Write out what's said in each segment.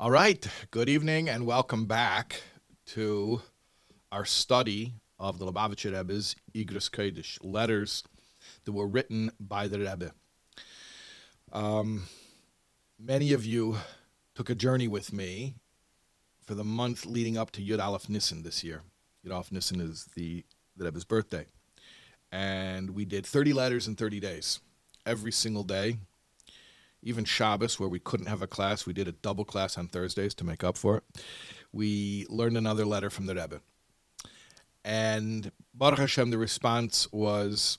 All right. Good evening and welcome back to our study of the Lubavitcher Rebbe's Igros Kodesh, letters that were written by the Rebbe. Um, many of you took a journey with me for the month leading up to Yud Aleph Nissen this year. Yud Aleph Nissen is the, the Rebbe's birthday. And we did 30 letters in 30 days, every single day even Shabbos, where we couldn't have a class, we did a double class on Thursdays to make up for it. We learned another letter from the Rebbe. And Baruch Hashem, the response was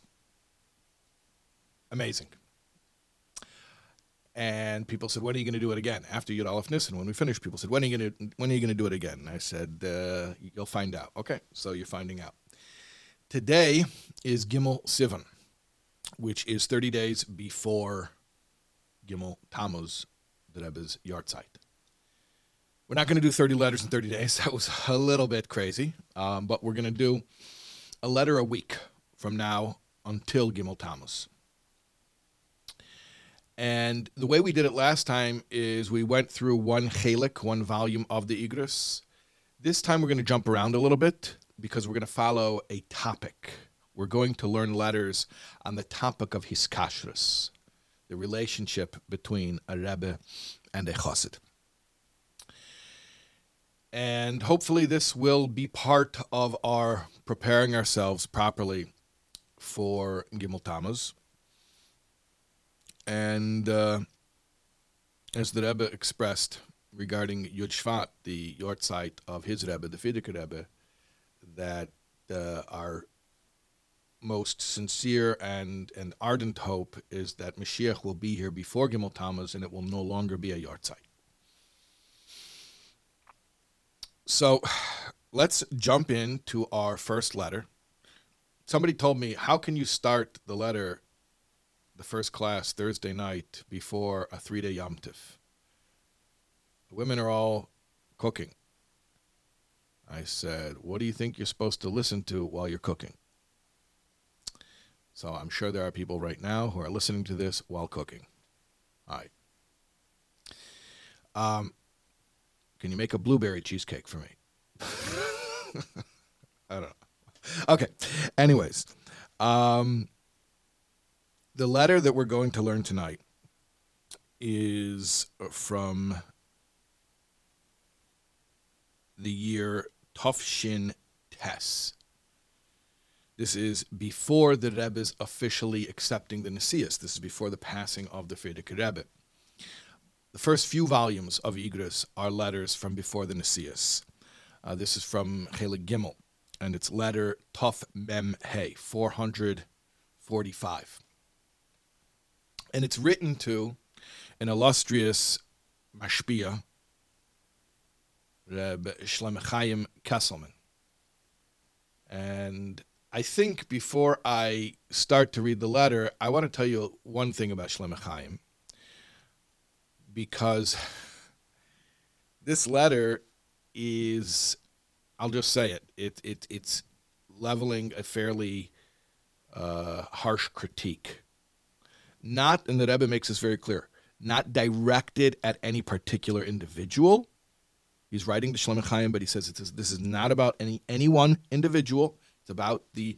amazing. And people said, "When are you going to do it again?" After Yud Aleph Nissen, when we finished, people said, "When are you going to When are you going to do it again?" And I said, uh, "You'll find out." Okay, so you're finding out. Today is Gimel Sivan, which is 30 days before Gimel Tammuz, the Rebbe's yahrzeit. We're not going to do 30 letters in 30 days. That was a little bit crazy. Um, but we're going to do a letter a week from now until Gimel Tammuz. And the way we did it last time is we went through one chalik, one volume of the Igros. This time we're going to jump around a little bit because we're going to follow a topic. We're going to learn letters on the topic of hiskashrus the relationship between a Rebbe and a Chassid. And hopefully, this will be part of our preparing ourselves properly for Gimel Tammuz. And uh, as the Rebbe expressed regarding Yud Shvat, the yahrzeit of his Rebbe, the Frierdiker Rebbe, that uh, our most sincere and, and ardent hope is that Mashiach will be here before Gimel Tammuz and it will no longer be a yahrzeit. So let's jump into our first letter. Somebody told me, How can you start the letter, the first class, Thursday night before a three day Yom Tif? The women are all cooking. I said, What do you think you're supposed to listen to while you're cooking? So I'm sure there are people right now who are listening to this while cooking. All right. Um, can you make a blueberry cheesecake for me? I don't know. Okay. Anyways, um, the letter that we're going to learn tonight is from the year Tufshin Tess. This is before the Rebbe is officially accepting the Nesias. This is before the passing of the Frierdiker Rebbe. The first few volumes of Igros are letters from before the Nesias. Uh, this is from Chelik Gimel, and it's letter Tuf Mem Hey, 445. And it's written to an illustrious mashpia, Reb Shlomo Chaim Kesselman. And I think before I start to read the letter, I want to tell you one thing about Shlomo Chaim. Because this letter is, I'll just say it, it, it it's leveling a fairly uh, harsh critique. Not, and the Rebbe makes this very clear, not directed at any particular individual. He's writing to Shlomo Chaim, but he says this is not about any any one individual about the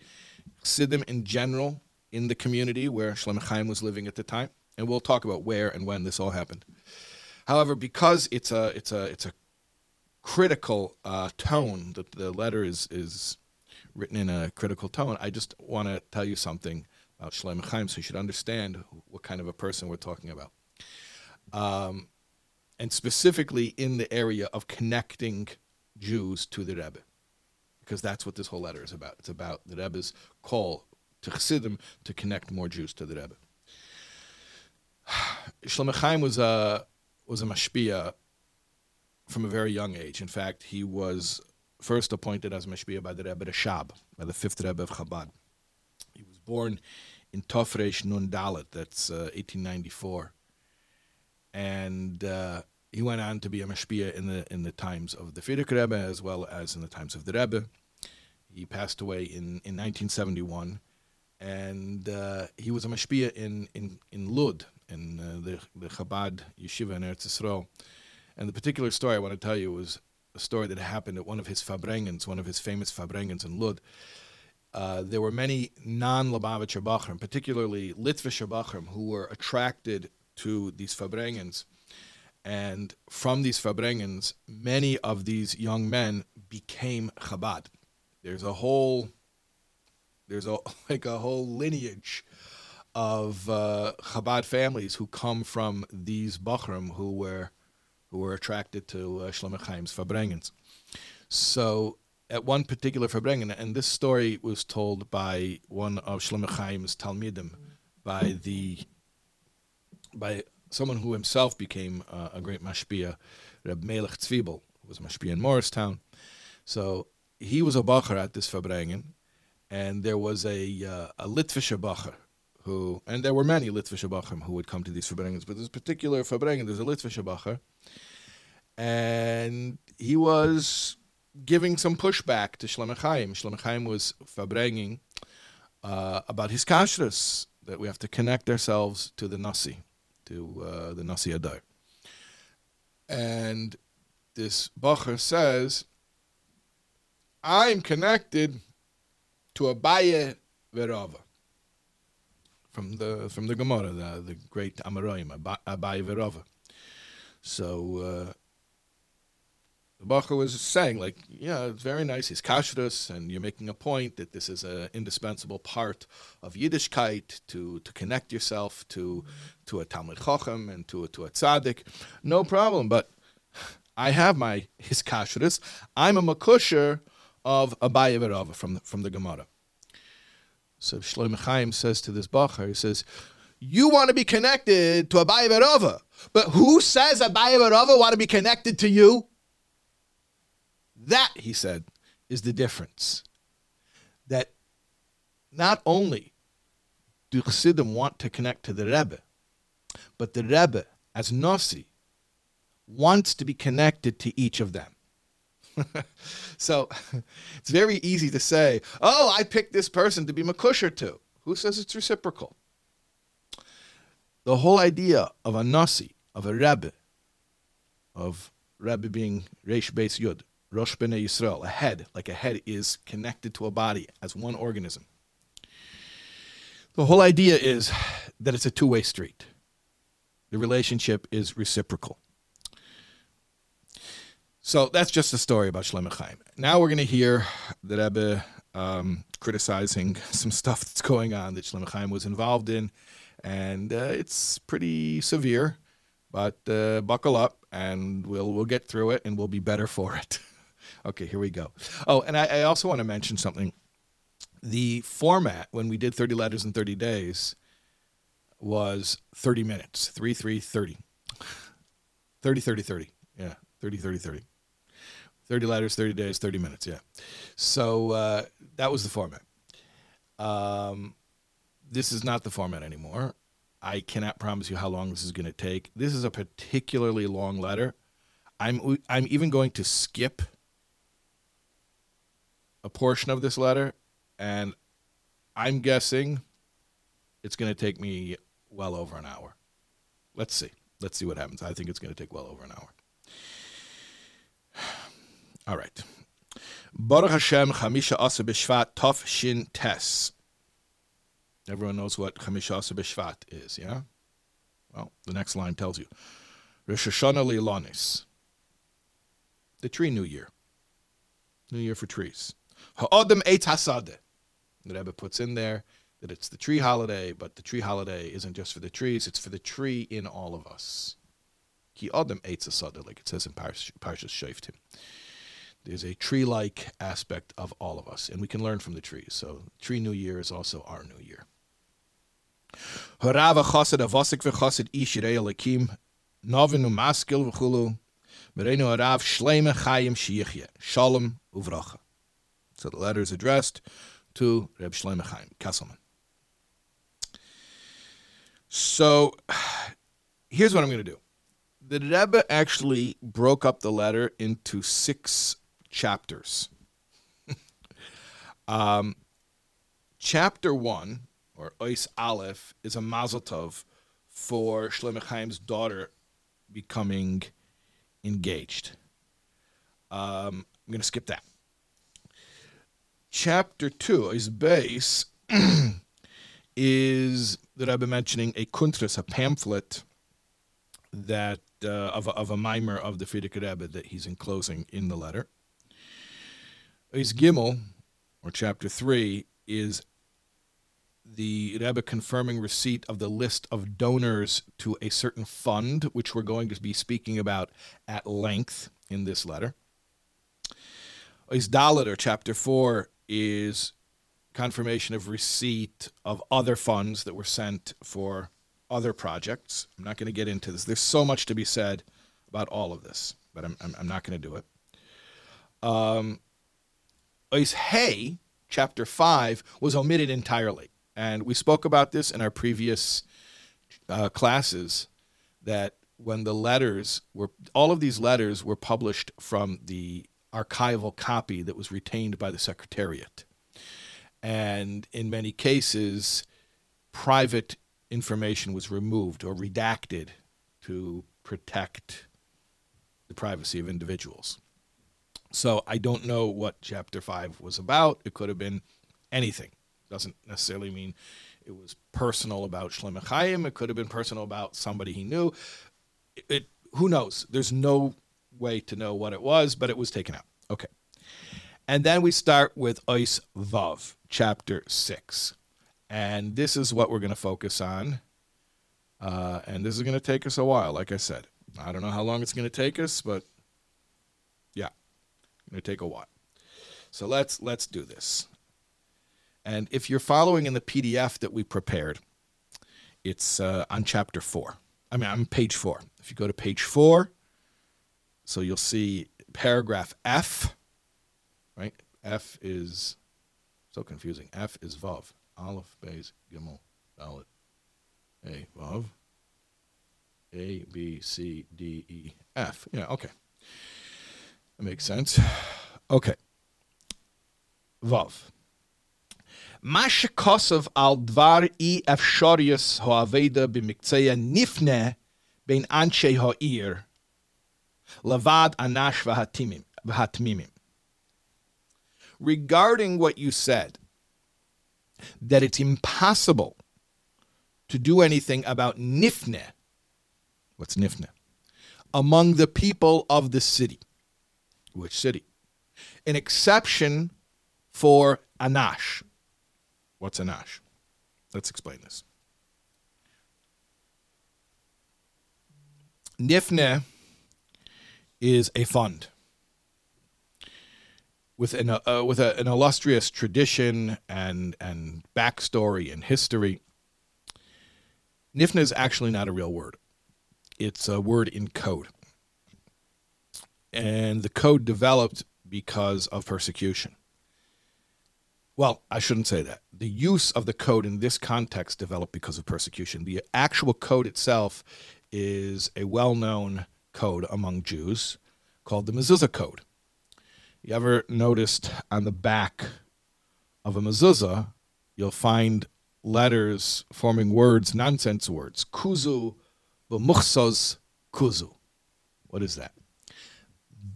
Chassidim in general in the community where Shlomo Chaim was living at the time, and we'll talk about where and when this all happened. However, because it's a it's a it's a critical uh, tone that the letter is is written in a critical tone, I just want to tell you something about Shlomo Chaim so you should understand what kind of a person we're talking about. Um, and specifically in the area of connecting Jews to the Rebbe because that's what this whole letter is about. It's about the Rebbe's call to Chassidim to connect more Jews to the Rebbe. Shlomo Chaim was a was a mashpia from a very young age. In fact, he was first appointed as mashpia by the Rebbe Rashab, by the fifth Rebbe of Chabad. He was born in Tofresh Nun Dalet, that's uh, 1894, and uh, he went on to be a mashpia in the in the times of the Frierdiker Rebbe as well as in the times of the Rebbe. He passed away in, in 1971, and uh, he was a mashpia in in in Lud in uh, the the Chabad yeshiva in Eretz Yisrael, And the particular story I want to tell you was a story that happened at one of his Fabrengens, one of his famous Fabrengens in Lud. Uh, there were many non-Lubavitcher Bachrim, particularly Litvischer Bachrim, who were attracted to these Fabrengens. And from these Fabrengens, many of these young men became Chabad. There's a whole, there's a like a whole lineage of uh, Chabad families who come from these Bachrim who were who were attracted to uh, Shlomo Chaim's Fabrengens. So at one particular Fabrengen, and this story was told by one of Shlomo Chaim's Talmidim, by the by someone who himself became uh, a great mashpia, Reb Melech who was mashpia in Morristown. So he was a bacher at this Fabrengen, and there was a uh, a Litvischer bacher who, and there were many Litvischer bachim who would come to these Fabrengens, but this particular Fabrengen, there's a Litvischer bacher, and he was giving some pushback to Shlomo Chaim. Was Fabrenging uh, about hiskashrus, that we have to connect ourselves to the Nasi, to uh, the Nasi Adar. And this Bacher says, I'm connected to Abaye Verava. From the from the Gemara, the, the great Amoraim, Abaye Verava. So uh, the Bacher was saying, like, yeah, it's very nice. Hiskashrus, and you're making a point that this is an indispensable part of Yiddishkeit to to connect yourself to to a Talmud Chacham and to to a tzaddik. No problem, but I have my hiskashrus. I'm a makusher of Abaye Verava from the, from the Gemara. So Shlomo Chaim says to this Bacher, he says, you want to be connected to Abaye Verava, but who says Abaye Verava want to be connected to you? That, he said, is the difference. That not only do Chassidim want to connect to the Rebbe, but the Rebbe, as Nasi, wants to be connected to each of them. so it's very easy to say, oh, I picked this person to be Makusher to. Who says it's reciprocal? The whole idea of a Nasi, of a Rebbe, of Rebbe being Reish Beis Yud, Rosh B'nai Yisrael, a head, like a head is connected to a body as one organism. The whole idea is that it's a two way street. The relationship is reciprocal. So that's just a story about Shlomo Chaim. Now we're going to hear the Rebbe um, criticizing some stuff that's going on that Shlomo Chaim was involved in, and uh, it's pretty severe. But uh, buckle up, and we'll we'll get through it, and we'll be better for it. Okay, here we go. Oh, and I, I also want to mention something. The format when we did 30 letters in 30 days was 30 minutes, 3 3 30. 30 30 30. Yeah, 30 30 30. 30 letters, 30 days, 30 minutes. Yeah. So uh, that was the format. Um, this is not the format anymore. I cannot promise you how long this is going to take. This is a particularly long letter. I'm I'm even going to skip a portion of this letter, and I'm guessing it's going to take me well over an hour. Let's see. Let's see what happens. I think it's going to take well over an hour. All right. Baruch Hashem Chamisha Asa B'Shvat Tov Shin Tes. Everyone knows what Chamisha Asa B'Shvat is, yeah? Well, the next line tells you. Rosh Hashanah Lilanis. The tree new year. New year for trees. Ha'odem Eitz Hasadeh. The Rebbe puts in there that it's the tree holiday, but the tree holiday isn't just for the trees, it's for the tree in all of us. Ki Odem Eitz Hasadeh, like it says in Parshas Shoftim. There's a tree-like aspect of all of us, and we can learn from the trees. So Tree New Year is also our New Year. Harava chassid avosik v'chassid ish yirei novinu maskil v'chulu, merenu harav shleime chayim shiyichye, shalom uvracha. So the letter is addressed to Reb Shlomo Chaim Kesselman. So here's what I'm going to do. The Rebbe actually broke up the letter into six chapters. um, chapter one, or Ois Aleph, is a mazel tov for Shlomo Chaim's daughter becoming engaged. Um, I'm going to skip that. Chapter 2 is base is that I've been mentioning a kuntras, a pamphlet that uh, of, a, of a mimer of the Frierdiker Rebbe that he's enclosing in the letter. Is Gimel, or chapter 3, is the Rebbe confirming receipt of the list of donors to a certain fund, which we're going to be speaking about at length in this letter. Is Dalit, or chapter 4, is confirmation of receipt of other funds that were sent for other projects. I'm not going to get into this. There's so much to be said about all of this, but I'm, I'm, I'm not going to do it. Um, is Hay, chapter 5, was omitted entirely. And we spoke about this in our previous uh, classes that when the letters were, all of these letters were published from the archival copy that was retained by the Secretariat. And in many cases, private information was removed or redacted to protect the privacy of individuals. So I don't know what chapter 5 was about. It could have been anything. Doesn't necessarily mean it was personal about Shlomo Chaim. It could have been personal about somebody he knew. It, it, who knows? There's no way to know what it was, but it was taken out. Okay. And then we start with Ois Vav, chapter 6. And this is what we're going to focus on. Uh, and this is going to take us a while, like I said. I don't know how long it's going to take us, but yeah, going to take a while. So let's let's do this. And if you're following in the PDF that we prepared, it's uh, on chapter four. I mean, on page four. If you go to page four, so you'll see paragraph F, right? F is so confusing. F is Vav. Aleph, Beis, Gimel, Dalet, A, Vav. A, B, C, D, E, F. Yeah, okay. That makes sense. Okay. Vav. מה שכוסף על דבר אי אפשריוס האבדה במקצוע נפנה בין אנשי העיר Lavad Anash Vahatmimim. Regarding what you said, that it's impossible to do anything about Nifne. What's Nifne? Among the people of the city. Which city? An exception for Anash. What's Anash? Let's explain this. Nifne is a fund with an uh, with a, an illustrious tradition and and backstory and history. Nifna is actually not a real word; it's a word in code, and the code developed because of persecution. Well, I shouldn't say that. The use of the code in this context developed because of persecution. The actual code itself is a well-known code among Jews called the Mezuzah code you ever noticed on the back of a mezuzah, you'll find letters forming words, nonsense words. Kuzu, b'muchsos kuzu. What is that?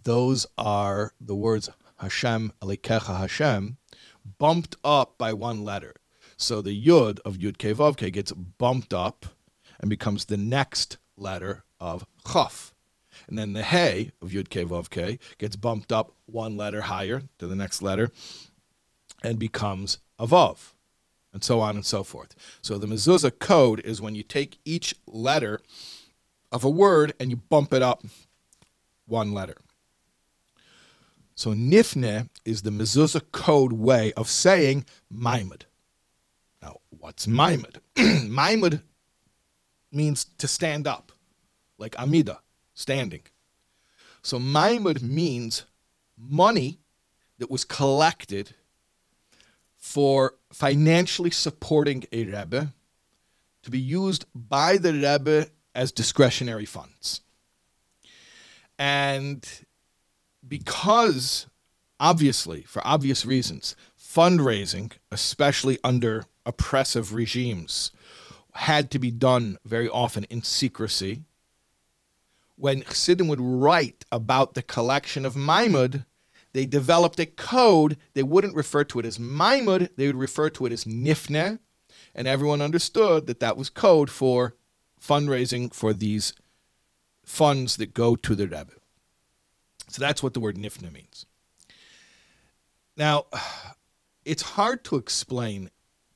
Those are the words Hashem, Alikecha Hashem, bumped up by one letter. So the Yud of Yud Ke gets bumped up and becomes the next letter of Chaf. And then the Hey of Yud Ke Vav gets bumped up one letter higher to the next letter and becomes a Vav, and so on and so forth. So the mezuzah code is when you take each letter of a word and you bump it up one letter. So nifne is the mezuzah code way of saying maimad. Now, what's maimad? maimad means to stand up, like amida standing. So Maimud means money that was collected for financially supporting a Rebbe to be used by the Rebbe as discretionary funds. And because, obviously, for obvious reasons, fundraising, especially under oppressive regimes, had to be done very often in secrecy when Chassidim would write about the collection of Maimud, they developed a code. They wouldn't refer to it as Maimud, they would refer to it as Nifne, and everyone understood that that was code for fundraising for these funds that go to the Rebbe. So that's what the word Nifne means. Now, it's hard to explain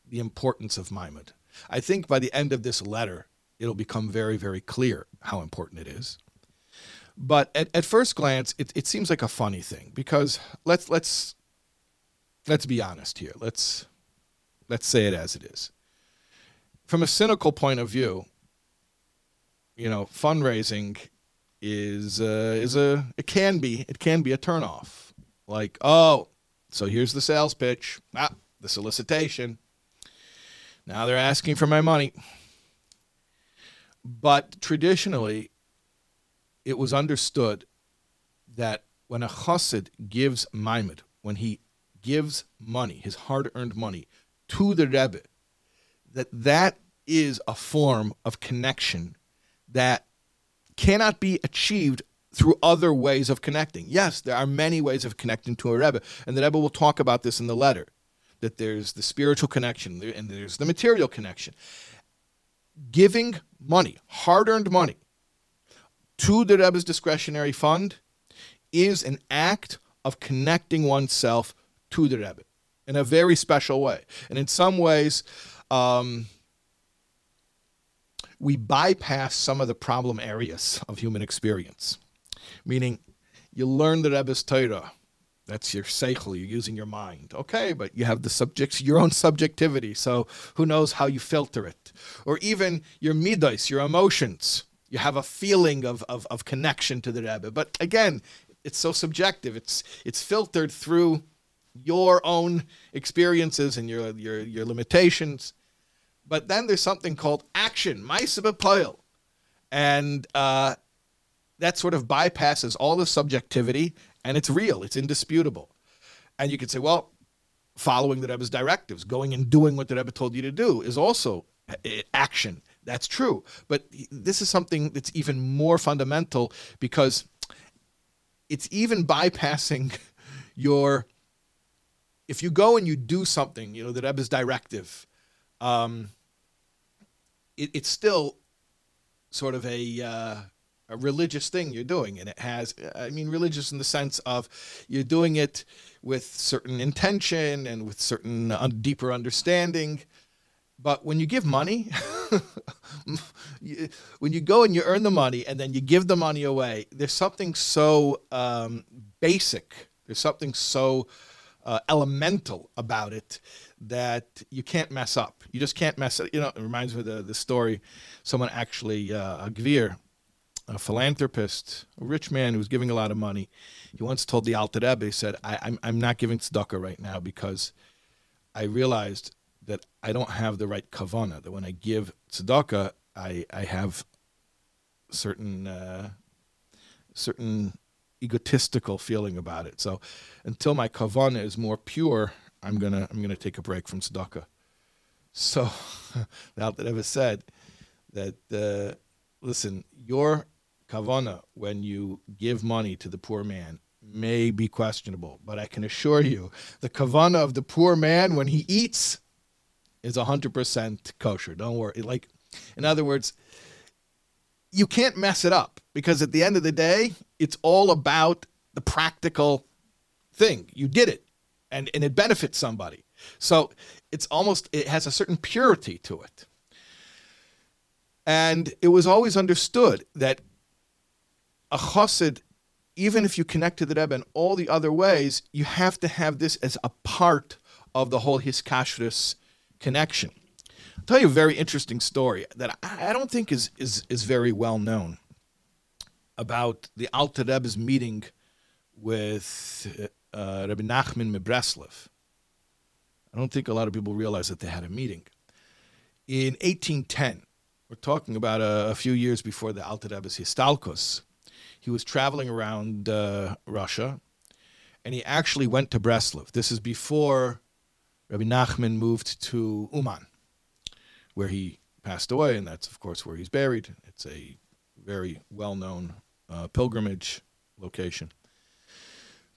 the importance of Maimud. I think by the end of this letter, it'll become very, very clear how important it is. But at, at first glance, it, it seems like a funny thing because let's let's let's be honest here. Let's let's say it as it is. From a cynical point of view, you know, fundraising is uh, is a it can be it can be a turnoff. Like, oh, so here's the sales pitch. Ah, the solicitation. Now they're asking for my money. But traditionally, it was understood that when a chassid gives maimid, when he gives money, his hard-earned money, to the Rebbe, that that is a form of connection that cannot be achieved through other ways of connecting. Yes, there are many ways of connecting to a Rebbe, and the Rebbe will talk about this in the letter, that there's the spiritual connection and there's the material connection. Giving money, hard-earned money, to the Rebbe's discretionary fund is an act of connecting oneself to the Rebbe in a very special way. And in some ways, um, we bypass some of the problem areas of human experience. Meaning, you learn the Rebbe's Torah. That's your seichel. You're using your mind. Okay, but you have the subjects, your own subjectivity. So who knows how you filter it? Or even your midas, your emotions you have a feeling of, of, of connection to the Rebbe. But again, it's so subjective. It's it's filtered through your own experiences and your your your limitations. But then there's something called action, Maisa And uh, that sort of bypasses all the subjectivity and it's real, it's indisputable. And you could say, well, following the Rebbe's directives, going and doing what the Rebbe told you to do is also uh, action. That's true. But this is something that's even more fundamental because it's even bypassing your. If you go and you do something, you know, the Rebbe's directive, um, it, it's still sort of a, uh, a religious thing you're doing. And it has, I mean, religious in the sense of you're doing it with certain intention and with certain uh, deeper understanding. But when you give money, when you go and you earn the money and then you give the money away, there's something so um, basic. There's something so uh, elemental about it that you can't mess up. You just can't mess it. You know, it reminds me of the, the story. Someone actually, uh, a gvir, a philanthropist, a rich man who was giving a lot of money. He once told the Alter Rebbe, he said, I, I'm, I'm not giving tzedakah right now because I realized that I don't have the right kavana. That when I give tzedakah, I I have certain uh, certain egotistical feeling about it. So until my kavana is more pure, I'm gonna I'm gonna take a break from tzedakah. So the Alter Rebbe said that uh, listen, your kavana when you give money to the poor man may be questionable, but I can assure you, the kavana of the poor man when he eats is 100% kosher. Don't worry. Like, in other words, you can't mess it up because at the end of the day, it's all about the practical thing. You did it and, and it benefits somebody. So it's almost, it has a certain purity to it. And it was always understood that a chassid, even if you connect to the Rebbe in all the other ways, you have to have this as a part of the whole hiskashrus connection. I'll tell you a very interesting story that I don't think is, is, is very well known about the Alter Rebbe's meeting with uh, Rabbi Nachman Mebreslev. I don't think a lot of people realize that they had a meeting. In 1810, we're talking about a, a few years before the Alter Rebbe's Histalkos, he was traveling around uh, Russia, and he actually went to Breslov. This is before Rabbi Nachman moved to Uman, where he passed away, and that's, of course, where he's buried. It's a very well known uh, pilgrimage location.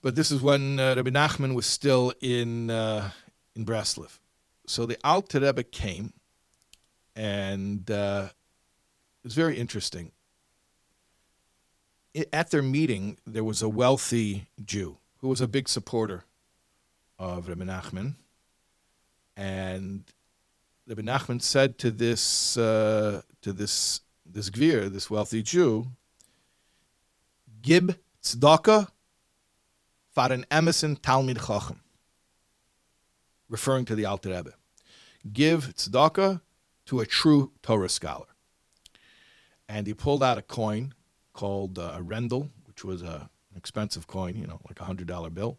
But this is when uh, Rabbi Nachman was still in uh, in Breslov. So the Alter Rebbe came, and uh, it was very interesting. I- at their meeting, there was a wealthy Jew who was a big supporter of Rabbi Nachman, and Rabbi Nachman said to this uh, to this this gvir, this wealthy Jew, "Gib tzedakah for an emerson talmid chacham," referring to the Alter Rebbe. Give tzedakah to a true Torah scholar. And he pulled out a coin called uh, a rendel, which was a, an expensive coin, you know, like a hundred dollar bill,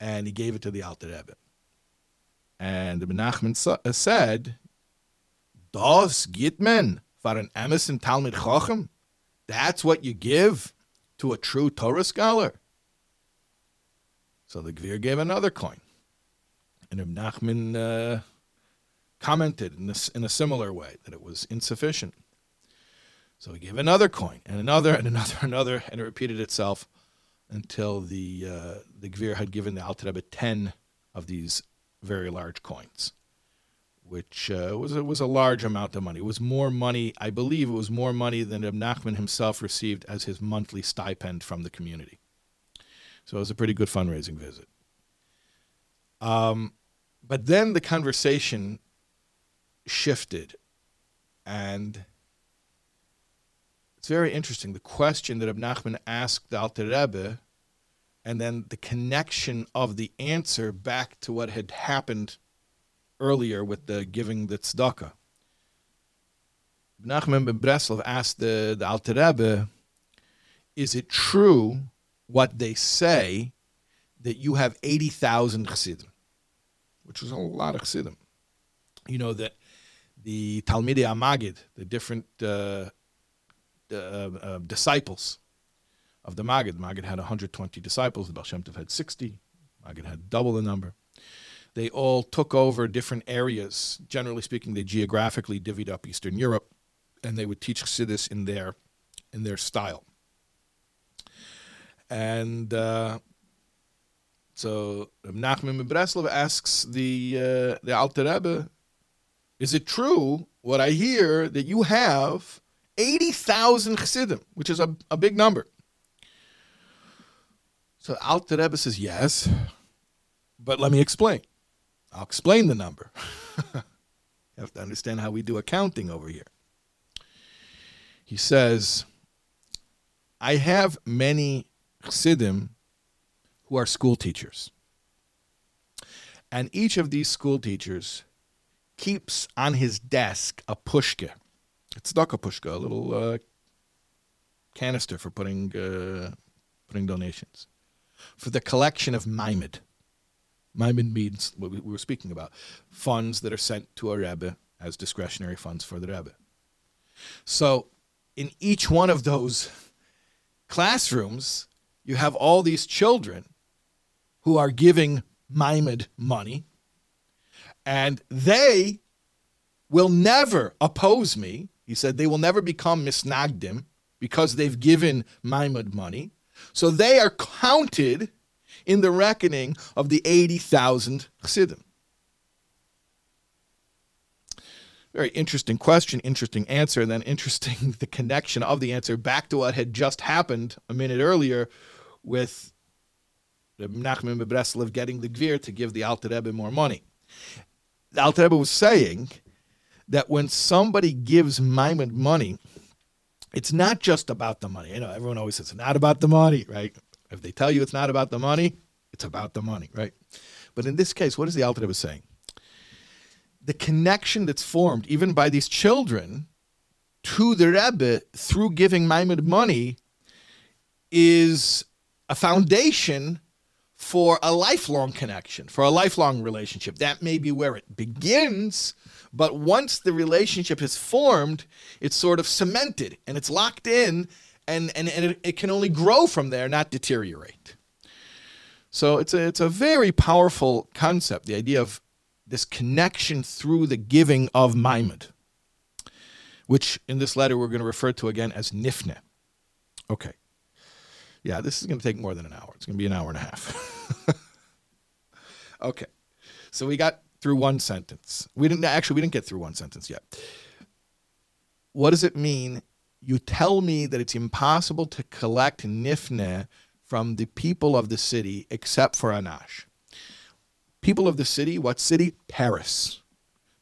and he gave it to the Alter Rebbe. And the Menachem uh, said, "Das git men for an Emerson Talmud Chacham? That's what you give to a true Torah scholar." So the Gvir gave another coin, and Ibn Nachman uh, commented in, this, in a similar way that it was insufficient. So he gave another coin and another and another and another, and it repeated itself until the uh, the Gvir had given the Alter Rebbe ten of these very large coins, which uh, was a, was a large amount of money. It was more money, I believe, it was more money than Ibn Nachman himself received as his monthly stipend from the community. So it was a pretty good fundraising visit. Um, but then the conversation shifted, and it's very interesting. The question that Ibn Nachman asked the Alter Rebbe, and then the connection of the answer back to what had happened earlier with the giving the tzedakah. Nachman ben Breslov asked the, the Alter Rebbe, is it true what they say that you have 80,000 chassidim? Which was a lot of chassidim. You know that the Talmidei Amagid, the different uh, uh, uh, disciples of the Maggid. Maggid had 120 disciples. The Baal had 60. Maggid had double the number. They all took over different areas. Generally speaking, they geographically divvied up Eastern Europe, and they would teach Chassidus in their in their style. And uh, so Nachman ben Breslov asks the uh, the Alter Rebbe, "Is it true what I hear that you have 80,000 Chassidim, which is a, a big number?" So Alter Rebbe says, "Yes, but let me explain. I'll explain the number. you have to understand how we do accounting over here." He says, "I have many Chassidim who are school teachers. And each of these school teachers keeps on his desk a pushka. It's not a pushka, a little uh, canister for putting uh, putting donations for the collection of maimed. Maimed means what we were speaking about funds that are sent to a rebbe as discretionary funds for the rebbe. So, in each one of those classrooms, you have all these children who are giving Maimed money, and they will never oppose me. He said they will never become misnagdim because they've given Maimed money. So they are counted in the reckoning of the 80,000 chassidim. Very interesting question, interesting answer, and then interesting the connection of the answer back to what had just happened a minute earlier with the Nachman Bebreslev getting the Gvir to give the Alter Rebbe more money. The Alter Rebbe was saying that when somebody gives Maimon money, it's not just about the money. You know, everyone always says it's not about the money, right? If they tell you it's not about the money, it's about the money, right? But in this case, what is the Alter Rebbe saying? The connection that's formed, even by these children, to the Rebbe through giving Maimon money is a foundation for a lifelong connection, for a lifelong relationship. That may be where it begins, but once the relationship is formed, it's sort of cemented and it's locked in, and, and, and it, it can only grow from there, not deteriorate. So it's a, it's a very powerful concept, the idea of this connection through the giving of Maimad, which in this letter we're going to refer to again as Nifne Okay. Yeah, this is going to take more than an hour. It's going to be an hour and a half. okay. So we got through one sentence. We didn't actually we didn't get through one sentence yet. What does it mean? You tell me that it's impossible to collect nifne from the people of the city except for Anash. People of the city, what city? Paris.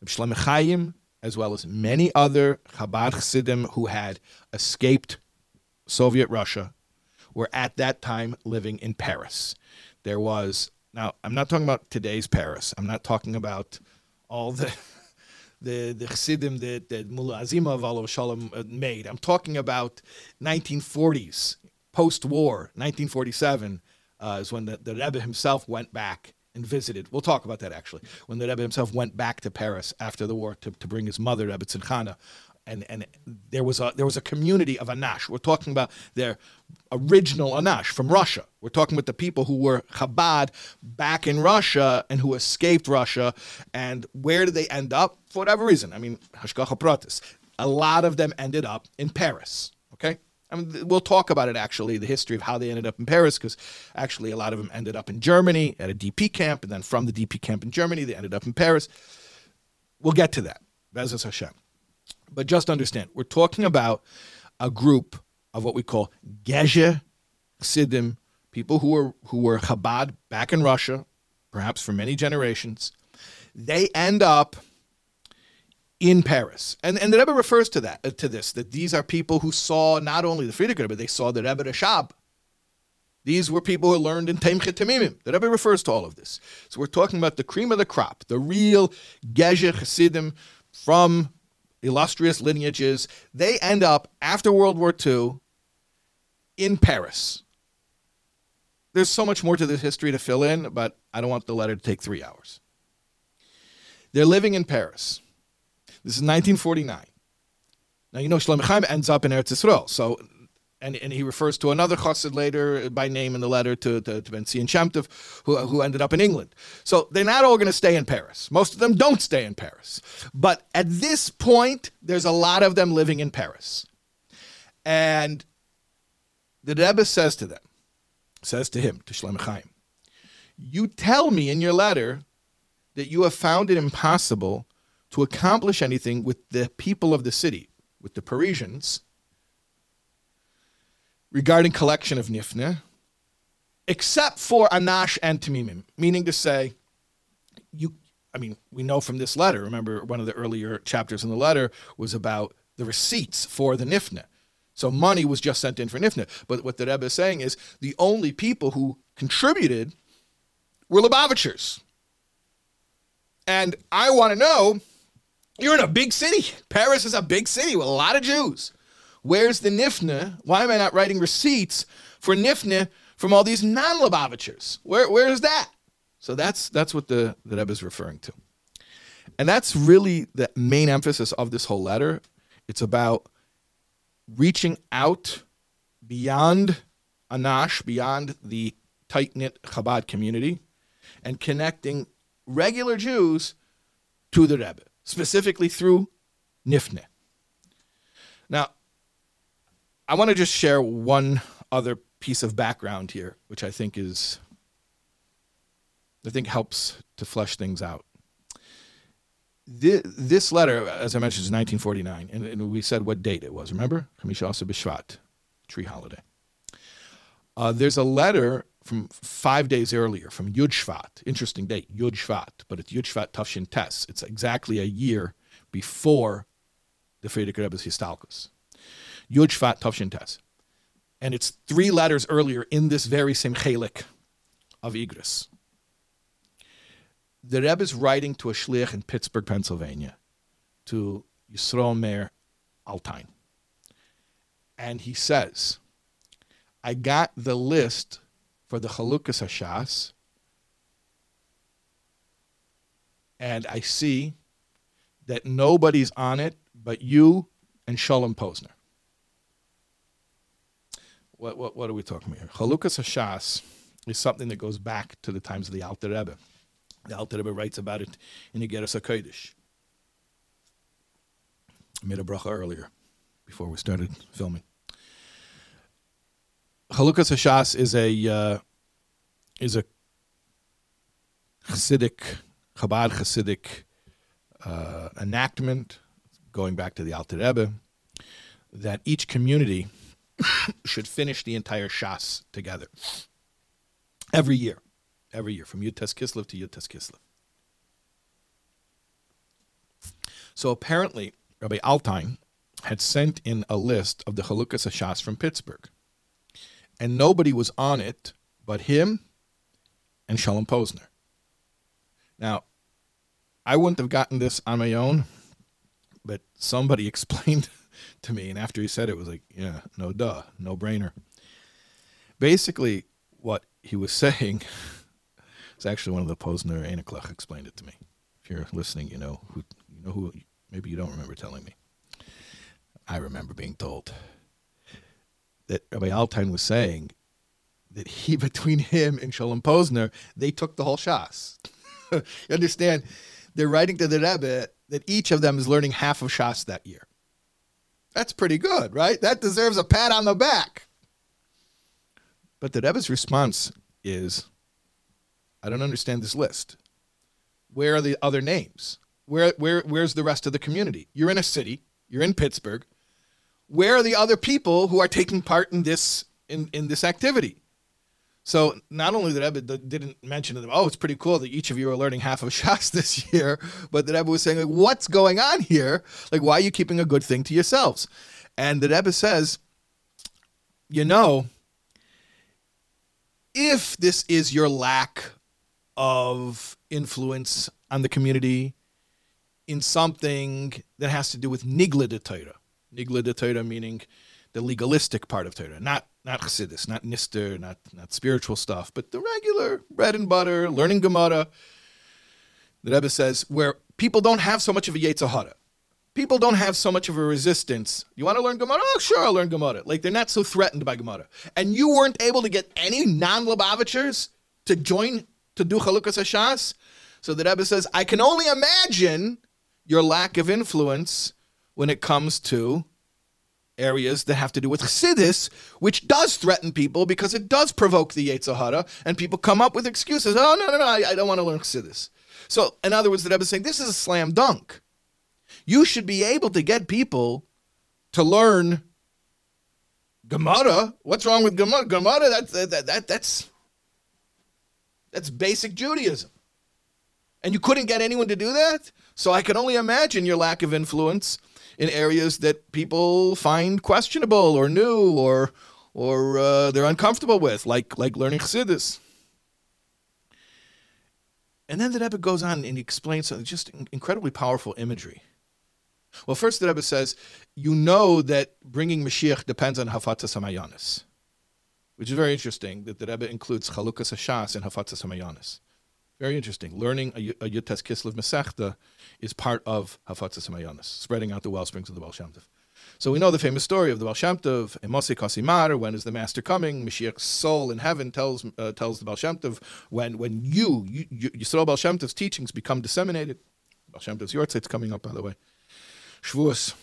Chaim, as well as many other Chabad Chassidim who had escaped Soviet Russia, were at that time living in Paris. There was now I'm not talking about today's Paris. I'm not talking about all the the the Chassidim that that Mullah Azimov Alav Shalom uh, made. I'm talking about 1940s, post-war, 1947 uh, is when the, the Rebbe himself went back and visited. We'll talk about that actually. When the Rebbe himself went back to Paris after the war to, to bring his mother Rebbetzin Chana, and and there was a there was a community of Anash. We're talking about their original Anash from Russia. We're talking about the people who were Chabad back in Russia and who escaped Russia. And where did they end up? For whatever reason, I mean, Hashgacha Pratis. A lot of them ended up in Paris. Okay. I mean, we'll talk about it actually, the history of how they ended up in Paris, because actually a lot of them ended up in Germany at a DP camp, and then from the DP camp in Germany, they ended up in Paris. We'll get to that. B'ezras Hashem. But just understand, we're talking about a group of what we call Gezhe Hasidim, people who were who were Chabad back in Russia, perhaps for many generations. They end up in Paris, and and the Rebbe refers to that to this that these are people who saw not only the Frierdiker, but they saw the Rebbe Rashab. These were people who learned in Tomchei Temimim. The Rebbe refers to all of this. So we're talking about the cream of the crop, the real Gezhe Hasidim from illustrious lineages. They end up after World War II in Paris. There's so much more to this history to fill in, but I don't want the letter to take three hours. They're living in Paris. This is 1949. Now, you know, Shlomo Chaim ends up in Eretz Yisrael. So, and, and he refers to another chassid later by name in the letter to, to, to Ben Zion Shemtov, who, who ended up in England. So they're not all going to stay in Paris. Most of them don't stay in Paris. But at this point, there's a lot of them living in Paris. And the Rebbe says to them, says to him, to Shlomo Chaim, you tell me in your letter that you have found it impossible to accomplish anything with the people of the city, with the Parisians, regarding collection of nifne, except for anash and tamimim, meaning to say, you. I mean, we know from this letter. Remember, one of the earlier chapters in the letter was about the receipts for the nifne. So money was just sent in for Nifna. But what the Rebbe is saying is the only people who contributed were Lubavitchers. And I want to know you're in a big city. Paris is a big city with a lot of Jews. Where's the Nifna? Why am I not writing receipts for Nifna from all these non Lubavitchers? Where, where is that? So that's, that's what the, the Rebbe is referring to. And that's really the main emphasis of this whole letter. It's about reaching out beyond Anash, beyond the tight knit Chabad community, and connecting regular Jews to the Rebbe, specifically through Nifne. Now, I want to just share one other piece of background here, which I think is, I think helps to flesh things out this letter, as I mentioned, is 1949, and, and, we said what date it was. Remember, Chamishasa B'Shvat, tree holiday. Uh, there's a letter from five days earlier from Yud Shvat. Interesting date, Yud Shvat, but it's Yud Shvat Tafshin Tes. It's exactly a year before the Frierdiker Rebbe's Histalkus. Yud Shvat. And it's three letters earlier in this very same chelik of Igros the Rebbe is writing to a shliach in Pittsburgh, Pennsylvania, to Yisrael Meir Altain. And he says, I got the list for the Chalukas Hashas, and I see that nobody's on it but you and Shalom Posner. What, what, what are we talking about here? Chalukas Hashas is something that goes back to the times of the Alter Rebbe. The Alter Rebbe writes about it in Igeres HaKodesh. I made a bracha earlier before we started filming. Chalukas Hashas is a uh, is a Hasidic Chabad Hasidic uh, enactment, going back to the Alter Rebbe, that each community should finish the entire Shas together every year, every year from Yud Kislev to Yud Kislev. So apparently, Rabbi Altein had sent in a list of the Chalukas Hashas from Pittsburgh, and nobody was on it but him and Shalom Posner. Now, I wouldn't have gotten this on my own, but somebody explained to me, and after he said it, it was like, yeah, no duh, no brainer. Basically, what he was saying is actually one of the Posner Anaklach explained it to me. If you're listening, you know who you know who maybe you don't remember telling me. I remember being told that Rabbi Altein was saying that he between him and Shalom Posner, they took the whole Shas. you understand? They're writing to the Rebbe that each of them is learning half of Shas that year. That's pretty good, right? That deserves a pat on the back. But the Rebbe's response is, I don't understand this list. Where are the other names? Where, where, where's the rest of the community? You're in a city. You're in Pittsburgh. Where are the other people who are taking part in this in, in this activity? So not only that Rebbe didn't mention to them, oh, it's pretty cool that each of you are learning half of Shas this year, but the Rebbe was saying, like, what's going on here? Like, why are you keeping a good thing to yourselves? And the Rebbe says, you know, if this is your lack of influence on the community in something that has to do with nigla de nigla de meaning the legalistic part of Torah, not not chassidus, not nister, not not spiritual stuff, but the regular bread and butter, learning Gemara. The Rebbe says where people don't have so much of a Yetzer Hara. People don't have so much of a resistance. You want to learn Gemara? Oh, sure, I'll learn Gemara. Like they're not so threatened by Gemara. And you weren't able to get any non-Lubavitchers to join to do Chalukas Hashas. So the Rebbe says, I can only imagine your lack of influence when it comes to areas that have to do with chassidus, which does threaten people because it does provoke the Yetzer Hara, and people come up with excuses. Oh, no, no, no, I, I don't want to learn chassidus. So, in other words, the Rebbe is saying this is a slam dunk. You should be able to get people to learn Gemara. What's wrong with Gemara? Gemara, that's, that, that, that's, that's basic Judaism. And you couldn't get anyone to do that? So I can only imagine your lack of influence in areas that people find questionable or new or or uh, they're uncomfortable with, like like learning Chassidus. And then the Rebbe goes on and he explains something just incredibly powerful imagery. Well, first the Rebbe says, you know that bringing Mashiach depends on Hafatzas Hamayanis, which is very interesting that the Rebbe includes Chalukas Hashas and Hafatzas Hamayanis. Very interesting. Learning a, a Yutes Kislev Masechta is part of Hafatzas Hamayanis, spreading out the well springs of the Baal Shem Tov. So we know the famous story of the Baal Shem Tov, when is the master coming? Mashiach's soul in heaven tells uh, tells the Baal Shem Tov, when, when you, you, you Yisrael Baal Shem Tov's teachings become disseminated. Baal Shem Tov's Yortzeit coming up, by the way. Shavuos.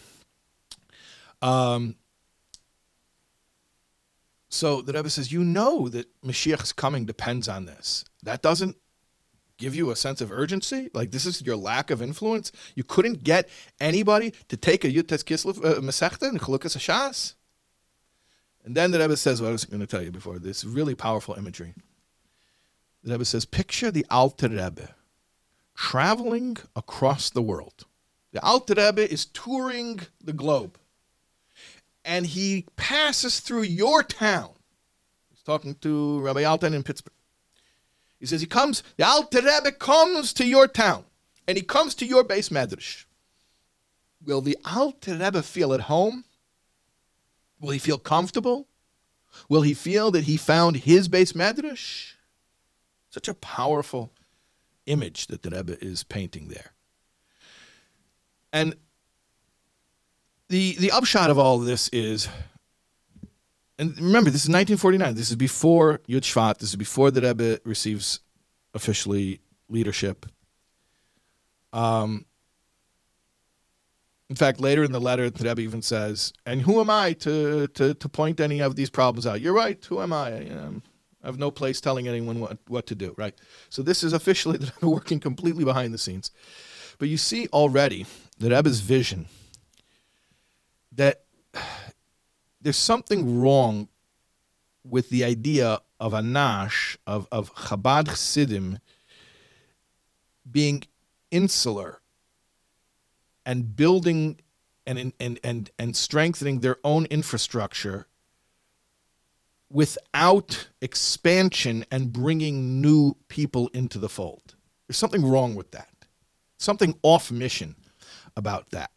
Um, so the Rebbe says, you know that Mashiach's coming depends on this. That doesn't give you a sense of urgency? Like this is your lack of influence? You couldn't get anybody to take a Yutes Kislev uh, Masechta and Chalukas Hashas? And then the Rebbe says what I was going to tell you before, this really powerful imagery. The Rebbe says, picture the Alter Rebbe traveling across the world. The Alter Rebbe is touring the globe. And he passes through your town. He's talking to Rabbi Altein in Pittsburgh. He says he comes, the Alter Rebbe comes to your town, and he comes to your beis medrash. Will the Alter Rebbe feel at home? Will he feel comfortable? Will he feel that he found his beis medrash? Such a powerful image that the Rebbe is painting there. And the the upshot of all of this is and remember, this is 1949. This is before Yud Shvat. This is before the Rebbe receives officially leadership. Um, In fact, later in the letter, the Rebbe even says, "And who am I to to to point any of these problems out? You're right. Who am I? I have no place telling anyone what, what to do. Right. So this is officially the Rebbe working completely behind the scenes. But you see already the Rebbe's vision that there's something wrong with the idea of a nash of of Chabad Chassidim being insular and building and and and and strengthening their own infrastructure without expansion and bringing new people into the fold. There's something wrong with that. Something off mission about that.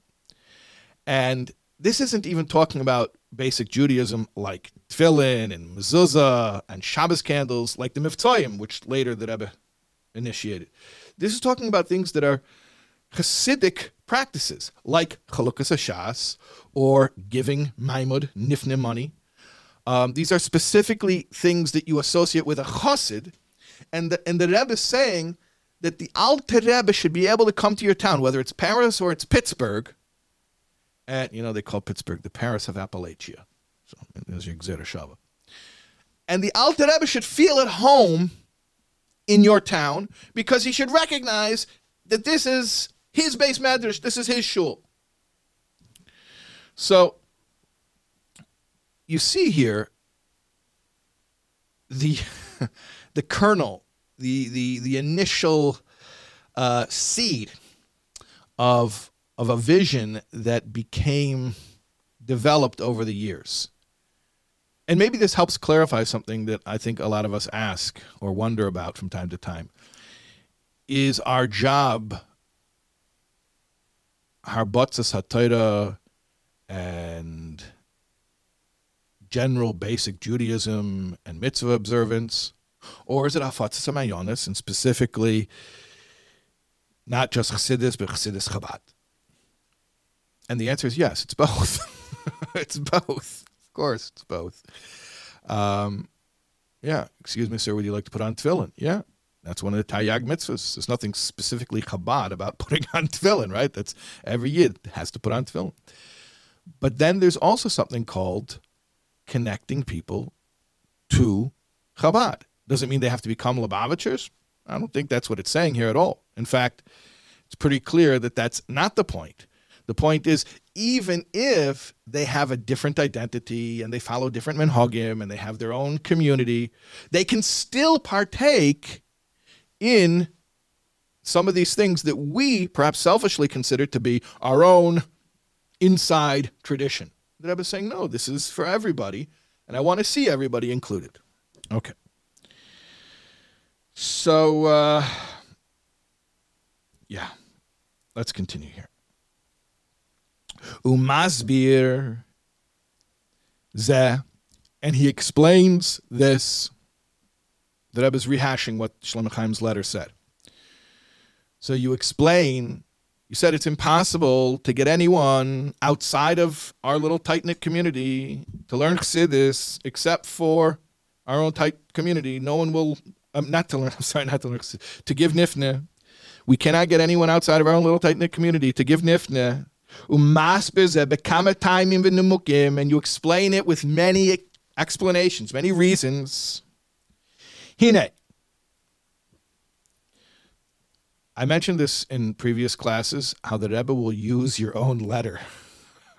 And this isn't even talking about basic Judaism like tefillin and mezuzah and Shabbos candles, like the Mivtzoyim, which later the Rebbe initiated. This is talking about things that are Hasidic practices, like Chalukas Hashas or giving Maimud, Nifne money. Um, these are specifically things that you associate with a Chassid, and the, and the Rebbe is saying that the Alter Rebbe should be able to come to your town, whether it's Paris or it's Pittsburgh, and you know they call Pittsburgh the Paris of Appalachia. So there's your Gzera Shava. And the Alter Rebbe should feel at home in your town because he should recognize that this is his beis madrash, this is his shul. So you see here the the kernel, the the the initial uh, seed of of a vision that became developed over the years. And maybe this helps clarify something that I think a lot of us ask or wonder about from time to time. Is our job, harbatzas hatayra, and general basic Judaism and mitzvah observance, or is it afatzas amayonis, and specifically not just chassidus, but chassidus Chabad? And the answer is yes, it's both. it's both. Of course, it's both. Um, yeah, excuse me, sir, would you like to put on tefillin? Yeah, that's one of the Taryag mitzvahs. There's nothing specifically Chabad about putting on tefillin, right? That's every yid has to put on tefillin. But then there's also something called connecting people to Chabad. Doesn't mean they have to become Lubavitchers. I don't think that's what it's saying here at all. In fact, it's pretty clear that that's not the point. The point is, even if they have a different identity and they follow different minhagim and they have their own community, they can still partake in some of these things that we perhaps selfishly consider to be our own inside tradition. The Rebbe is saying, no, this is for everybody, and I want to see everybody included. Okay. So, uh, yeah, let's continue here. Umasbir Zeh, and he explains this. The Rebbe is rehashing what Shlomo Chaim's letter said. So you explain, you said it's impossible to get anyone outside of our little tight knit community to learn Chassidus except for our own tight community. No one will, um, not to learn, I'm sorry, not to learn, to give Nifne. We cannot get anyone outside of our own little tight knit community to give Nifne and you explain it with many explanations, many reasons. Hine. I mentioned this in previous classes how the Rebbe will use your own letter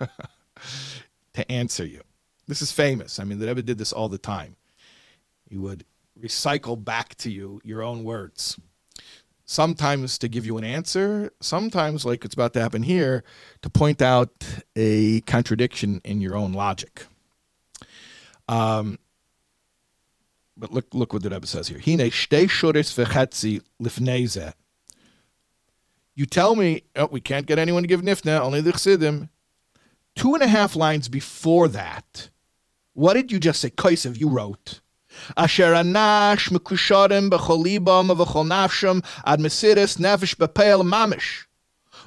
to answer you. This is famous. I mean, the Rebbe did this all the time. He would recycle back to you your own words sometimes to give you an answer, sometimes, like it's about to happen here, to point out a contradiction in your own logic. Um, but look, look what the Rebbe says here. Hine shtei lifneze. You tell me oh, we can't get anyone to give nifna, only the chsidim. Two and a half lines before that, what did you just say? Kaisev, you wrote. Asher anash mekusharim b'chol libam v'chol nafsham ad mesiris nefesh b'peil mamish.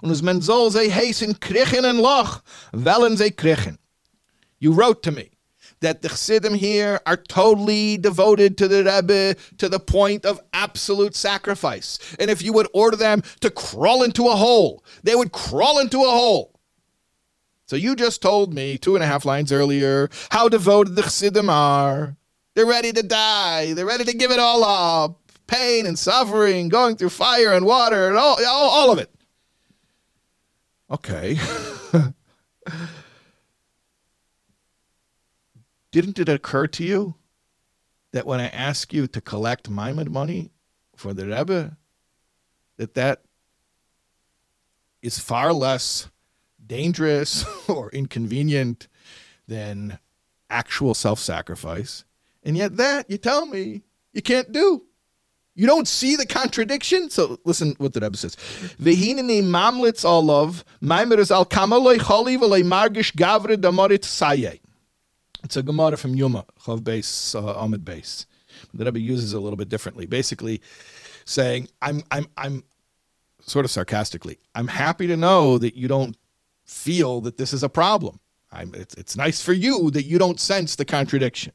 Und as men soll ze heisen krichen and loch, velen ze krichen. You wrote to me that the Chassidim here are totally devoted to the Rebbe to the point of absolute sacrifice. And if you would order them to crawl into a hole, they would crawl into a hole. So you just told me two and a half lines earlier how devoted the Chassidim are. They're ready to die. They're ready to give it all up. Pain and suffering, going through fire and water, and all, all, all of it. Okay. Didn't it occur to you that when I ask you to collect Maimon money for the Rebbe, that that is far less dangerous or inconvenient than actual self-sacrifice, and yet that you tell me you can't do. You don't see the contradiction? So listen what the Rebbe says. Vehinini mamlitz olav, maimeres al kamaloi choli v'lei margish gavre damorit saye. It's a Gemara from Yuma, Chav base, uh, Ahmed base. The Rebbe uses it a little bit differently. Basically saying, I'm, I'm, I'm sort of sarcastically, I'm happy to know that you don't feel that this is a problem. I'm, it's, it's nice for you that you don't sense the contradiction.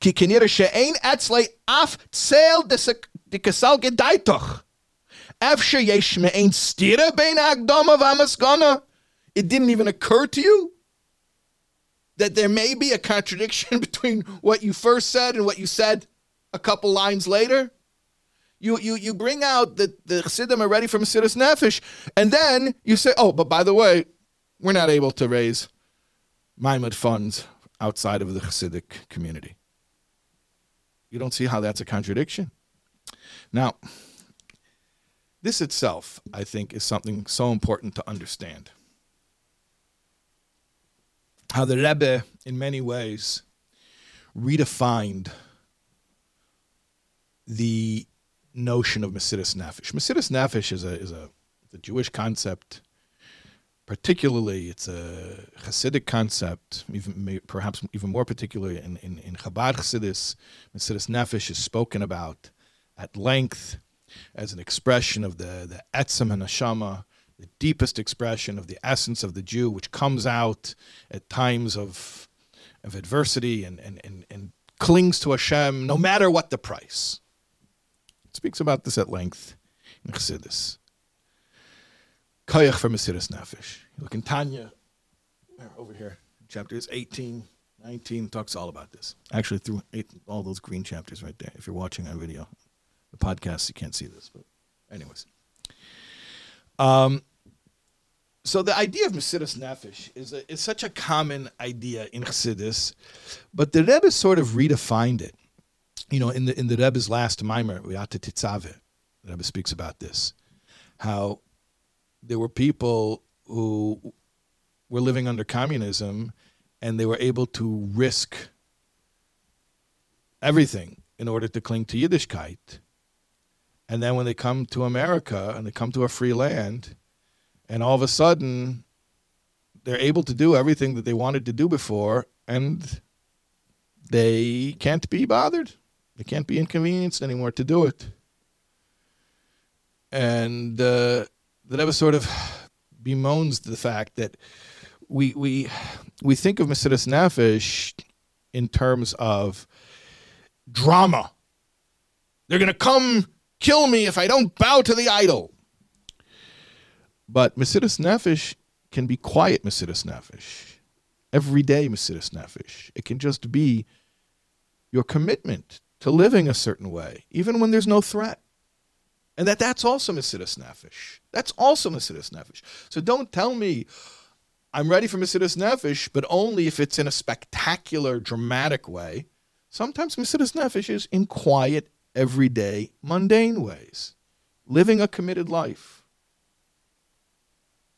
כי כנראה שאין אצלי אף צל דקסל גדייתוך. אף שיש מעין סתירה בין ההקדומה והמסקנה. It didn't even occur to you that there may be a contradiction between what you first said and what you said a couple lines later. You, you, you bring out that the Chassidim are ready for Mesiris Nefesh, and then you say, oh, but by the way, we're not able to raise Maimad funds outside of the Chassidic community. You don't see how that's a contradiction. Now, this itself, I think, is something so important to understand. How the Rebbe, in many ways, redefined the notion of Mesiris Nefesh. Mesiris Nefesh is a, is a, a Jewish concept particularly it's a Hasidic concept, even perhaps even more particularly in, in, in Chabad Chassidus, Mesiris Nefesh is spoken about at length as an expression of the, the Etzem and Neshama, the deepest expression of the essence of the Jew, which comes out at times of, of adversity and, and, and, and clings to Hashem no matter what the price. It speaks about this at length in Chassidus. Koyach for Mesiris Nefesh. You look in Tanya, over here, chapters 18, 19, talks all about this. Actually, through eight, all those green chapters right there. If you're watching on video, the podcast, you can't see this, but anyways. Um, so the idea of Mesiris Nefesh is, a, is such a common idea in Chassidus, but the Rebbe sort of redefined it. You know, in the in the Rebbe's last mimer, V'ata Tetzaveh, the Rebbe speaks about this, how there were people who were living under communism and they were able to risk everything in order to cling to Yiddishkeit. And then when they come to America and they come to a free land, and all of a sudden they're able to do everything that they wanted to do before, and they can't be bothered. They can't be inconvenienced anymore to do it. And uh, that ever sort of bemoans the fact that we we we think of Mesiris Nefesh in terms of drama. They're going to come kill me if I don't bow to the idol. But Mesiris Nefesh can be quiet Mesiris Nefesh. Everyday Mesiris Nefesh. It can just be your commitment to living a certain way, even when there's no threat and that that's also Mesiris Nefesh. That's also Mesiris Nefesh. So don't tell me I'm ready for Mesiris Nefesh, but only if it's in a spectacular, dramatic way. Sometimes Mesiris Nefesh is in quiet, everyday, mundane ways, living a committed life.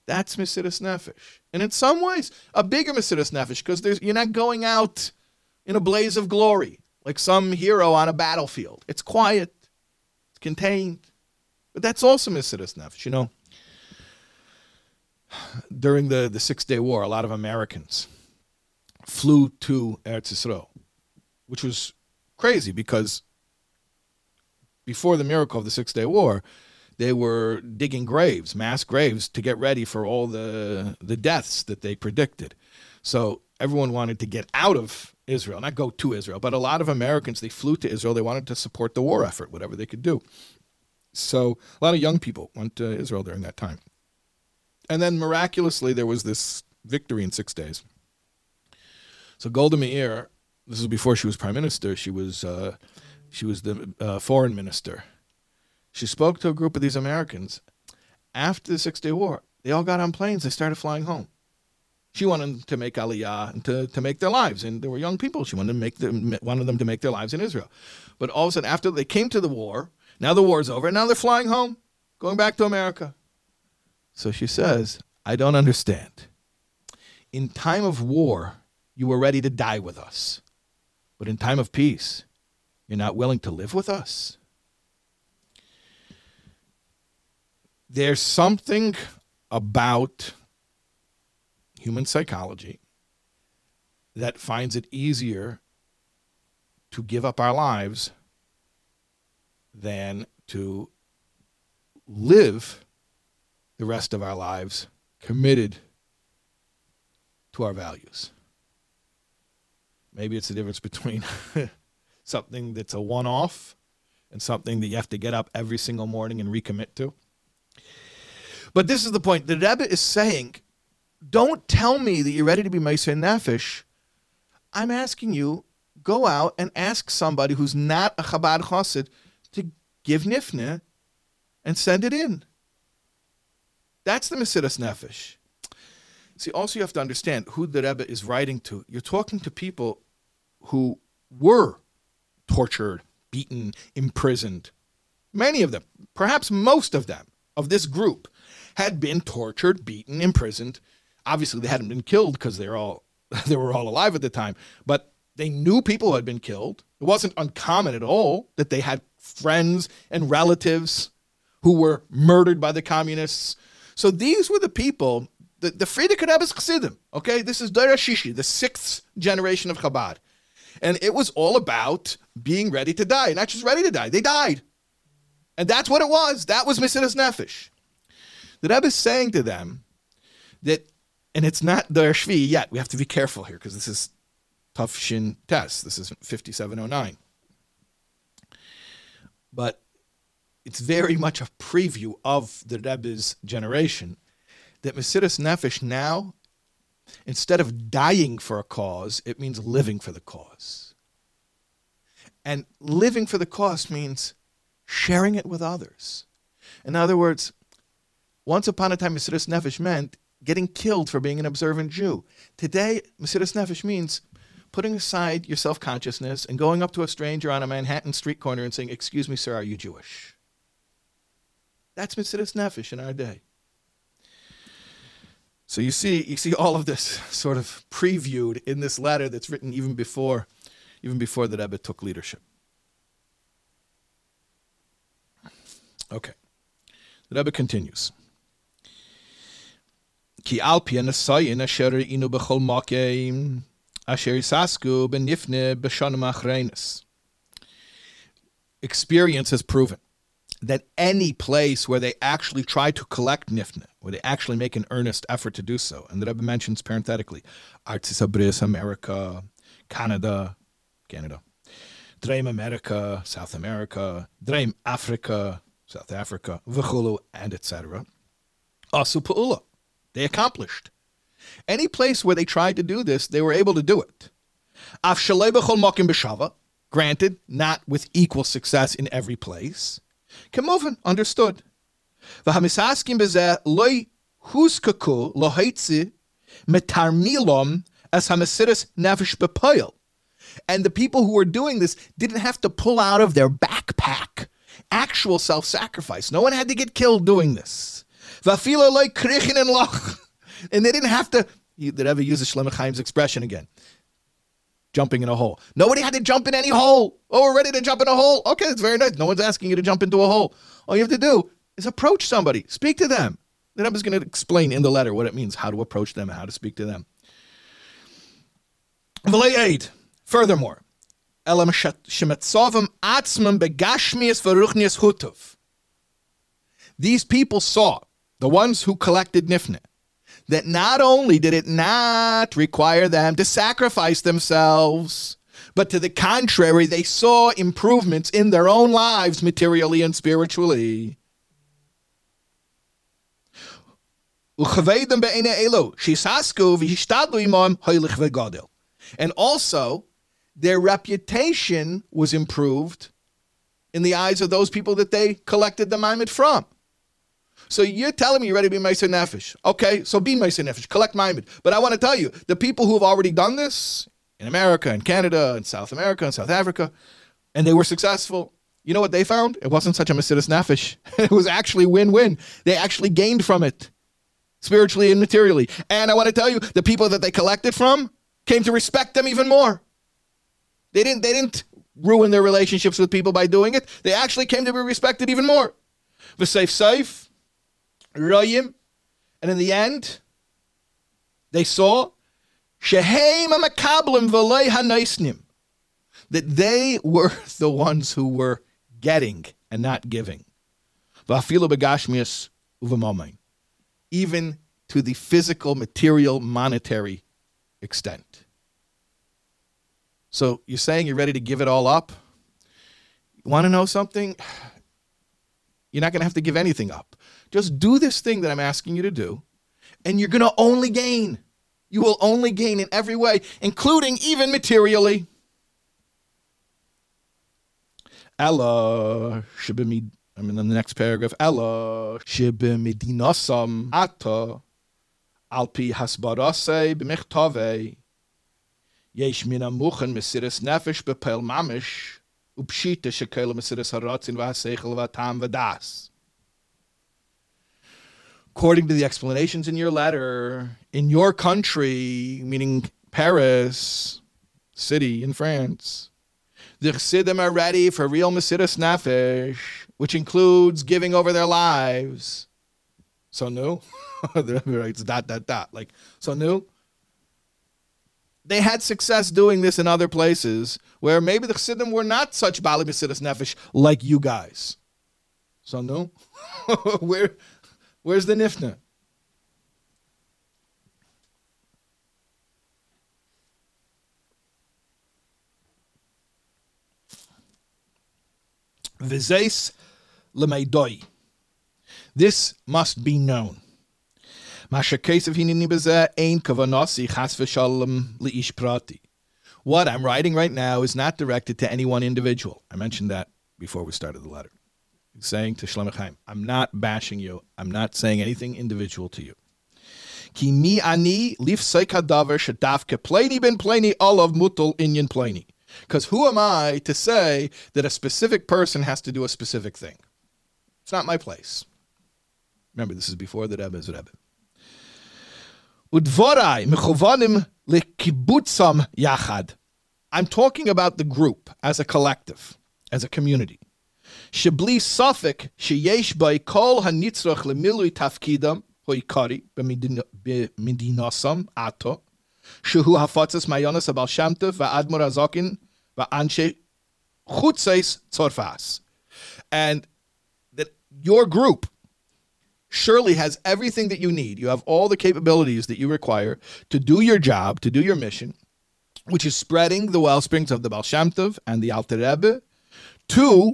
That's Mesiris Nefesh. And in some ways, a bigger Mesiris Nefesh, because you're not going out in a blaze of glory like some hero on a battlefield. It's quiet, it's contained. But that's also Mesiris Nefesh. You know, during the, the Six Day War, a lot of Americans flew to Eretz Yisrael, which was crazy because before the miracle of the Six Day War, they were digging graves, mass graves, to get ready for all the the deaths that they predicted. So everyone wanted to get out of Israel, not go to Israel, but a lot of Americans they flew to Israel. They wanted to support the war effort, whatever they could do. So a lot of young people went to Israel during that time. And then miraculously, there was this victory in six days. So Golda Meir, this was before she was prime minister. She was uh, she was the uh, foreign minister. She spoke to a group of these Americans after the Six Day War. They all got on planes. They started flying home. She wanted to make Aliyah and to, to make their lives, and there were young people. She wanted to make them wanted them to make their lives in Israel. But all of a sudden, after they came to the war, now the war's over, and now they're flying home, going back to America. So she says, I don't understand. In time of war, you were ready to die with us. But in time of peace, you're not willing to live with us. There's something about human psychology that finds it easier to give up our lives than to live the rest of our lives committed to our values. Maybe it's the difference between something that's a one off and something that you have to get up every single morning and recommit to. But this is the point. The Rebbe is saying, don't tell me that you're ready to be Meiser Nefesh. I'm asking you, go out and ask somebody who's not a Chabad Chassid to give Nifne and send it in. That's the Mesiras Nefesh. See, also you have to understand who the Rebbe is writing to. You're talking to people who were tortured, beaten, imprisoned. Many of them, perhaps most of them, of this group, had been tortured, beaten, imprisoned. Obviously, they hadn't been killed because they're all they were all alive at the time, but they knew people who had been killed. It wasn't uncommon at all that they had friends and relatives who were murdered by the communists. So these were the people, the, the Frierdiker Rebbe's Chassidim, okay? This is Dora Shishi, the sixth generation of Chabad. And it was all about being ready to die, not just ready to die. They died. And that's what it was. That was Mesiras Nefesh. The Rebbe is saying to them that, and it's not the Shvi yet. We have to be careful here because this is Tafshin Test. This is 5709. But it's very much a preview of the Rebbe's generation that Mesiras Nefesh now Instead of dying for a cause, it means living for the cause. And living for the cause means sharing it with others. In other words, once upon a time, Mesiras Nefesh meant getting killed for being an observant Jew. Today, Mesiras Nefesh means putting aside your self consciousness and going up to a stranger on a Manhattan street corner and saying, Excuse me, sir, are you Jewish? That's Mesiras Nefesh in our day. So you see, you see all of this sort of previewed in this letter that's written even before, even before the Rebbe took leadership. Okay, the Rebbe continues. Ki alpi anasayin asher inu b'chol makeim asher isasku benifne b'shanim. Experience has proven that any place where they actually try to collect nifne, where they actually make an earnest effort to do so, and the Rebbe mentions parenthetically, Artis Abris, America, Canada, Canada, Dream America, South America, Dream Africa, South Africa, V'chulu, and etc. Asu Pa'ula. They accomplished. Any place where they tried to do this, they were able to do it. Granted, not with equal success in every place. Kemoven, understood. And the people who were doing this didn't have to pull out of their backpack actual self-sacrifice. No one had to get killed doing this. And they didn't have to, did ever use Shlomo Chaim's expression again jumping in a hole. Nobody had to jump in any hole. Oh, we're ready to jump in a hole. Okay, it's very nice. No one's asking you to jump into a hole. All you have to do is approach somebody, speak to them. Then I'm just going to explain in the letter what it means, how to approach them, how to speak to them. eight. Furthermore, these people saw, the ones who collected Nifne, that not only did it not require them to sacrifice themselves, but to the contrary, they saw improvements in their own lives materially and spiritually. And also, their reputation was improved in the eyes of those people that they collected the maimon from. So you're telling me you're ready to be Meiser Nefesh. Okay, so be Meiser Nefesh, collect Maimed. But I want to tell you, the people who have already done this in America and Canada and South America and South Africa, and they were successful, you know what they found? It wasn't such a Mesiris Nefesh. it was actually win-win. They actually gained from it, spiritually and materially. And I want to tell you, the people that they collected from came to respect them even more. They didn't, they didn't ruin their relationships with people by doing it. They actually came to be respected even more. The safe safe, royim, and in the end, they saw hanaisnim that they were the ones who were getting and not giving. Even to the physical, material, monetary extent. So you're saying you're ready to give it all up? You want to know something? You're not going to have to give anything up. Just do this thing that I'm asking you to do, and you're going to only gain. You will only gain in every way, including even materially. Ella shibimid. I mean, in the next paragraph, Ella shibimidinasam ata alpi hasbarase b'michtave yesh min mesiris nefesh bepel mamish upshita shekel mesiris haratzin v'haseichel v'atam v'das. According to the explanations in your letter, in your country, meaning Paris, city in France, the Chassidim are ready for real Mesiris Nefesh, which includes giving over their lives. So new? it's dot, dot, dot. Like, so new? They had success doing this in other places where maybe the Chassidim were not such Bali Mesiris Nefesh like you guys. So new? Where, where's the Nifna? Vizeis lemeidoi. This must be known. What I'm writing right now is not directed to any one individual. I mentioned that before we started the letter. Saying to Shlomo Chaim, I'm not bashing you. I'm not saying anything individual to you. Ki mi ani lif kadaver shadavke pleni ben pleni olav mutal inyan pleni. Because who am I to say that a specific person has to do a specific thing? It's not my place. Remember, this is before the Rebbe is Rebbe. Udvorai mechovanim lekibutzam yachad. I'm talking about the group as a collective, as a community. Shebli safik sheyesh by kol hanitzrach lemilui tafkidam hoikari b'midinasam ato shehu hafatzas mayonas abal shamtev va'admor azokin va'anshe chutzes tzorfas. And that your group surely has everything that you need. You have all the capabilities that you require to do your job, to do your mission, which is spreading the well springs of the Baal Shem Tov and the Alter Rebbe to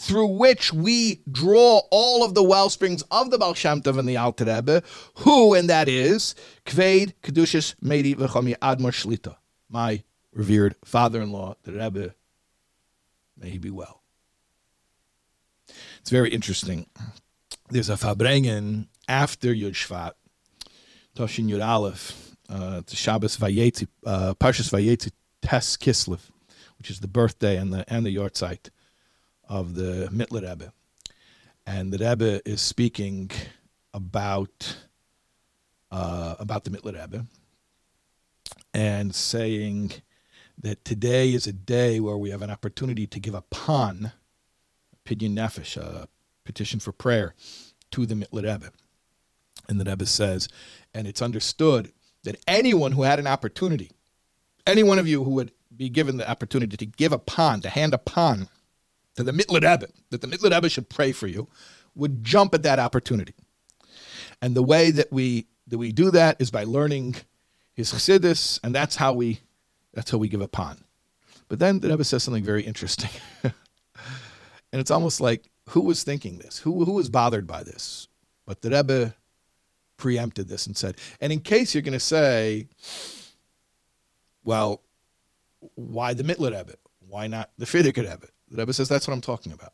through which we draw all of the wellsprings of the Baal Shem Tov and the Alter Rebbe, who, and that is Kved Kedushas Meidi V'chomi Admor Shlita, my revered father-in-law, the Rebbe, may he be well. It's very interesting. There's a Farbrengen after Yud Shvat, Toshin Yud Aleph, uh, Shabbos Vayetzi, uh, Parshas Vayetzi Tes Kislev, which is the birthday and the and the yahrzeit of the Mittler Rebbe, and the Rebbe is speaking about uh, about the Mittler Rebbe and saying that today is a day where we have an opportunity to give a pan pidyon nefesh, a petition for prayer, to the Mittler Rebbe. And the Rebbe says, and it's understood that anyone who had an opportunity, any one of you who would be given the opportunity to give a pan, to hand a pan to the Mittler Rebbe, that the Mittler Rebbe should pray for you, would jump at that opportunity. And the way that we that we do that is by learning his chassidus, and that's how we that's how we give a pan. But then the Rebbe says something very interesting, and it's almost like who was thinking this? Who who was bothered by this? But the Rebbe preempted this and said, and in case you're going to say, well, why the Mittler Rebbe? Why not the Frierdiker Rebbe? The Rebbe says that's what I'm talking about.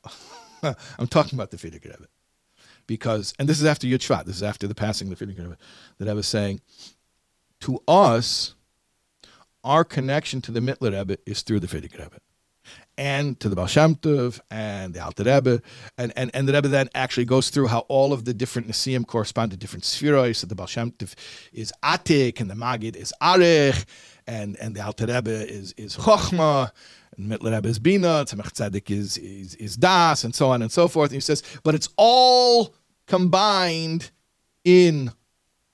I'm talking about the Frierdiker Rebbe. Because, and this is after Yud this is after the passing of the Frierdiker Rebbe, I was saying, to us, our connection to the Mittler Rebbe is through the Frierdiker Rebbe. And to the Baal Shem Tov and the Alter Rebbe, and, and, and the Rebbe then actually goes through how all of the different Nisim correspond to different sefiros. So the Baal Shem Tov is Atik, and the Magid is Arich, and, and the Alter Rebbe is, is Chochma, and Mittler Rebbe is Bina, Tzemach Tzedek is, is, is Das, and so on and so forth. And he says, but it's all combined in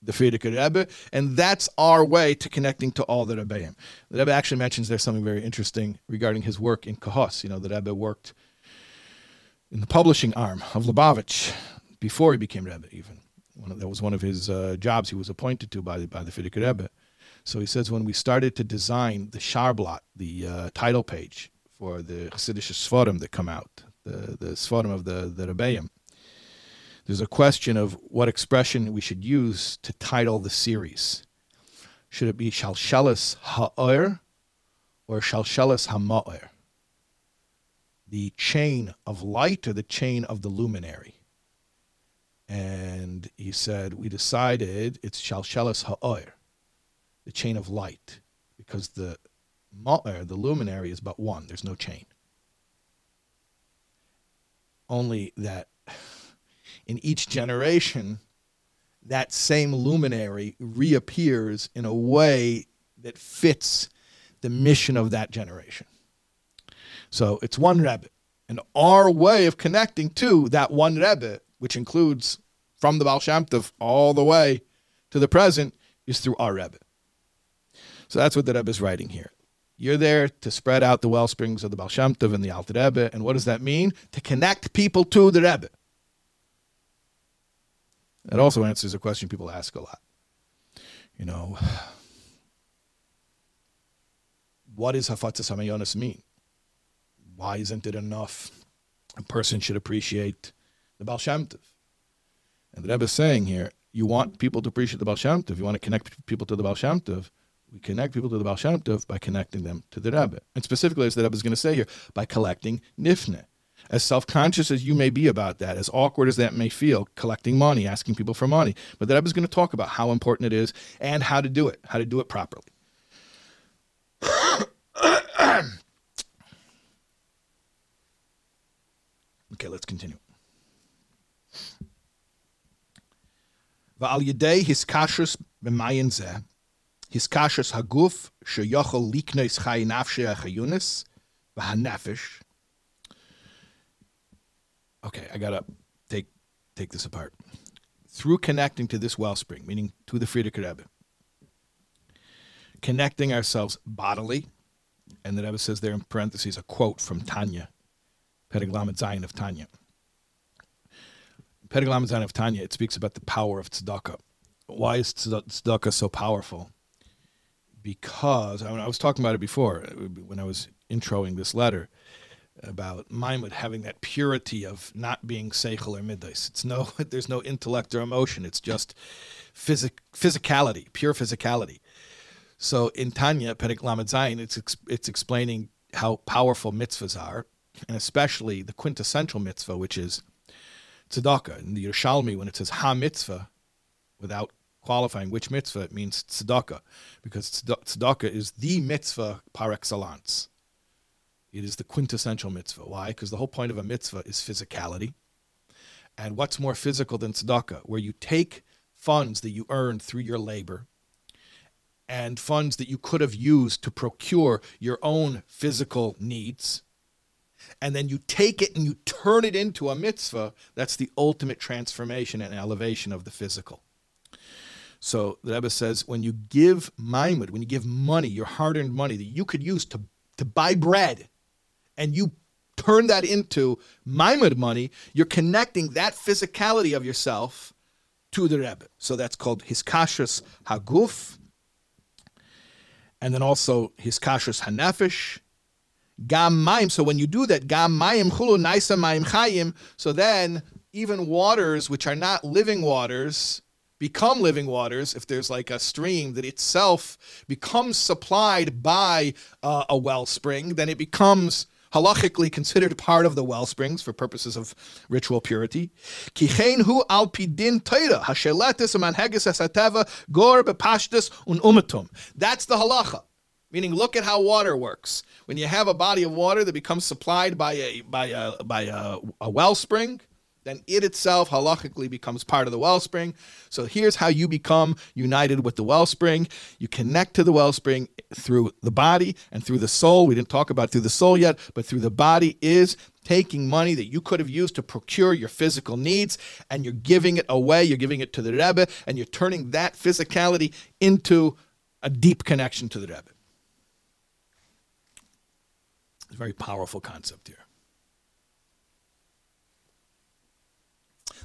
the Frierdiker Rebbe, and that's our way to connecting to all the Rebbeim. The Rebbe actually mentions there's something very interesting regarding his work in Kehos. You know, the Rebbe worked in the publishing arm of Lubavitch before he became Rebbe, even. Of, that was one of his uh, jobs he was appointed to by the, by the Frierdiker Rebbe. So he says when we started to design the Sharblat, the uh, title page for the Chassidish Sforim that come out, the, the Sforim of the, the Rebbeim, there's a question of what expression we should use to title the series. Should it be Shalshelis Ha'or or Shalshelis Ha'ma'or? The chain of light or the chain of the luminary? And he said, we decided it's Shalshelis Ha'or, the chain of light, because the Ma'or, er, the luminary, is but one. There's no chain. Only that in each generation, that same luminary reappears in a way that fits the mission of that generation. So it's one Rebbe. And our way of connecting to that one Rebbe, which includes from the Baal Shem Tov all the way to the present, is through our Rebbe. So that's what the Rebbe is writing here. You're there to spread out the well springs of the Baal Shem Tov and the Alter Rebbe. And what does that mean? To connect people to the Rebbe. It also answers a question people ask a lot. You know, what does Hafatzas Hamayonis mean? Why isn't it enough? A person should appreciate the Baal Shem Tov. And the Rebbe is saying here, you want people to appreciate the Baal Shem Tov, you want to connect people to the Baal Shem Tov, we connect people to the Baal Shem Tov by connecting them to the Rebbe. And specifically, as the Rebbe is going to say here, by collecting nifne. As self conscious as you may be about that, as awkward as that may feel, collecting money, asking people for money. But the Rebbe is going to talk about how important it is and how to do it, how to do it properly. okay, let's continue. Va'al yedei hiskashrus zeh hiskashrus haguf sheyochel liknois chayin afshe achayunis v'hanafish. Okay, I gotta take take this apart. Through connecting to this wellspring, meaning to the Frierdiker Rebbe, connecting ourselves bodily, and the Rebbe says there in parentheses a quote from Tanya, Perek Lamed Zayin of Tanya. Perek Lamed Zayin of Tanya, it speaks about the power of tzedakah. Why is tzedakah so powerful? Because I, I was talking about it before uh, when I was introing this letter about Maimon having that purity of not being seichel or midas. It's no, there's no intellect or emotion. It's just physic, physicality, pure physicality. So in Tanya, Perek Lamed Zayin, it's it's explaining how powerful mitzvahs are, and especially the quintessential mitzvah, which is tzedakah. In the Yerushalmi, when it says ha mitzvah, without qualifying which mitzvah, it means tzedakah, because tzedakah is the mitzvah par excellence. It is the quintessential mitzvah. Why? Because the whole point of a mitzvah is physicality. And what's more physical than tzedakah, where you take funds that you earned through your labor and funds that you could have used to procure your own physical needs, and then you take it and you turn it into a mitzvah, that's the ultimate transformation and elevation of the physical. So the Rebbe says when you give maimud, when you give money, your hard-earned money that you could use to, to buy bread, and you turn that into maimud money, you're connecting that physicality of yourself to the Rebbe. So that's called Hiskashrus Haguf, and then also Hiskashrus Hanefesh, Gam Maim. So when you do that, Gam Mayim Chulu Naisa Mayim Chayim, so then even waters which are not living waters become living waters if there's like a stream that itself becomes supplied by uh, a wellspring, then it becomes halachically considered part of the well springs for purposes of ritual purity. al pidin un umatum. That's the halacha. Meaning, look at how water works. When you have a body of water that becomes supplied by a by a by a, a wellspring, then it itself halachically becomes part of the wellspring. So here's how you become united with the wellspring. You connect to the wellspring through the body and through the soul. We didn't talk about through the soul yet, but through the body is taking money that you could have used to procure your physical needs and you're giving it away. You're giving it to the Rebbe and you're turning that physicality into a deep connection to the Rebbe. It's a very powerful concept here.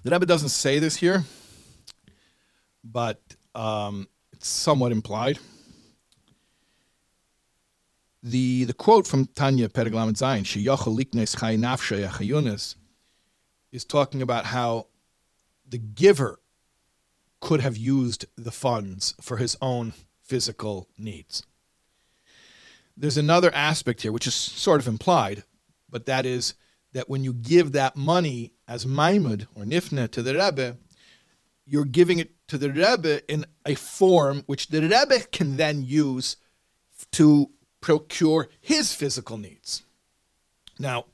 The Rebbe doesn't say this here, but um, it's somewhat implied. The, the quote from Tanya Perek Lamed Zayin, Sheyachal liknes chay nafshe is talking about how the giver could have used the funds for his own physical needs. There's another aspect here, which is sort of implied, but that is that when you give that money as Maimud or Nifna to the Rebbe, you're giving it to the Rebbe in a form which the Rebbe can then use to procure his physical needs. Now,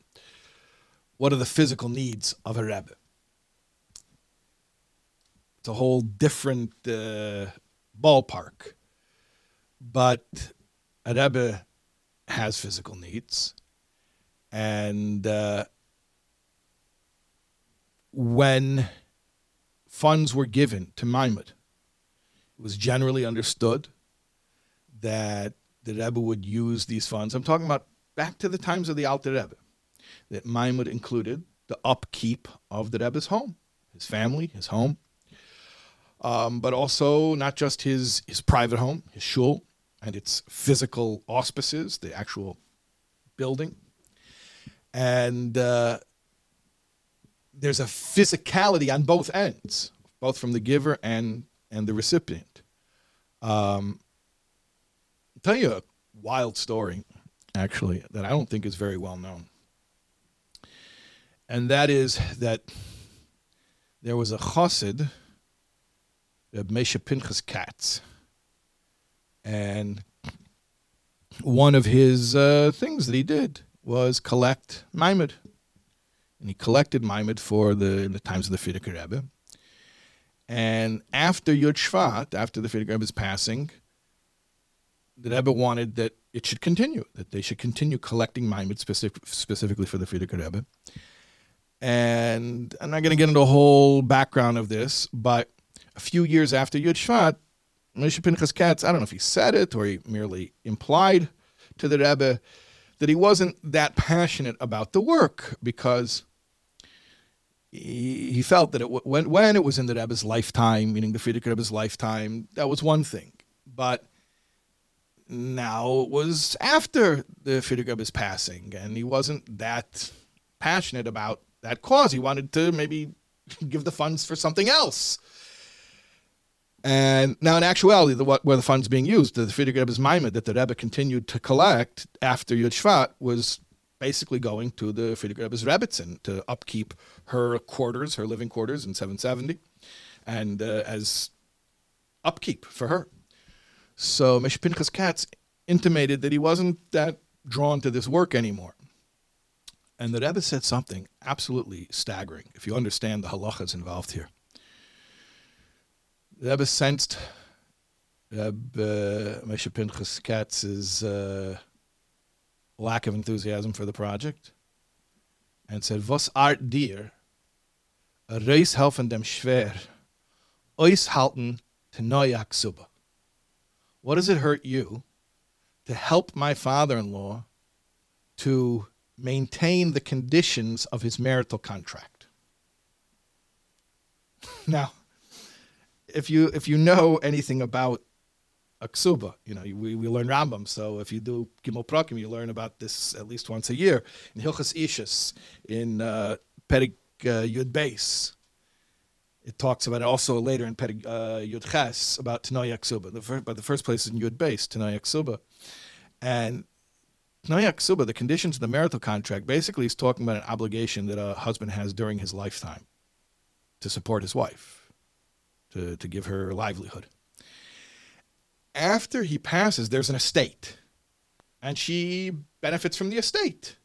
what are the physical needs of a Rebbe? It's a whole different uh, ballpark. But a Rebbe has physical needs. And uh, when funds were given to Maimud, it was generally understood that the Rebbe would use these funds. I'm talking about back to the times of the Alter Rebbe, that Maimud included the upkeep of the Rebbe's home, his family, his home, um, but also not just his, his private home, his shul, and its physical auspices, the actual building, and uh, there's a physicality on both ends, both from the giver and and the recipient. Um, I'll tell you a wild story, actually, that I don't think is very well known, and that is that there was a chassid, Moshe Pinchas Katz, and one of his uh, things that he did was collect Maimid. And he collected Maimid for the in the times of the Frierdiker Rebbe. And after Yud Shvat, after the Frierdiker Rebbe's passing, the Rebbe wanted that it should continue, that they should continue collecting Maimid specific, specifically for the Frierdiker Rebbe. And I'm not going to get into a whole background of this, but a few years after Yud Shvat, Moshe Pinchas Katz, I don't know if he said it or he merely implied to the Rebbe that he wasn't that passionate about the work because he, felt that it, when, when it was in the Rebbe's lifetime, meaning the Frierdiker Rebbe's lifetime, that was one thing. But now it was after the Frierdiker Rebbe's passing, and he wasn't that passionate about that cause. He wanted to maybe give the funds for something else. And now, in actuality, the, what, where the funds being used, the Frierdiker Rebbe's Maimah that the Rebbe continued to collect after Yud Shvat was basically going to the Frierdiker Rebbe's Rebbetzin to upkeep her quarters, her living quarters in 770, and uh, as upkeep for her. So Moshe Pinchas Katz intimated that he wasn't that drawn to this work anymore. And the Rebbe said something absolutely staggering, if you understand the halachas involved here. The Rebbe sensed Rebbe Moshe Pinchas Katz's uh, lack of enthusiasm for the project and said, Was art dir? A reis helfen dem schwer, ois halten to noyak suba. What does it hurt you to help my father in law to maintain the conditions of his marital contract. now, if you if you know anything about a ksuba, you know we, we learn Rambam. So if you do Gimel Prakim, you learn about this at least once a year in Hilchas Ishus in uh, Perik uh, Yud Beis. It talks about it also later in Perik uh, Yud Ches about Tanoyak Ksuba. The but the first place is in Yud Beis, Tanoyak Ksuba, and Tanoyak Ksuba, the conditions of the marital contract, basically is talking about an obligation that a husband has during his lifetime to support his wife, to, to give her livelihood. After he passes, there's an estate, and she benefits from the estate.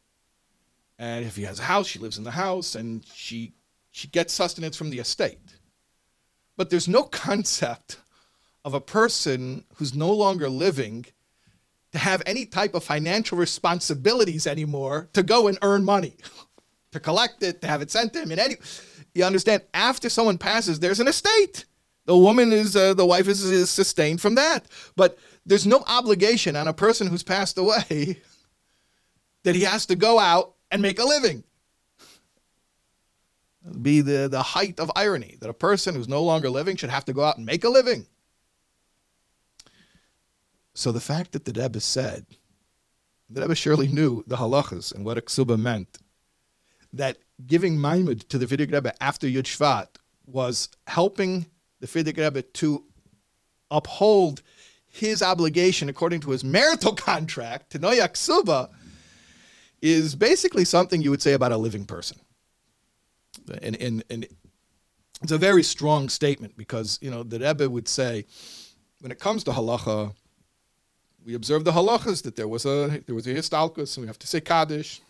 And if he has a house, she lives in the house, and she she gets sustenance from the estate. But there's no concept of a person who's no longer living to have any type of financial responsibilities anymore to go and earn money, to collect it, to have it sent to him. In any, you understand? After someone passes, there's an estate. The woman is, uh, the wife is, is sustained from that. But there's no obligation on a person who's passed away that he has to go out and make a living. It'd be the, the height of irony that a person who's no longer living should have to go out and make a living. So the fact that the Rebbe said, the Rebbe surely knew the halachas and what a ksuba meant, that giving maimud to the Frierdiker Rebbe after Yud Shvat was helping the Frierdiker Rebbe to uphold his obligation according to his marital contract to Noyak Ksuba is basically something you would say about a living person. And, and, and it's a very strong statement because, you know, the Rebbe would say, when it comes to halacha, we observe the halachas that there was a there was a histalkus and we have to say kaddish.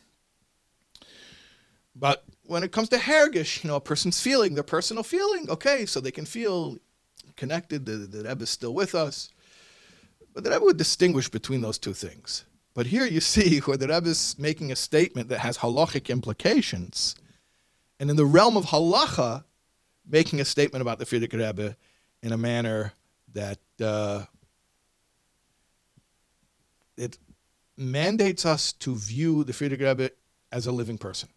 But when it comes to hergish, you know, a person's feeling, their personal feeling, okay, so they can feel connected, the, the Rebbe is still with us. But the Rebbe would distinguish between those two things. But here you see where the Rebbe is making a statement that has halachic implications. And in the realm of halacha, making a statement about the Frierdiker Rebbe in a manner that uh, it mandates us to view the Frierdiker Rebbe as a living person.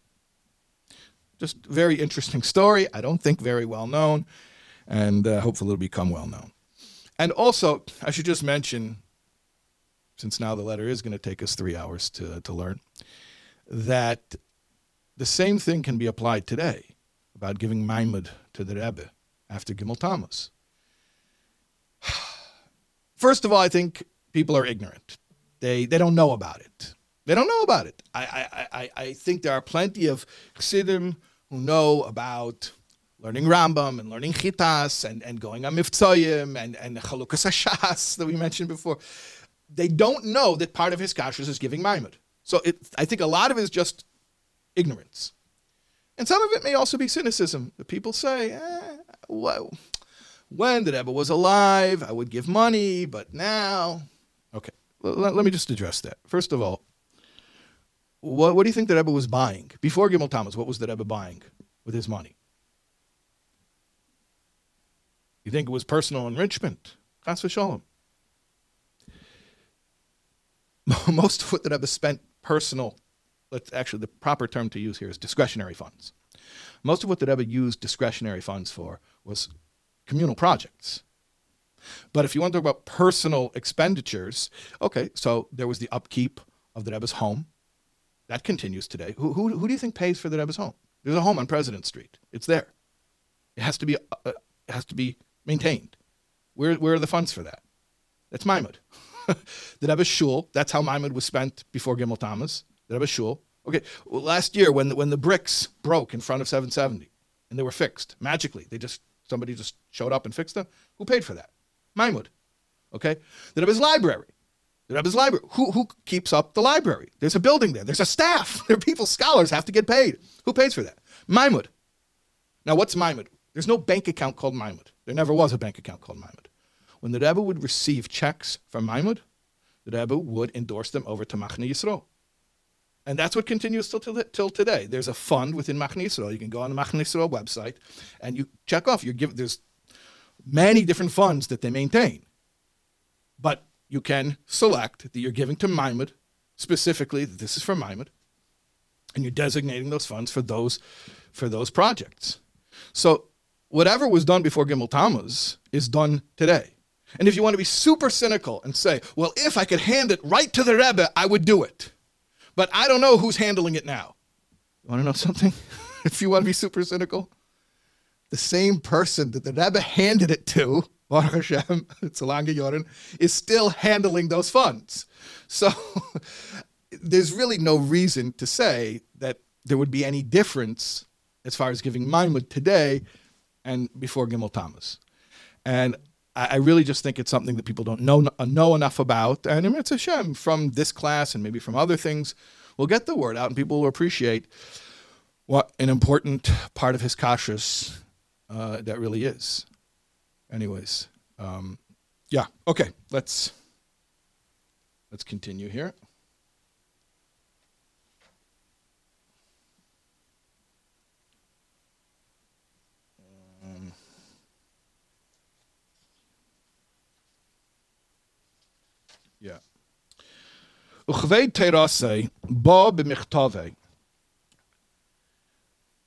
Just very interesting story. I don't think very well known, and uh, hopefully it'll become well known. And also, I should just mention, since now the letter is going to take us three hours to, to learn, that the same thing can be applied today about giving Maimud to the Rebbe after Gimel Tammuz. First of all, I think people are ignorant. They, they don't know about it. They don't know about it. I, I, I, I think there are plenty of Chassidim who know about learning Rambam and learning Chitas and, and going on Mivtzoyim and, and Chalukas Hashas that we mentioned before. They don't know that part of hiskashrus is giving Maimud. So it, I think a lot of it is just ignorance. And some of it may also be cynicism. The people say, eh, well, when the Rebbe was alive, I would give money, but now. Okay, let me just address that. First of all, what, what do you think the Rebbe was buying? Before Gimel Tammuz, what was the Rebbe buying with his money? You think it was personal enrichment? Chas v'shalom. Most of what the Rebbe spent personal, let's actually, the proper term to use here is discretionary funds. Most of what the Rebbe used discretionary funds for was communal projects. But if you want to talk about personal expenditures, okay, so there was the upkeep of the Rebbe's home. That continues today. Who, who, who do you think pays for the Rebbe's home? There's a home on President Street. It's there. It has to be, uh, has to be maintained. Where, where are the funds for that? That's Maimud. the Rebbe's shul, that's how Maimud was spent before Gimel Tammuz. The Rebbe's shul. Okay, well, last year when the, when the bricks broke in front of 770 and they were fixed magically, they just somebody just showed up and fixed them. Who paid for that? Maimud. Okay, the Rebbe's library. The Rebbe's library. Who, who keeps up the library? There's a building there. There's a staff. There are people, scholars have to get paid. Who pays for that? Maimud. Now, what's Maimud? There's no bank account called Maimud. There never was a bank account called Maimud. When the Rebbe would receive checks from Maimud, the Rebbe would endorse them over to Machne Yisrael. And that's what continues till, till, till today. There's a fund within Machne Yisrael. You can go on the Machne Yisrael website and you check off. You give there's many different funds that they maintain, but you can select that you're giving to Maimud specifically. That this is for Maimud, and you're designating those funds for those for those projects. So whatever was done before Gimel Tammuz is done today. And if you want to be super cynical and say, well, if I could hand it right to the Rebbe, I would do it. But I don't know who's handling it now. You want to know something? if you want to be super cynical, the same person that the Rebbe handed it to, Baruch Hashem, Tzalanga Yoren, is still handling those funds. So there's really no reason to say that there would be any difference as far as giving Maimud today and before Gimel Tammuz. And I really just think it's something that people don't know know enough about. And Emir Hashem, from this class and maybe from other things, we'll get the word out and people will appreciate what an important part of hiskashrus uh, that really is Anyways, um, yeah, okay, let's let's continue here. Yeah. וכבד תרסי בא במכתבי,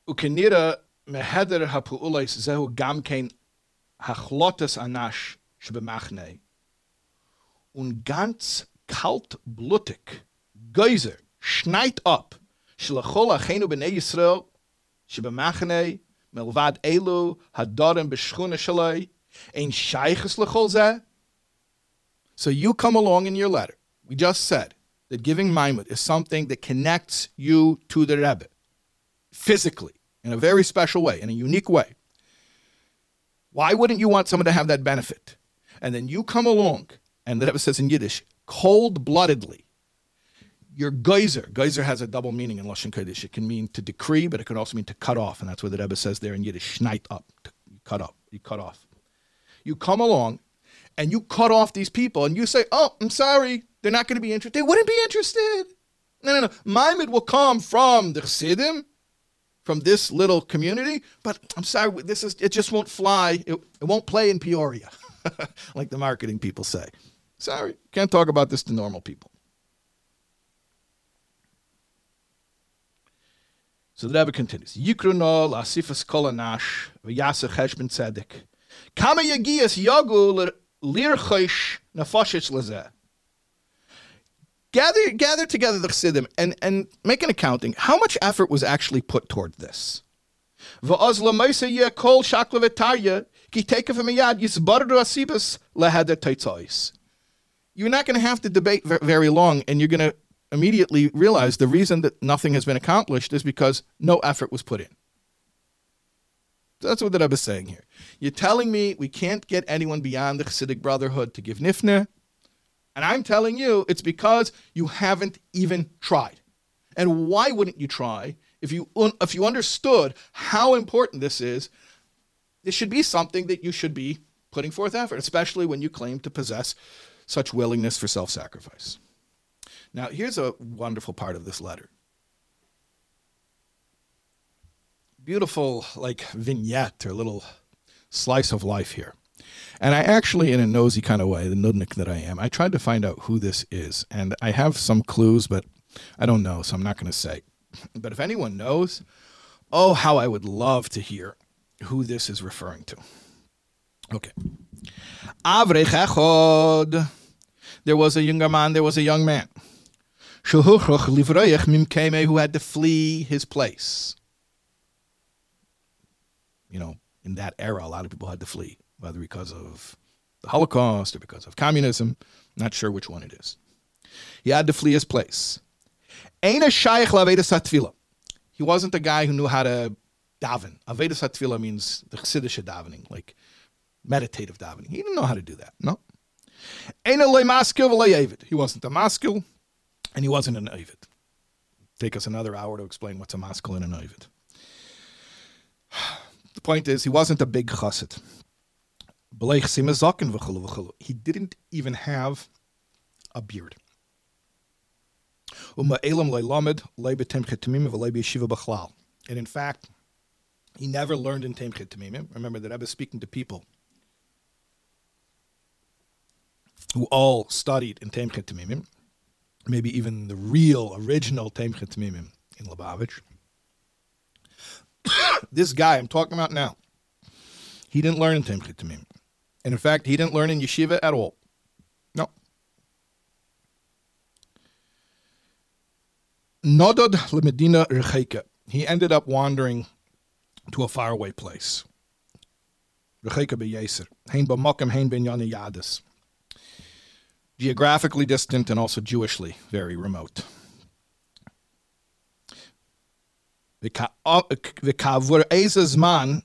וכנראה מהדר הפעולס זהו גם כן Hachlotes Anash Shbemachne. Und ganz kaltblutig, Geyser, schneit ab, Shlachol Achenu B'nei Yisrael, Shbemachne, Melvad Elu, Hadorim B'shchune Shalai, Ein Sheiches Lechol Zeh. So you come along in your letter. We just said that giving Maimud is something that connects you to the Rebbe physically in a very special way, in a unique way. Why wouldn't you want someone to have that benefit? And then you come along, and the Rebbe says in Yiddish, cold bloodedly, your geyser. Geyser has a double meaning in Lashon Kodesh. It can mean to decree, but it can also mean to cut off. And that's what the Rebbe says there in Yiddish, schneit up, to cut up, you cut off. You come along and you cut off these people and you say, oh, I'm sorry, they're not going to be interested. They wouldn't be interested. No, no, no. Maimid will come from the Chassidim, from this little community, but I'm sorry, this is it just won't fly. It, it won't play in Peoria, like the marketing people say. Sorry, can't talk about this to normal people. So the Rebbe continues. Yikruno lasifas kolanash v'yaseh cheshbon tzedek. Kama yagias yagu lirchosh nafashish lezeh. Gather, gather together the chassidim and, and make an accounting. How much effort was actually put toward this? You're not going to have to debate very long, and you're going to immediately realize the reason that nothing has been accomplished is because no effort was put in. That's what the Rebbe is saying here. You're telling me we can't get anyone beyond the Chassidic Brotherhood to give nifne, and I'm telling you it's because you haven't even tried. And why wouldn't you try if you if you understood how important this is? This should be something that you should be putting forth effort, especially when you claim to possess such willingness for self-sacrifice. Now, here's a wonderful part of this letter. Beautiful, like vignette or little slice of life here. And I actually, in a nosy kind of way, the nudnik that I am, I tried to find out who this is. And I have some clues, but I don't know, so I'm not going to say. But if anyone knows, oh, how I would love to hear who this is referring to. Okay. Avrech echod. There was a younger man, there was a young man. Mimkeme, who had to flee his place. You know, in that era, a lot of people had to flee, whether because of the Holocaust or because of communism. Not sure which one it is. He had to flee his place. He wasn't a guy who knew how to daven. Avedas hatfila means the chassidish davening, like meditative davening. He didn't know how to do that. No. He wasn't a maskil, and he wasn't an ovid. Take us another hour to explain what's a maskil and an ovid. The point is, he wasn't a big chassid. He didn't even have a beard. And in fact, he never learned in Tomchei Temimim. Remember that I was speaking to people who all studied in Tomchei Temimim, maybe even the real, original Temchet Tamimim in Lubavitch. this guy I'm talking about now, he didn't learn in Timchit Tamim. And in fact, he didn't learn in yeshiva at all. No. Nodod lemedina rechaika. He ended up wandering to a faraway place. Rechaika beyeser. Hein b'mokam hein ben yadis. Geographically distant and also Jewishly very remote. Uh, v'kavur ezazman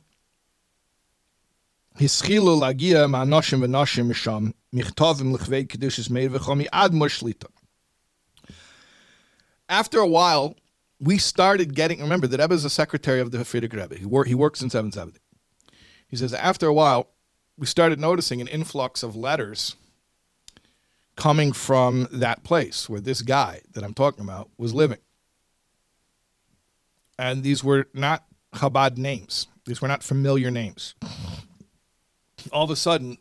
after a while, we started getting, remember, the Rebbe is the secretary of the Frierdiker Rebbe. He, he works in 770. He says, after a while, we started noticing an influx of letters coming from that place where this guy that I'm talking about was living. And these were not Chabad names. These were not familiar names. All of a sudden,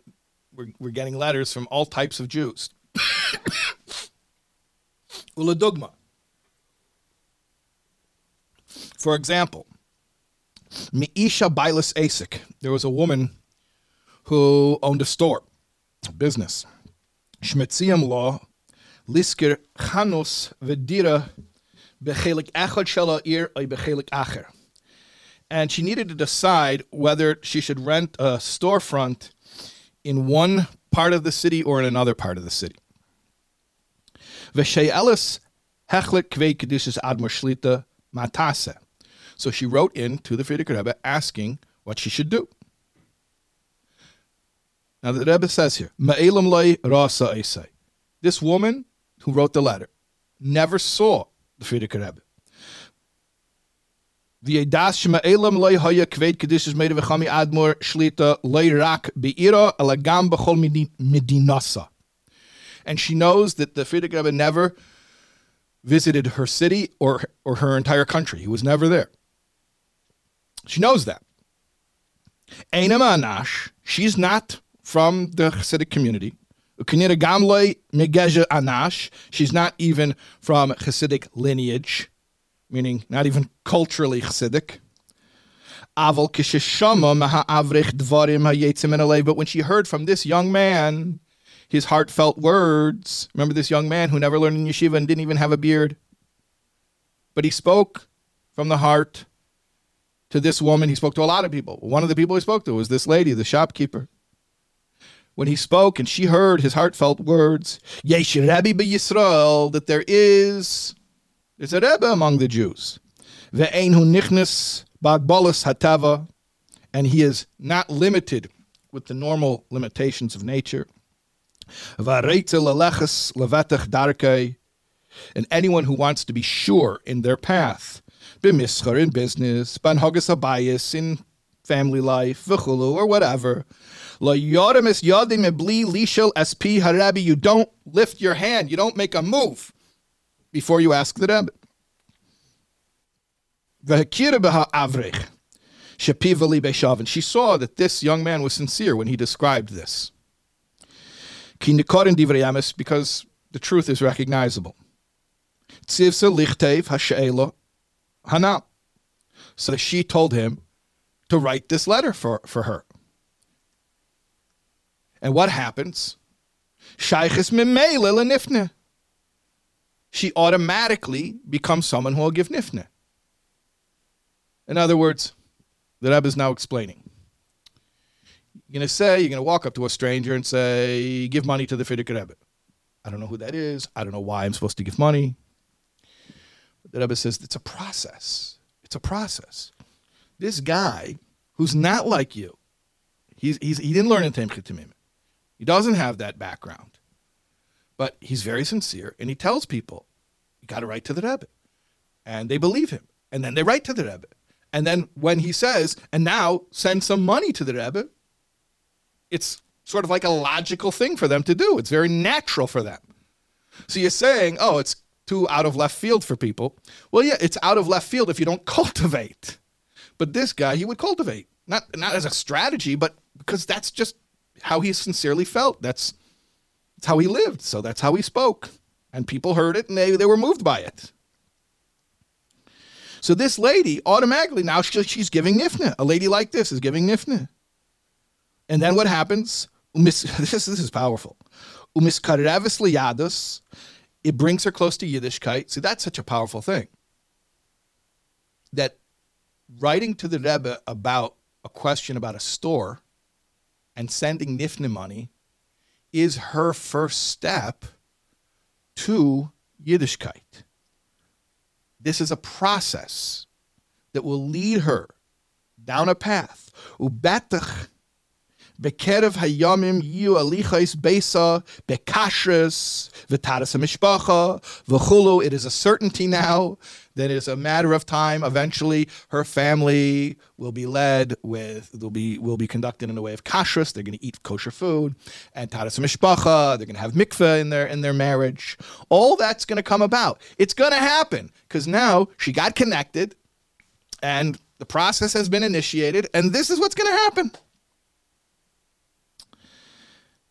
we're, we're getting letters from all types of Jews. Uladugma. For example, Meisha Bailas Asik. There was a woman who owned a store, a business. Shmetziam law, Lisker Chanos Vedira Bechelik Echad Shela Ir Bechelik Acher. And she needed to decide whether she should rent a storefront in one part of the city or in another part of the city. So she wrote in to the Frierdiker Rebbe asking what she should do. Now the Rebbe says here. This woman who wrote the letter never saw the Frierdiker Rebbe. V'yedas shema'elam loy haya kved kedishas meida v'chami admor shlita loy rak be'ira alagam medi- medinasa. And she knows that the Frierdiker Rebbe never visited her city or, or her entire country. He was never there. She knows that. Einama Anash, she's not from the Hasidic community. Anash, she's not even from Hasidic lineage, meaning not even culturally Chassidic. But when she heard from this young man his heartfelt words, remember this young man who never learned in yeshiva and didn't even have a beard, but he spoke from the heart to this woman. He spoke to a lot of people. One of the people he spoke to was this lady, the shopkeeper. When he spoke and she heard his heartfelt words, Yesh be Yisrael, that there is, there's a Rebbe among the Jews. Ve'ein hu nichnis bagbolas hatava, and he is not limited with the normal limitations of nature. And anyone who wants to be sure in their path, b'mischar in business, banhogas abayis in family life, v'chulu or whatever. You don't lift your hand. You don't make a move before you ask the Rebbe. She saw that this young man was sincere when he described this. Because the truth is recognizable. So she told him to write this letter for, for her. And what happens? She automatically becomes someone who will give nifne. In other words, the Rebbe is now explaining. You're going to say, you're going to walk up to a stranger and say, give money to the Frierdiker Rebbe. I don't know who that is. I don't know why I'm supposed to give money. But the Rebbe says it's a process. It's a process. This guy who's not like you, he's, he's, he didn't learn in Temchit. He doesn't have that background. But he's very sincere and he tells people, you got to write to the Rebbe. And they believe him. And then they write to the Rebbe. And then when he says, and now send some money to the Rebbe, it's sort of like a logical thing for them to do. It's very natural for them. So you're saying, oh, it's too out of left field for people. Well, yeah, it's out of left field if you don't cultivate. But this guy, he would cultivate, not not as a strategy, but because that's just how he sincerely felt. That's that's how he lived. So that's how he spoke, and people heard it and they they were moved by it. So this lady automatically now she, she's giving nifna. A lady like this is giving nifna. And then what happens? This, this is powerful. Umis Umiskarevis liyadus. It brings her close to Yiddishkeit. See, that's such a powerful thing. That writing to the Rebbe about a question about a store and sending nifna money is her first step to Yiddishkeit. This is a process that will lead her down a path. Bekerev hayamim yiu alichais besa bekashres v'taras mishpacha v'chulu. It is a certainty now that it is a matter of time. Eventually, her family will be led with will be will be conducted in a way of kashrus. They're going to eat kosher food and taras mishpacha. They're going to have mikveh in their in their marriage. All that's going to come about. It's going to happen because now she got connected, and the process has been initiated, and this is what's going to happen.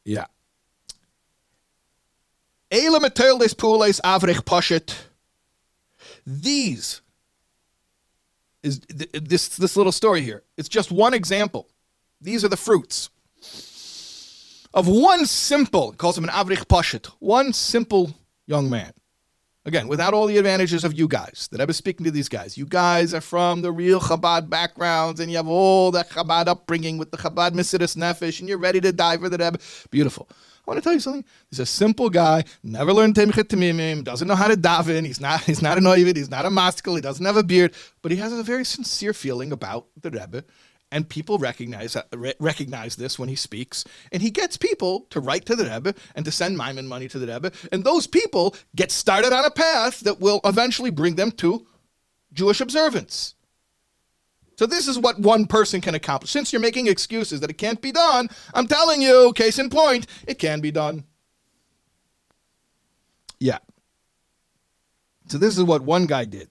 Yeah. Eile meteildes pules avrich poshet. These is th- this this little story here. It's just one example. These are the fruits of one simple. Calls him an avrich poshet. One simple young man. Again, without all the advantages of you guys that I was speaking to these guys. You guys are from the real Chabad backgrounds, and you have all that Chabad upbringing with the Chabad Mesiris Nefesh, and you're ready to die for the Rebbe. Beautiful. I want to tell you something. He's a simple guy, never learned Tomchei Temimim, doesn't know how to daven. He's not. He's not a noivid. He's not a maskell. He doesn't have a beard, but he has a very sincere feeling about the Rebbe, and people recognize uh, re- recognize this when he speaks. And he gets people to write to the Rebbe and to send Maimon money to the Rebbe, and those people get started on a path that will eventually bring them to Jewish observance. So this is what one person can accomplish. Since you're making excuses that it can't be done, I'm telling you, case in point, it can be done. Yeah. So this is what one guy did.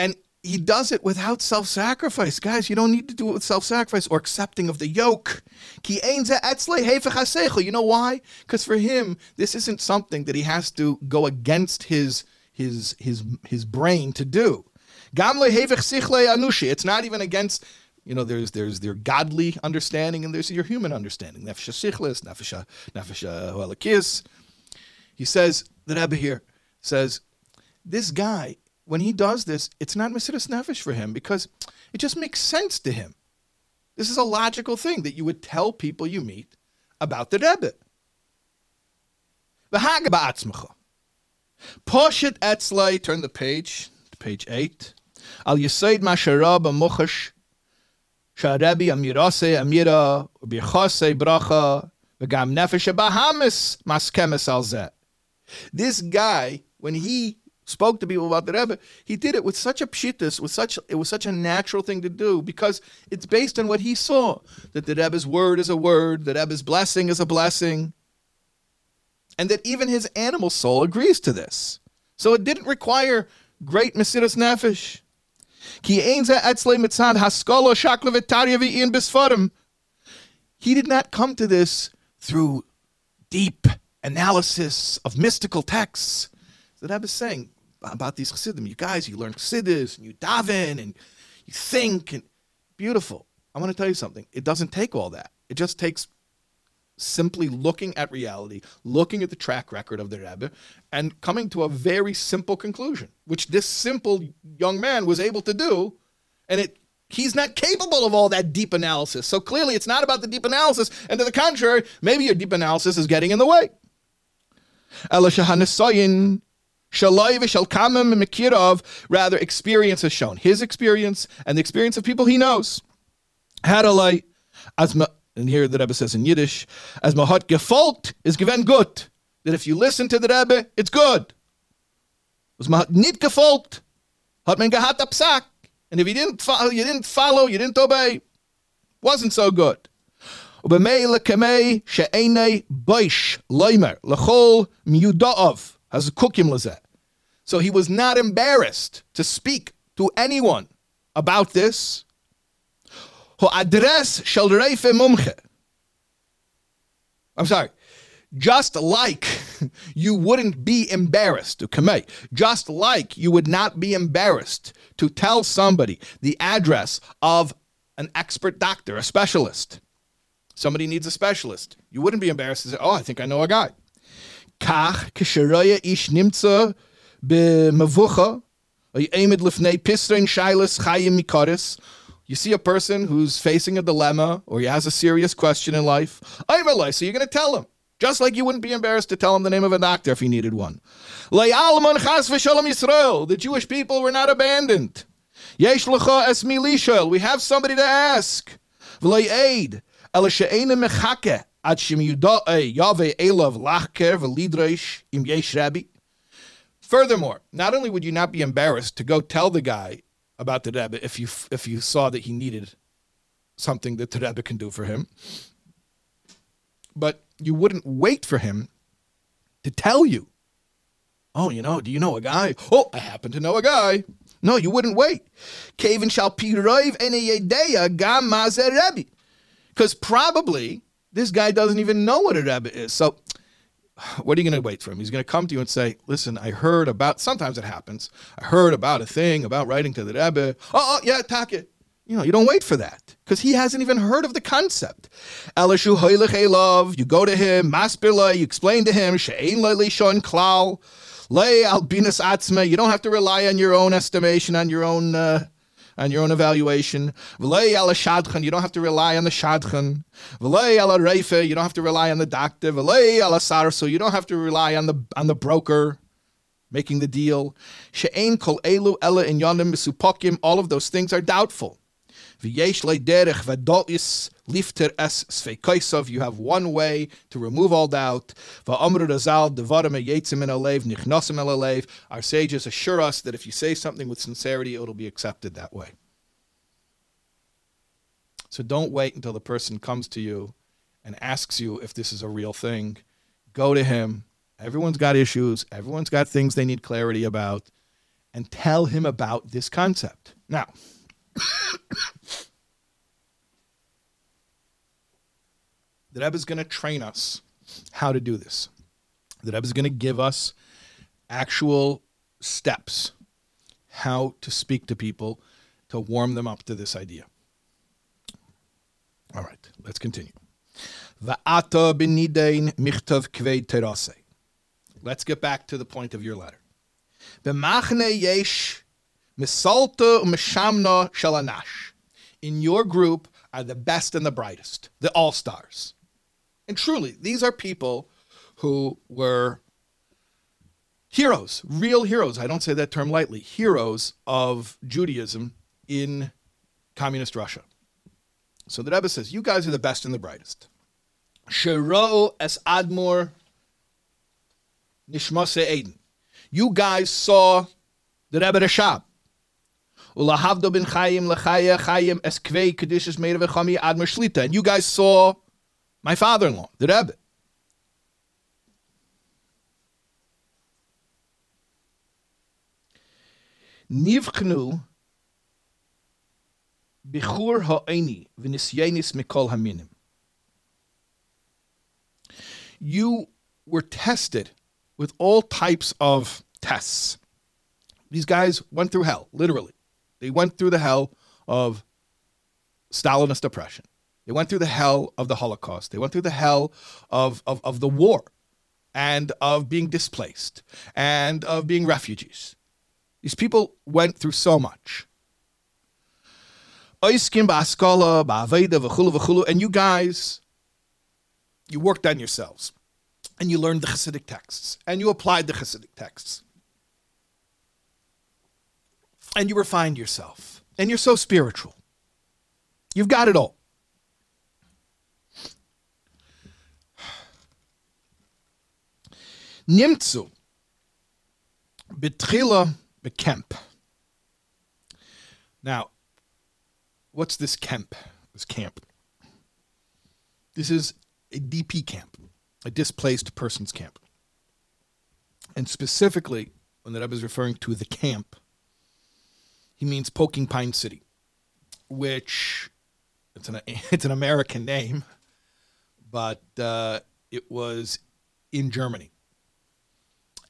And he does it without self-sacrifice. Guys, you don't need to do it with self-sacrifice or accepting of the yoke. You know why? Because for him, this isn't something that he has to go against his his his his brain to do. It's not even against you know, there's there's their godly understanding and there's your human understanding. He says the Rebbe here says this guy when he does this, it's not Mesiris Nefesh for him because it just makes sense to him. This is a logical thing that you would tell people you meet about the Rebbe. Poshet etzlei, turn the page to page 8. Al Yisaid Masharab Amuchash Sharebi Amirase Amira Ubichase Bracha V'gam Nefesh Bahamis Maskemes Al This guy, when he spoke to people about the Rebbe, he did it with such a pshitis, with such it was such a natural thing to do because it's based on what he saw that the Rebbe's word is a word, the Rebbe's blessing is a blessing, and that even his animal soul agrees to this. So it didn't require great Mesiris Nefesh. He did not come to this through deep analysis of mystical texts. That I was saying about these chassidim. You guys, you learn chassidus, and you daven, and you think, and beautiful. I want to tell you something. It doesn't take all that. It just takes simply looking at reality, looking at the track record of the Rebbe, and coming to a very simple conclusion, which this simple young man was able to do, and it he's not capable of all that deep analysis. So clearly, it's not about the deep analysis, and to the contrary, maybe your deep analysis is getting in the way. Shaloi v'shalkamim mikirov, rather experience has shown. His experience and the experience of people he knows. Hadalai, as and here the Rebbe says in Yiddish, as mahat gefolgt is given good. That if you listen to the Rebbe, it's good. Was mahat nit gefolgt, hat man gehat apsak. And if you didn't follow, you didn't follow, you didn't obey, wasn't so good. Ubemei lekemei she'enei boish loimer lechol miyudaov." Has kukim lezeh. So he was not embarrassed to speak to anyone about this. I'm sorry. just like you wouldn't be embarrassed to commit, just like you would not be embarrassed to tell somebody the address of an expert doctor, a specialist. Somebody needs a specialist. You wouldn't be embarrassed to say, "Oh, I think I know a guy." Lifnei pisrein shailas chayim mikoris. You see a person who's facing a dilemma or he has a serious question in life. I'm a so you're going to tell him. Just like you wouldn't be embarrassed to tell him the name of a doctor if he needed one. The Jewish people were not abandoned. We have somebody to ask. Eh, Furthermore, not only would you not be embarrassed to go tell the guy about the Rebbe if you if you saw that he needed something that the Rebbe can do for him, but you wouldn't wait for him to tell you. Oh, you know, do you know a guy? Oh, I happen to know a guy. No, you wouldn't wait. shall Because probably this guy doesn't even know what a Rebbe is. So what are you going to wait for him? He's going to come to you and say, listen, I heard about, sometimes it happens. I heard about a thing about writing to the Rebbe. Oh, oh yeah, attack it. You know, you don't wait for that because he hasn't even heard of the concept. Elishu love. You go to him, maspila, you explain to him, she'ein lishon klal, lay albinas atzme. You don't have to rely on your own estimation, on your own uh, on your own evaluation. Ala shadchan, you don't have to rely on the shadchan. Ala you don't have to rely on the doctor. V'lei ala sarso, you don't have to rely on the on the broker making the deal. Kol elu yonim misupokim, all of those things are doubtful. Lifter es. You have one way to remove all doubt. Our sages assure us that if you say something with sincerity, it'll be accepted that way. So don't wait until the person comes to you and asks you if this is a real thing. Go to him. Everyone's got issues. Everyone's got things they need clarity about. And tell him about this concept. Now, the Rebbe is going to train us how to do this. The Rebbe is going to give us actual steps how to speak to people to warm them up to this idea. All right, let's continue. Let's get back to the point of your letter. Misalta Mishamna Shalanash. In your group are the best and the brightest, the all stars. And truly, these are people who were heroes, real heroes. I don't say that term lightly, heroes of Judaism in communist Russia. So the Rebbe says, You guys are the best and the brightest. Shero es Admor Nishmase Eden. You guys saw the Rebbe Rashab. Bin Chaim Chaim eskvei kedushes made of chami ad shlita. And you guys saw my father-in-law, the Rebbe. Bichur v'nisyenis mikol haminim. You were tested with all types of tests. These guys went through hell, literally. They went through the hell of Stalinist oppression. They went through the hell of the Holocaust. They went through the hell of, of, of the war and of being displaced and of being refugees. These people went through so much. And you guys, you worked on yourselves and you learned the Hasidic texts and you applied the Hasidic texts and you refined yourself, and you're so spiritual. You've got it all. Nimtzu betrila bekemp. Now, what's this camp? This camp. This is a DP camp, a displaced persons camp. And specifically, when the Rebbe is referring to the camp, he means Pocking Pine City, which it's an it's an American name, but uh, it was in Germany.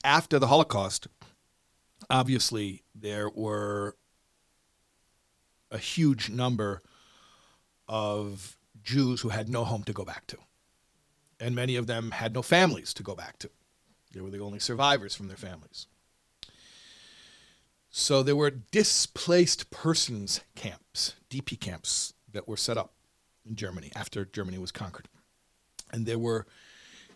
After the Holocaust, obviously there were a huge number of Jews who had no home to go back to. And many of them had no families to go back to. They were the only survivors from their families. So there were displaced persons camps, DP camps, that were set up in Germany after Germany was conquered. And there were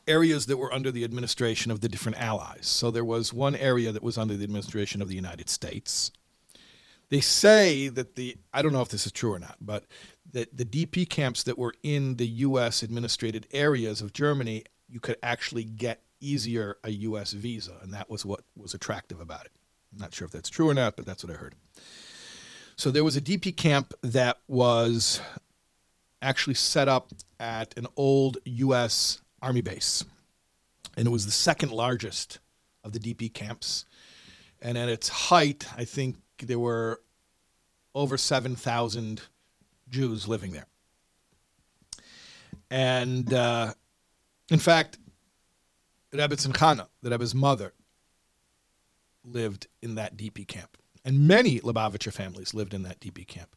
areas that were under the administration of the different allies. So there was one area that was under the administration of the United States. They say that the, I don't know if this is true or not, but that the DP camps that were in the U.S. administrated areas of Germany, you could actually get easier a U.S. visa. And that was what was attractive about it. Not sure if that's true or not, but that's what I heard. So there was a DP camp that was actually set up at an old U.S. Army base. And it was the second largest of the DP camps. And at its height, I think there were over 7,000 Jews living there. And uh, in fact, Rebbetzin Chana, the Rebbe's mother, lived in that DP camp. And many Lubavitcher families lived in that DP camp.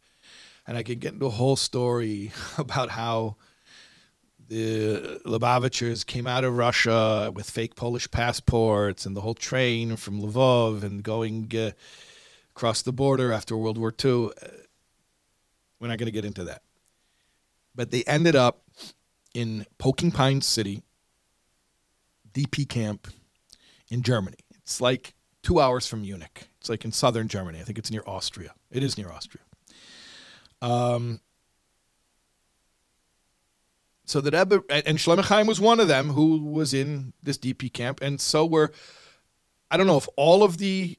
And I could get into a whole story about how the Lubavitchers came out of Russia with fake Polish passports and the whole train from Lvov and going uh, across the border after World War II. We're not going to get into that. But they ended up in Pocking Pine City, DP camp in Germany. It's like two hours from Munich. It's like in southern Germany. I think it's near Austria. It is near Austria. Um, so the Rebbe and Shlomo Chaim was one of them who was in this DP camp, and so were I don't know if all of the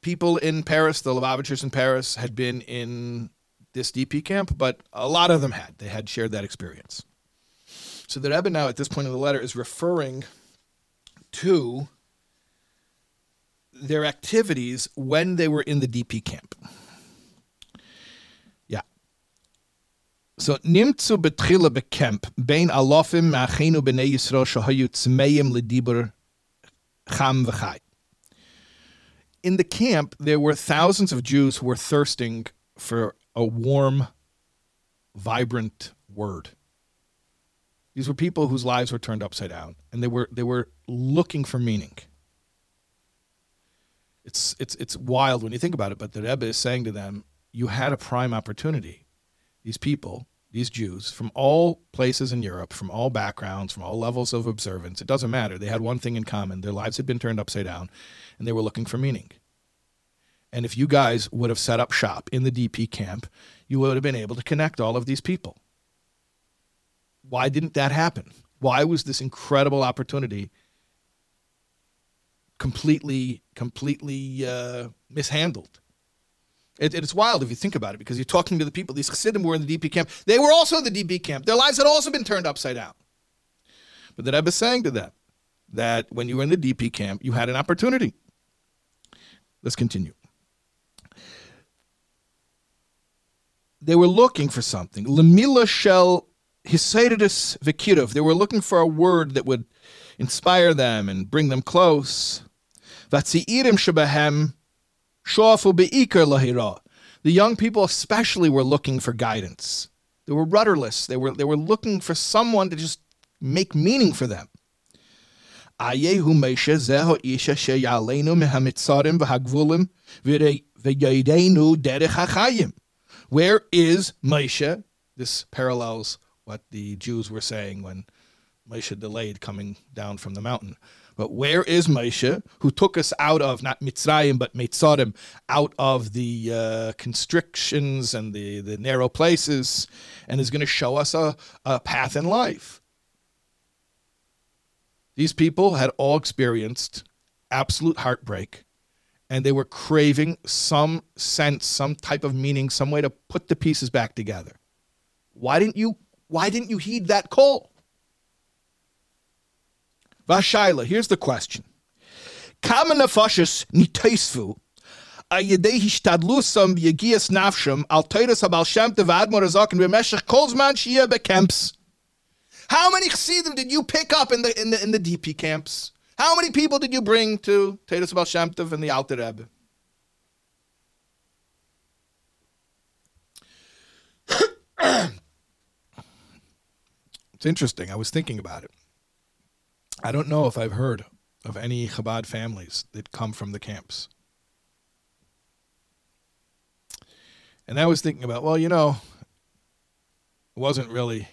people in Paris, the Lubavitchers in Paris, had been in this DP camp, but a lot of them had. They had shared that experience. So the Rebbe now, at this point in the letter, is referring to their activities when they were in the DP camp. Yeah. So nimtzu betchila bekemp bein alofim ma'achenu b'nei Yisrael shahayu tzmeim ledibur cham v'chai. In the camp, there were thousands of Jews who were thirsting for a warm, vibrant word. These were people whose lives were turned upside down, and they were they were looking for meaning. It's it's it's wild when you think about it, but the Rebbe is saying to them, "You had a prime opportunity these people, these Jews, from all places in Europe, from all backgrounds, from all levels of observance, it doesn't matter. They had one thing in common their lives had been turned upside down, and they were looking for meaning. And if you guys would have set up shop in the DP camp, you would have been able to connect all of these people. Why didn't that happen? Why was this incredible opportunity completely, completely uh, mishandled? It, it's wild if you think about it because you're talking to the people. These Chassidim were in the DP camp. They were also in the DP camp. Their lives had also been turned upside down. But the Rebbe is saying to them that when you were in the DP camp, you had an opportunity. Let's continue. They were looking for something. Lemila shel Hisaidus Vikirov. They were looking for a word that would inspire them and bring them close. The young people especially were looking for guidance. They were rudderless. They were, they were looking for someone to just make meaning for them. Where is Moshe? This parallels what the Jews were saying when Moshe delayed coming down from the mountain. But where is Moshe, who took us out of not Mitzrayim but Mitzrayim, out of the uh, constrictions and the, the narrow places, and is going to show us a, a path in life? These people had all experienced absolute heartbreak, and they were craving some sense, some type of meaning, some way to put the pieces back together. Why didn't you? Why didn't you heed that call? Vashaila, here's the question. Hishtadlusam al teiras shem bekemps. How many chassidim did you pick up in the in the in the DP camps? How many people did you bring to Teres Baal Shem and the Alter Rebbe? it's interesting. I was thinking about it. I don't know if I've heard of any Chabad families that come from the camps. And I was thinking about, well, you know, it wasn't really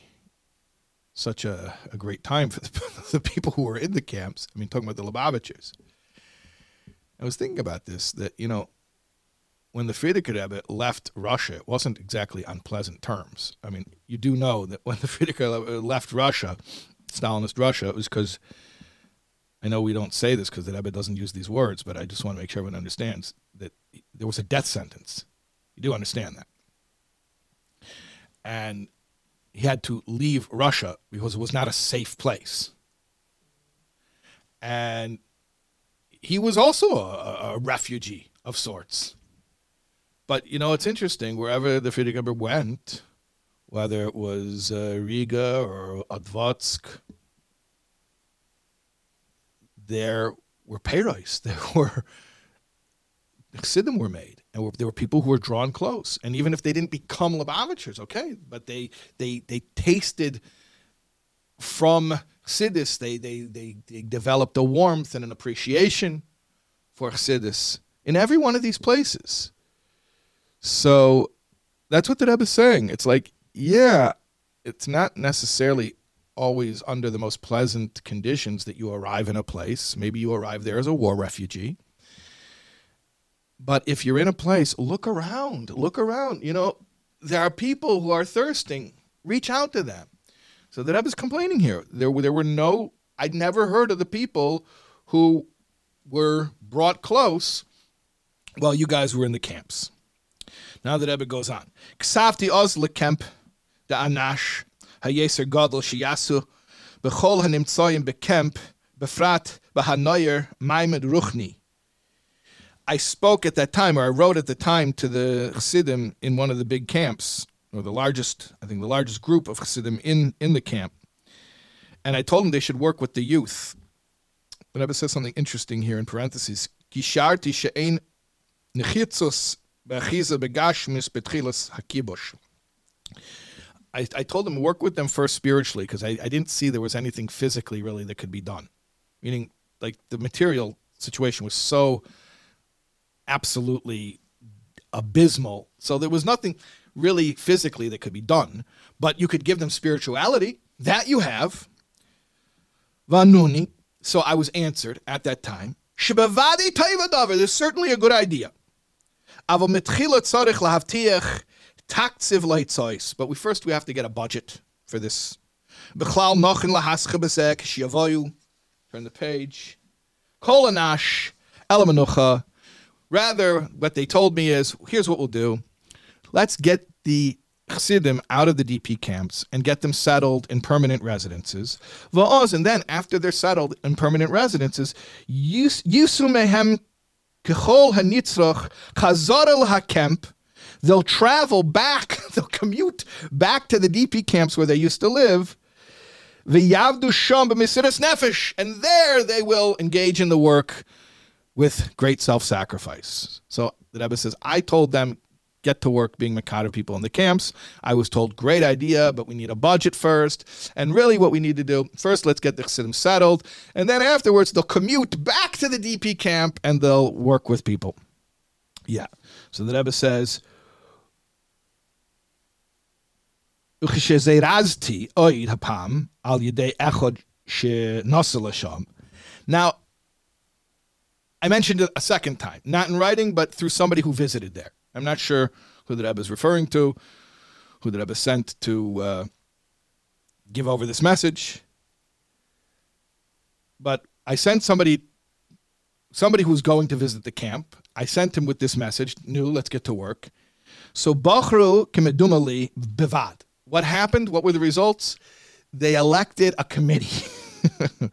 such a, a great time for the, the people who were in the camps. I mean, talking about the Lubavitchers. I was thinking about this that, you know, when the Frierdiker Rebbe left Russia, it wasn't exactly on pleasant terms. I mean, you do know that when the Frierdiker Rebbe left Russia, Stalinist Russia, it was because I know we don't say this because the Rebbe doesn't use these words, but I just want to make sure everyone understands that there was a death sentence. You do understand that. And he had to leave Russia because it was not a safe place. And he was also a, a refugee of sorts. But you know, it's interesting. Wherever the Frierdiker went, whether it was uh, Riga or Advotsk, there were payros. There were chassidim were made, and there were people who were drawn close. And even if they didn't become Lubavitchers, okay, but they they they tasted from chassidus. They they they they developed a warmth and an appreciation for chassidus in every one of these places. So that's what the Rebbe is saying. It's like, yeah, it's not necessarily always under the most pleasant conditions that you arrive in a place. Maybe you arrive there as a war refugee. But if you're in a place, look around. Look around. You know, there are people who are thirsting. Reach out to them. So the Rebbe is complaining here. There, there were no, I'd never heard of the people who were brought close while you guys were in the camps. Now the Rebbe goes on. Ksavti oz lekemp de anash hayeser gadol shiyasu bechol hanimtsoyim bekemp befrat bahanoyer maimed ruchni. I spoke at that time, or I wrote at the time to the Chassidim in one of the big camps, or the largest, I think the largest group of Chassidim in, in the camp. And I told them they should work with the youth. The Rebbe says something interesting here in parentheses. Gisharti she'ein be'achiza begashmis betchilas hakibush. I, I told them work with them first spiritually because I, I didn't see there was anything physically really that could be done. Meaning, like the material situation was so absolutely abysmal. So there was nothing really physically that could be done, but you could give them spirituality. That you have. Vanuni. So I was answered at that time. Shibavadi Taiva There's certainly a good idea. But we first we have to get a budget for this. Turn the page. Kolanash, Elamanucha, Rather, what they told me is here's what we'll do. Let's get the Chassidim out of the DP camps and get them settled in permanent residences. Va'oz, And then, after they're settled in permanent residences, Yusumehem Kechol Hanitzroch Chazor HaKemp. They'll travel back, they'll commute back to the DP camps where they used to live. V'yavdu sham b'misiras nefesh, and there they will engage in the work with great self-sacrifice. So the Rebbe says, I told them, get to work being Makata people in the camps. I was told, great idea, but we need a budget first. And really what we need to do, first let's get the Chassidim settled, and then afterwards they'll commute back to the DP camp and they'll work with people. Yeah. So the Rebbe says, now, I mentioned it a second time, not in writing, but through somebody who visited there. I'm not sure who the Rebbe is referring to, who the Rebbe sent to uh, give over this message. But I sent somebody, somebody who's going to visit the camp. I sent him with this message. New, let's get to work. So Bachru Kimedumali Bivad. What happened? What were the results? They elected a committee.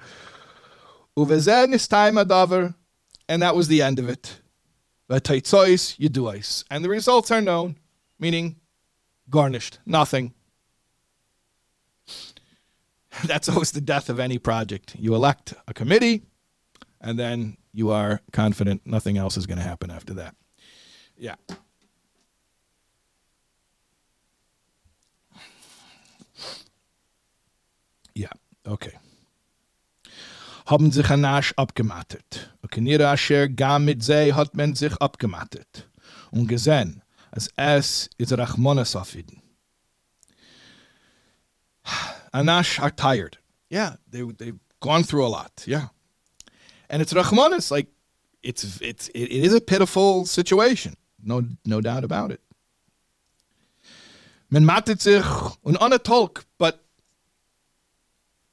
And that was the end of it. And the results are known, meaning garnished, nothing. That's always the death of any project. You elect a committee, and then you are confident nothing else is going to happen after that. Yeah. Ja, okay. Haben sich Anasch abgemattet. Okay, Kenira Asher gam mit sie hat man sich abgemattet. Und gesehen, als es ist Rachmones auf ihnen. Anash are tired. Yeah, they they've gone through a lot. Yeah, and it's Rachmanis. Like it's it's it, it is a pitiful situation. No no doubt about it. Men matet sich und ohne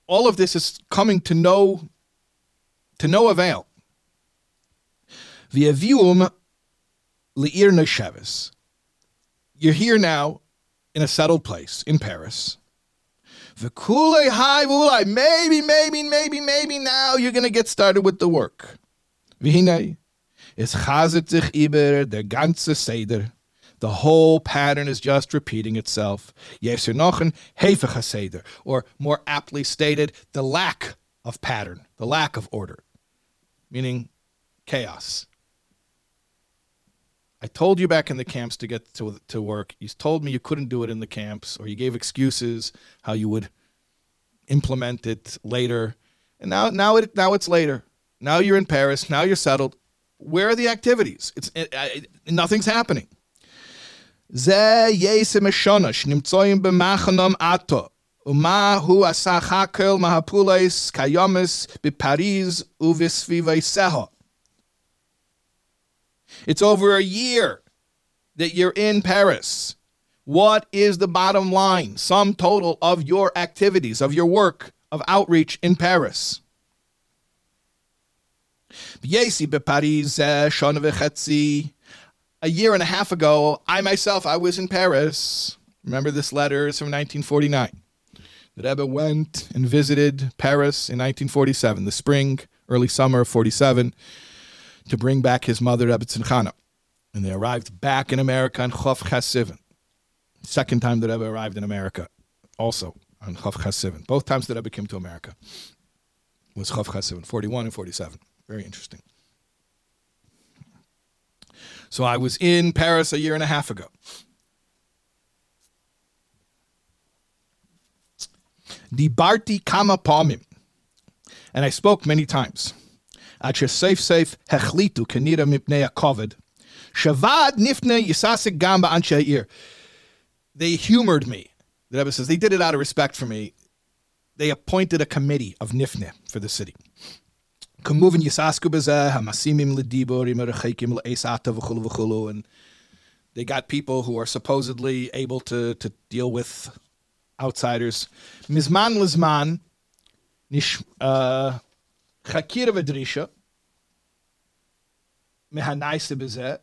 all of this is coming to no to no avail. V'avium li'ir nesheves. You're here now in a settled place in Paris. V'kulei hai v'ulai. Maybe, maybe, maybe, maybe now you're going to get started with the work. V'hinei. Es chazet sich iber der ganze Seder. The whole pattern is just repeating itself. Yeser nochen hefech or more aptly stated, the lack of pattern, the lack of order, meaning chaos. I told you back in the camps to get to, to work. You told me you couldn't do it in the camps, or you gave excuses how you would implement it later. And now, now, it, now it's later. Now you're in Paris. Now you're settled. Where are the activities? It's it, it, nothing's happening. זה יסם השונש נמצאים במחנם עתו, ומה הוא עשה חקל מהפולס כיומס בפריז ובסביבסהו. It's over a year that you're in Paris. What is the bottom line, sum total of your activities, of your work of outreach in Paris? A year and a half ago, I myself, I was in Paris. Remember this letter is from 1949. The Rebbe went and visited Paris in 1947, the spring, early summer of 47 to bring back his mother, Rebbetzin Chana. And they arrived back in America on Chof Ches Sivan. Second time that Rebbe arrived in America, also on Chof Ches Sivan. Both times that Rebbe came to America was Chof Ches Sivan, 41 and 47. Very interesting. So I was in Paris a year and a half ago. Dibarti kama palmim. And I spoke many times. Safe safe hechlitu kenira mipnei covid. Shavad nifne yisasik gamba ansha'ir. They humored me. The Rebbe says they did it out of respect for me. They appointed a committee of nifne for the city כמובן יססקו בזה, המסימים לדיבור, עם הרחקים לאסעתה וכולו וכולו, and they got people who are supposedly able to, to deal with outsiders. מזמן לזמן, נש, uh, חקירה ודרישה, מהנייסה בזה,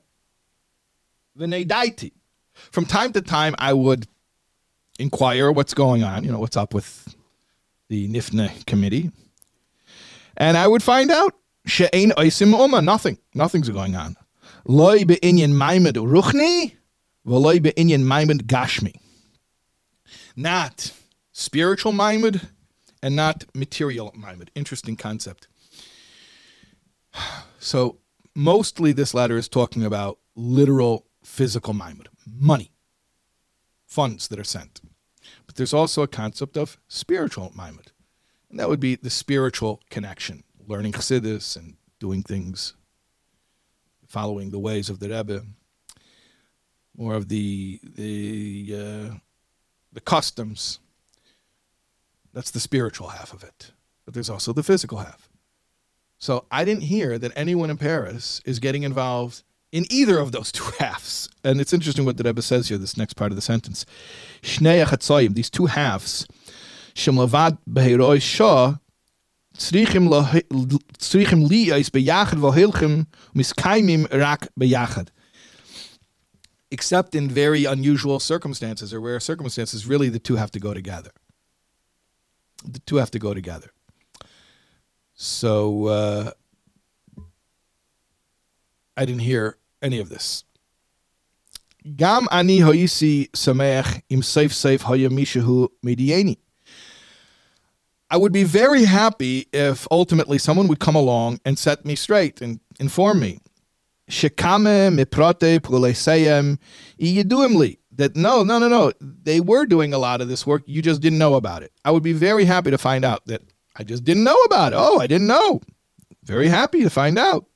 ונדעתי. From time to time, I would inquire what's going on, you know, what's up with the NIFNA committee. And I would find out, she'ein oisim umma, nothing, nothing's going on. Loi be'inyan maimed ruchni, v'loi be'inyan maimed gashmi. Not spiritual maimed, and not material maimed. Interesting concept. So mostly this letter is talking about literal physical maimed, money, funds that are sent. But there's also a concept of spiritual maimed. And that would be the spiritual connection, learning chassidus and doing things, following the ways of the Rebbe, more of the the uh, the customs that's the spiritual half of it. But there's also the physical half. So I didn't hear that anyone in Paris is getting involved in either of those two halves. And it's interesting what the Rebbe says here, this next part of the sentence. Shnei these two halves, Except in very unusual circumstances or rare circumstances, really the two have to go together the two have to go together. So uh, I didn't hear any of this. Gam ani hoisi sameach im safe hoya mishahu mediani. I would be very happy if ultimately someone would come along and set me straight and inform me. Shekame miprote puleseyem iyiduimli. That no, no, no, no. They were doing a lot of this work. You just didn't know about it. I would be very happy to find out that I just didn't know about it. Oh, I didn't know. Very happy to find out.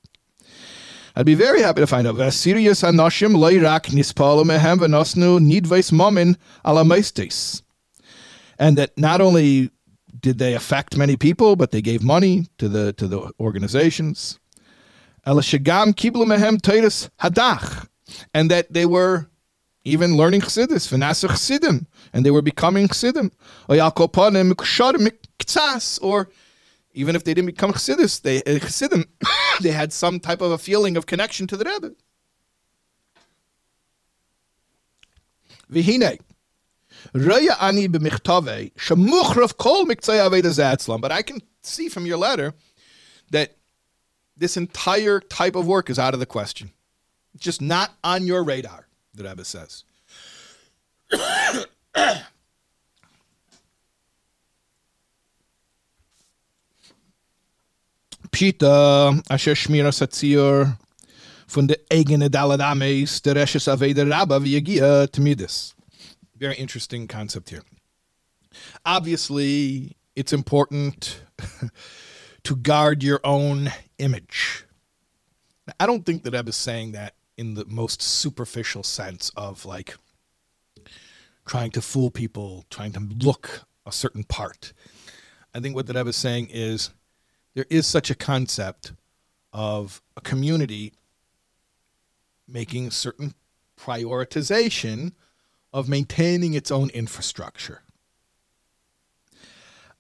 I'd be very happy to find out. Vasirius anoshim nidveis momin. And that not only did they affect many people, but they gave money to the to the organizations. And that they were even learning chassidus, v'nasa chassidim, and they were becoming chassidim. Or even if they didn't become chassidus, they uh, chassidim, they had some type of a feeling of connection to the Rebbe. Vihine. But I can see from your letter that this entire type of work is out of the question. It's just not on your radar, the Rebbe says. Pshita, asher shmira satzir von der eigene Daladames, der Reshes Aveda Rabba v'yagia er Tamidis. Very interesting concept here. Obviously, it's important to guard your own image. I don't think that Rebbe is saying that in the most superficial sense of like trying to fool people, trying to look a certain part. I think what the Rebbe is saying is there is such a concept of a community making certain prioritization of maintaining its own infrastructure.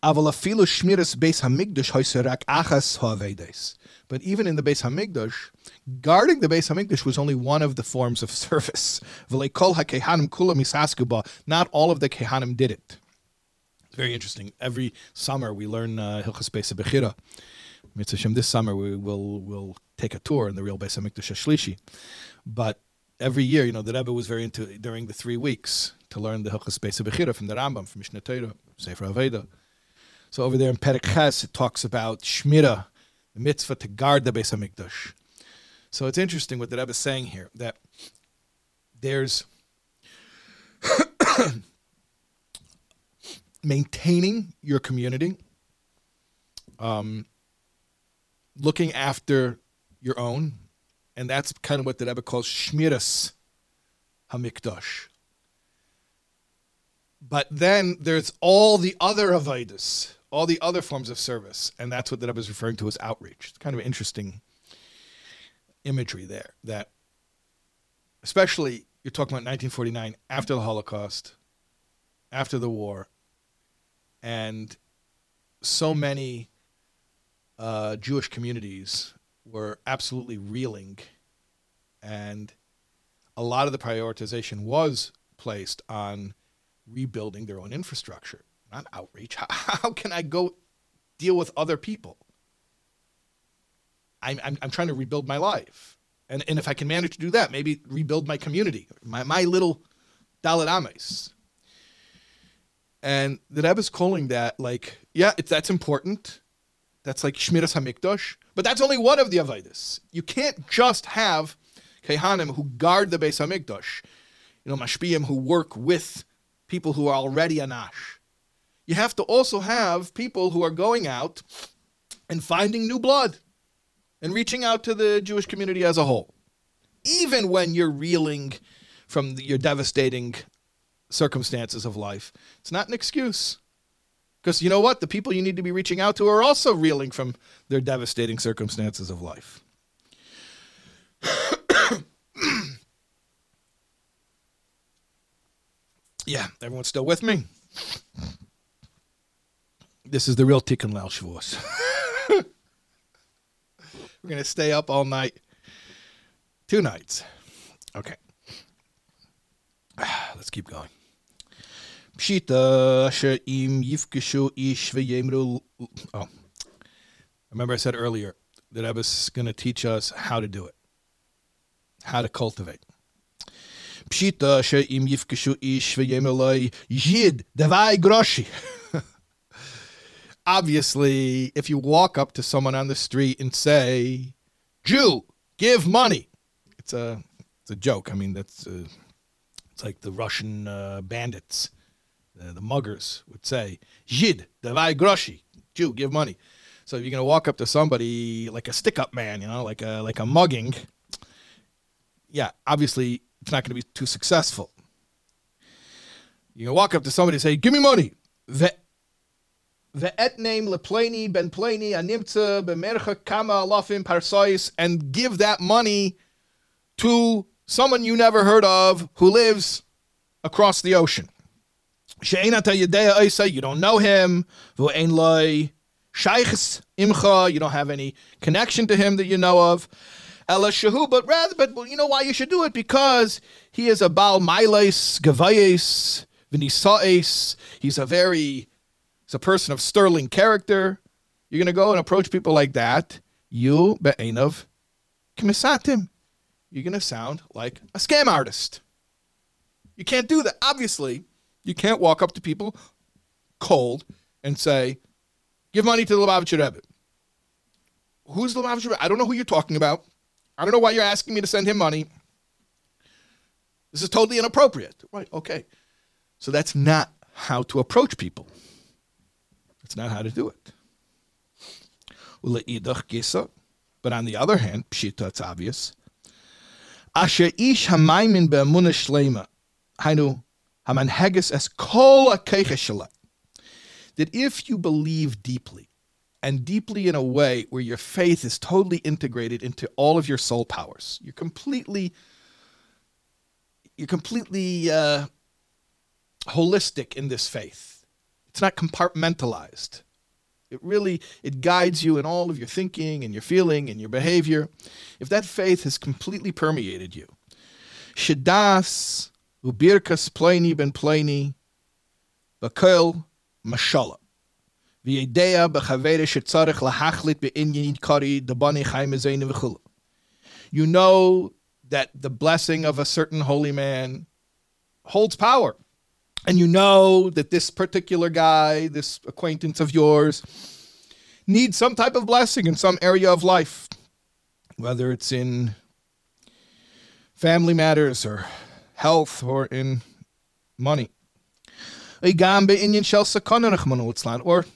But even in the Beis Hamikdash, guarding the Beis Hamikdash was only one of the forms of service. Not all of the kehanim did it. It's very interesting. Every summer we learn uh, Hilchas Beis Bechira. This summer we will will take a tour in the real Beis Hamikdash Shlishi. But every year, you know, the Rebbe was very into during the three weeks to learn the Hilchas Beis Bechira from the Rambam, from Mishnah Torah, Sefer Aveda. So over there in Perek Ches, it talks about Shmira, the mitzvah to guard the Beis Hamikdash. So it's interesting what the Rebbe is saying here that there's maintaining your community, um, looking after your own, and that's kind of what the Rebbe calls Shmiras Hamikdash. But then there's all the other avodas, all the other forms of service, and that's what the Rebbe is referring to as outreach. It's kind of interesting imagery there. That, especially, you're talking about 1949, after the Holocaust, after the war, and so many uh, Jewish communities were absolutely reeling, and a lot of the prioritization was placed on rebuilding their own infrastructure, not outreach. How, how can I go deal with other people? I'm, I'm, I'm trying to rebuild my life. And, and if I can manage to do that, maybe rebuild my community, my, my little Daled Amos. And the Rebbe is calling that like, yeah, that's important. That's like Shmiras HaMikdash. But that's only one of the Avedis. You can't just have Kehanim who guard the Beis HaMikdash, you know, Mashpiyim who work with people who are already Anash. You have to also have people who are going out and finding new blood and reaching out to the Jewish community as a whole. Even when you're reeling from the, your devastating circumstances of life, it's not an excuse. Because you know what? The people you need to be reaching out to are also reeling from their devastating circumstances of life. yeah, everyone's still with me? This is the real Tikkun Leil Shavuos. We're going to stay up all night. Two nights. Okay. Let's keep going. Pshita ish. Oh, remember I said earlier that I was going to teach us how to do it, how to cultivate. Pshita ish yid devai groshi. obviously, if you walk up to someone on the street and say, "Jew, give money," it's a it's a joke. I mean, that's uh, it's like the Russian uh, bandits, uh, the muggers would say, "Jid, davai groshi," Jew, give money. So if you're gonna walk up to somebody like a stick-up man, you know, like a like a mugging, yeah, obviously it's not gonna be too successful. You can walk up to somebody and say, "Give me money." The et name lepleni ben pleni animtza bemercha kama alafim parsais, and give that money to someone you never heard of who lives across the ocean. You don't know him. You don't have any connection to him that you know of. But rather, but you know why you should do it? Because he is a baal miles, gavayes, v'nisa'es. He's a very, he's a person of sterling character. You're going to go and approach people like that. You be'enov kmisatim. You're going to sound like a scam artist. You can't do that. Obviously, you can't walk up to people cold and say, give money to the Lubavitcher Rebbe. Who's the Lubavitcher Rebbe? I don't know who you're talking about. I don't know why you're asking me to send him money. This is totally inappropriate. Right, okay. So that's not how to approach people. That's not how to do it. But on the other hand, pshita, it's obvious. Asher ish hamaymin be'emuna shlema. Hainu hamanheges es kol That if you believe deeply, and deeply in a way where your faith is totally integrated into all of your soul powers, you're completely, you're completely uh, holistic in this faith. It's not compartmentalized. It really it guides you in all of your thinking and your feeling and your behavior. If that faith has completely permeated you, shadas ubirkas pleni ben pleni bakel mashallah. וידע בחבר שצריך להחליט בעניין עיקרי דבני חיים מזיינו וכו'. You know that the blessing of a certain holy man holds power and you know that this particular guy, this acquaintance of yours, needs some type of blessing in some area of life, whether it's in family matters or health or in money. Or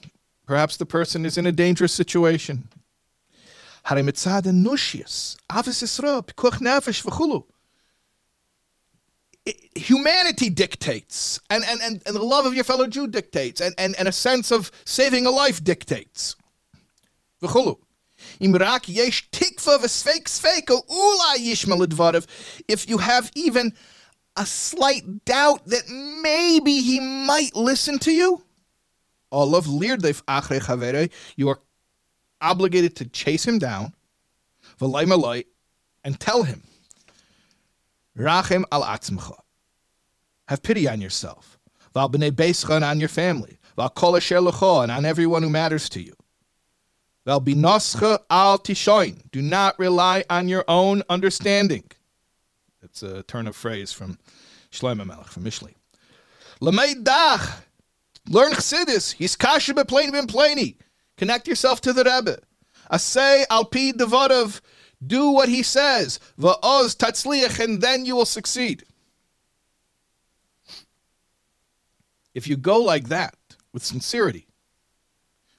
perhaps the person is in a dangerous situation humanity dictates and, and, and, and the love of your fellow Jew dictates and, and, and a sense of saving a life dictates. If you have even a slight doubt that maybe he might listen to you, you are obligated to chase him down and tell him Rachim al atzmcha. Have pity on yourself. Val b'nei beischa and on your family. Val kol asher and on everyone who matters to you. Val binoscha al tishoin. Do not rely on your own understanding. That's a turn of phrase from Shlomo Melech, from Mishlei. Lamei dach. Learn chassidus. He's kasha bepleni ben Connect yourself to the Rebbe. Asay al pi devodav do what he says. Va'oz tatzliach, and then you will succeed. If you go like that with sincerity,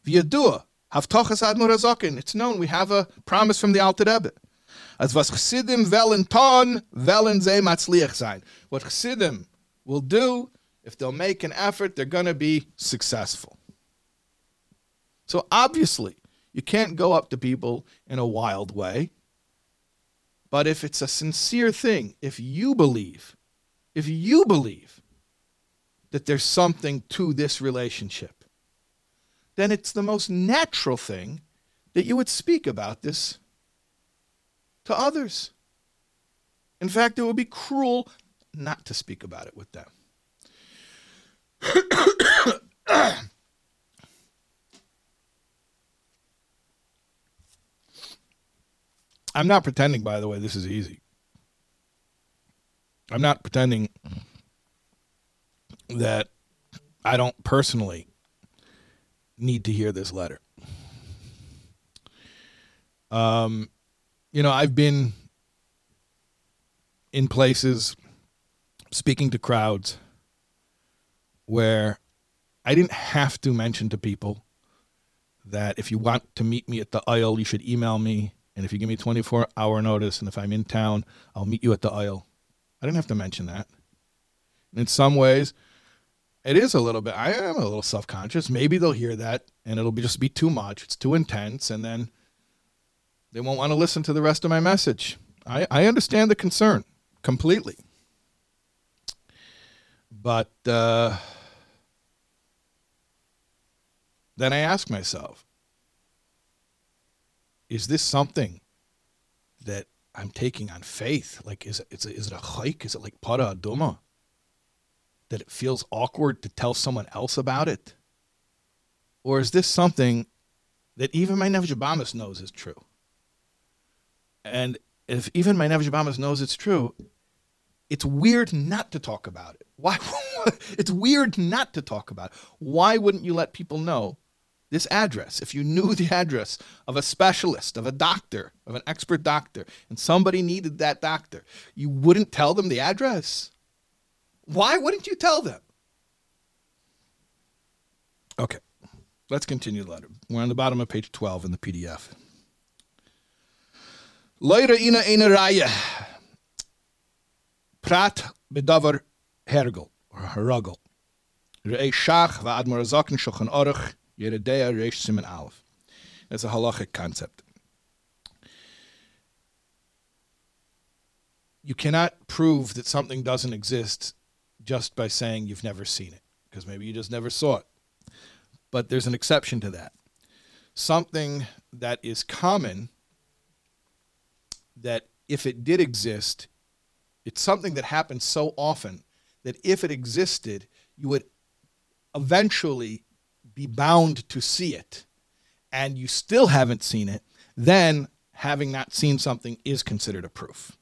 v'yadua havtochas admur It's known we have a promise from the Alter Rebbe. As was chesidim velen ton velen ze matzliach sein. What chesidim will do if they'll make an effort, they're going to be successful. So obviously, you can't go up to people in a wild way. But if it's a sincere thing, if you believe, if you believe that there's something to this relationship, then it's the most natural thing that you would speak about this to others. In fact, it would be cruel not to speak about it with them. I'm not pretending, by the way, this is easy. I'm not pretending that I don't personally need to hear this letter. Um, you know, I've been in places speaking to crowds where I didn't have to mention to people that if you want to meet me at the aisle, you should email me. And if you give me 24 hour notice and if I'm in town, I'll meet you at the aisle. I didn't have to mention that. In some ways, it is a little bit, I am a little self conscious. Maybe they'll hear that and it'll be just be too much. It's too intense. And then they won't want to listen to the rest of my message. I, I understand the concern completely. But uh, then I ask myself, is this something that I'm taking on faith? Like, is it, is it, is it a hike? Is it like para aduma? That it feels awkward to tell someone else about it? Or is this something that even my Abamis knows is true? And if even my Nefesh Habahamis knows it's true, it's weird not to talk about it. Why? it's weird not to talk about it. Why wouldn't you let people know this address? If you knew the address of a specialist, of a doctor, of an expert doctor, and somebody needed that doctor, you wouldn't tell them the address. Why wouldn't you tell them? Okay, let's continue the letter. We're on the bottom of page 12 in the PDF. Leute ina ina raya. Prat bedavar hergel or herugel. Re'ei shach va'admar azaken shulchan aruch yeredea reish simen aleph. It's a halachic concept. You cannot prove that something doesn't exist just by saying you've never seen it, because maybe you just never saw it. But there's an exception to that. Something that is common that if it did exist, it's something that happens so often that if it existed, you would eventually be bound to see it, and you still haven't seen it, then having not seen something is considered a proof.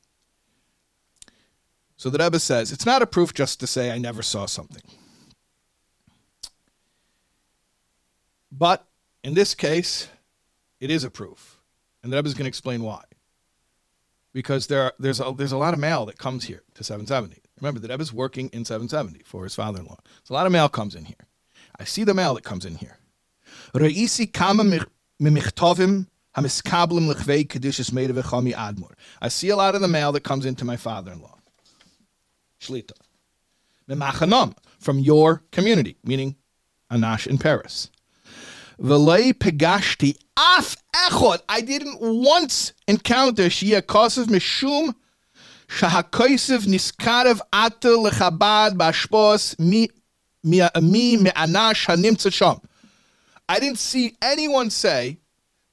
So the Rebbe says it's not a proof just to say I never saw something. But in this case, it is a proof. And the Rebbe is going to explain why because there are, there's a, there's a lot of mail that comes here to 770. Remember, the Rebbe's working in 770 for his father-in-law. So a lot of mail comes in here. I see the mail that comes in here. I see a lot of the mail that comes into my father-in-law. Shlita. From your community, meaning Anash in Paris. V'lei pegashti af. I didn't once encounter shia kosev mishum shahakosev niskarev ate lechabad bashpos mi mi me'anash hanimtza sham. I didn't see anyone say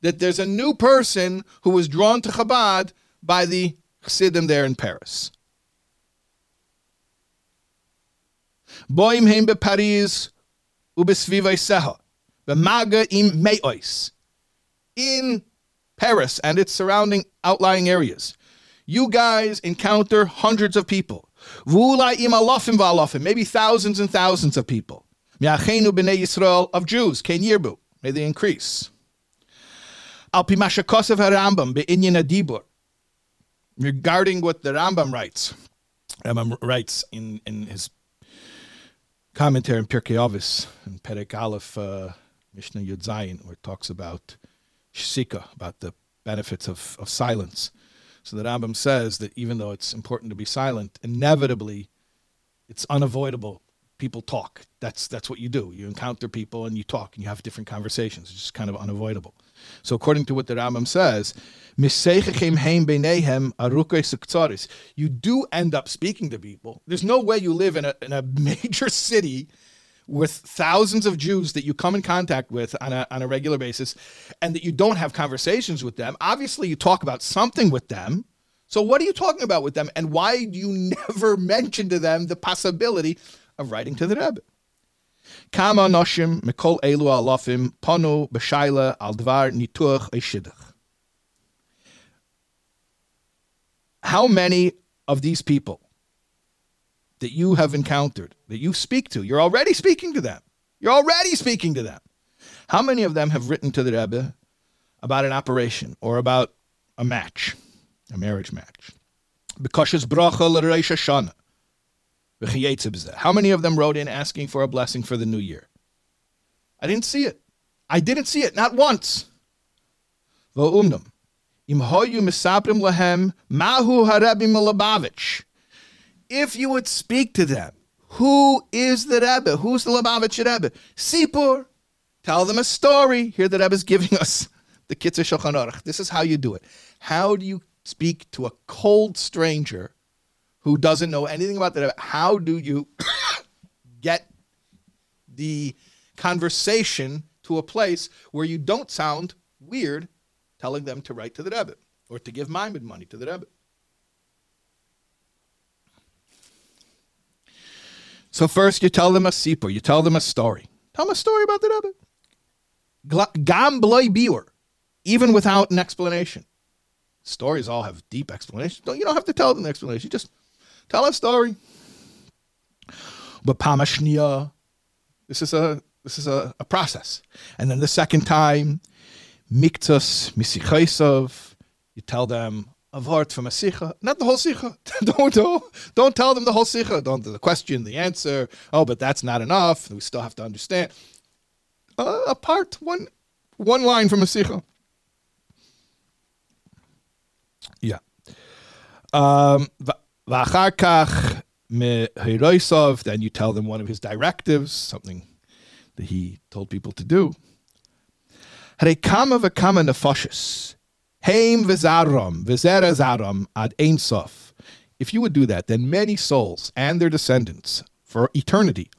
that there's a new person who was drawn to Chabad by the Chassidim there in Paris. Boim heim be Paris ubesvivai seha. B'maga im me'ois. In Paris and its surrounding outlying areas. You guys encounter hundreds of people. Maybe thousands and thousands of people. Of Jews. Yirbu. May they increase. Regarding what the Rambam writes, Rambam writes in, in his commentary in Pirkei Avos in Perek Aleph, uh, Mishnah Yud Zayin, where it talks about shika, about the benefits of, of silence. So the Rambam says that even though it's important to be silent, inevitably it's unavoidable. People talk. That's that's what you do. You encounter people and you talk and you have different conversations. It's just kind of unavoidable. So according to what the Rambam says, you do end up speaking to people. There's no way you live in a, in a major city with thousands of Jews that you come in contact with on a, on a regular basis and that you don't have conversations with them. Obviously, you talk about something with them. So, what are you talking about with them? And why do you never mention to them the possibility of writing to the Rebbe? Kama noshim mikol elu al dvar eshidach. How many of these people that you have encountered, that you speak to, you're already speaking to them. You're already speaking to them. How many of them have written to the Rebbe about an operation or about a match, a marriage match? Because bracha Hashanah. How many of them wrote in asking for a blessing for the new year? I didn't see it. I didn't see it, not once. Va'umnum. Im hoyu misaprim lahem mahu harebi Malabavitch. If you would speak to them, who is the Rebbe? Who's the Lubavitch Rebbe? Sipur. Tell them a story. Here the Rebbe is giving us the Kitzur Shulchan Aruch. This is how you do it. How do you speak to a cold stranger who doesn't know anything about the Rebbe? How do you get the conversation to a place where you don't sound weird telling them to write to the Rebbe or to give Maimid money to the Rebbe. So first you tell them a sipur, you tell them a story. Tell them a story about the Rebbe. Gam bloy biur, even without an explanation. Stories all have deep explanations. You don't have to tell them the explanation. Just tell a story. But pamashnia, this is a this is a, a process. And then the second time, Miktus Misichaisov, you tell them a word from a sikha, not the whole sikha. don't, don't, don't tell them the whole sikha. Don't the question, the answer. Oh, but that's not enough. We still have to understand. Uh, a part, one, one line from a sikha. Yeah. Um, then you tell them one of his directives, something that he told people to do. Rekama v'kama nefashis. Haim v'zaram, v'zera ad ein sof. If you would do that, then many souls and their descendants for eternity,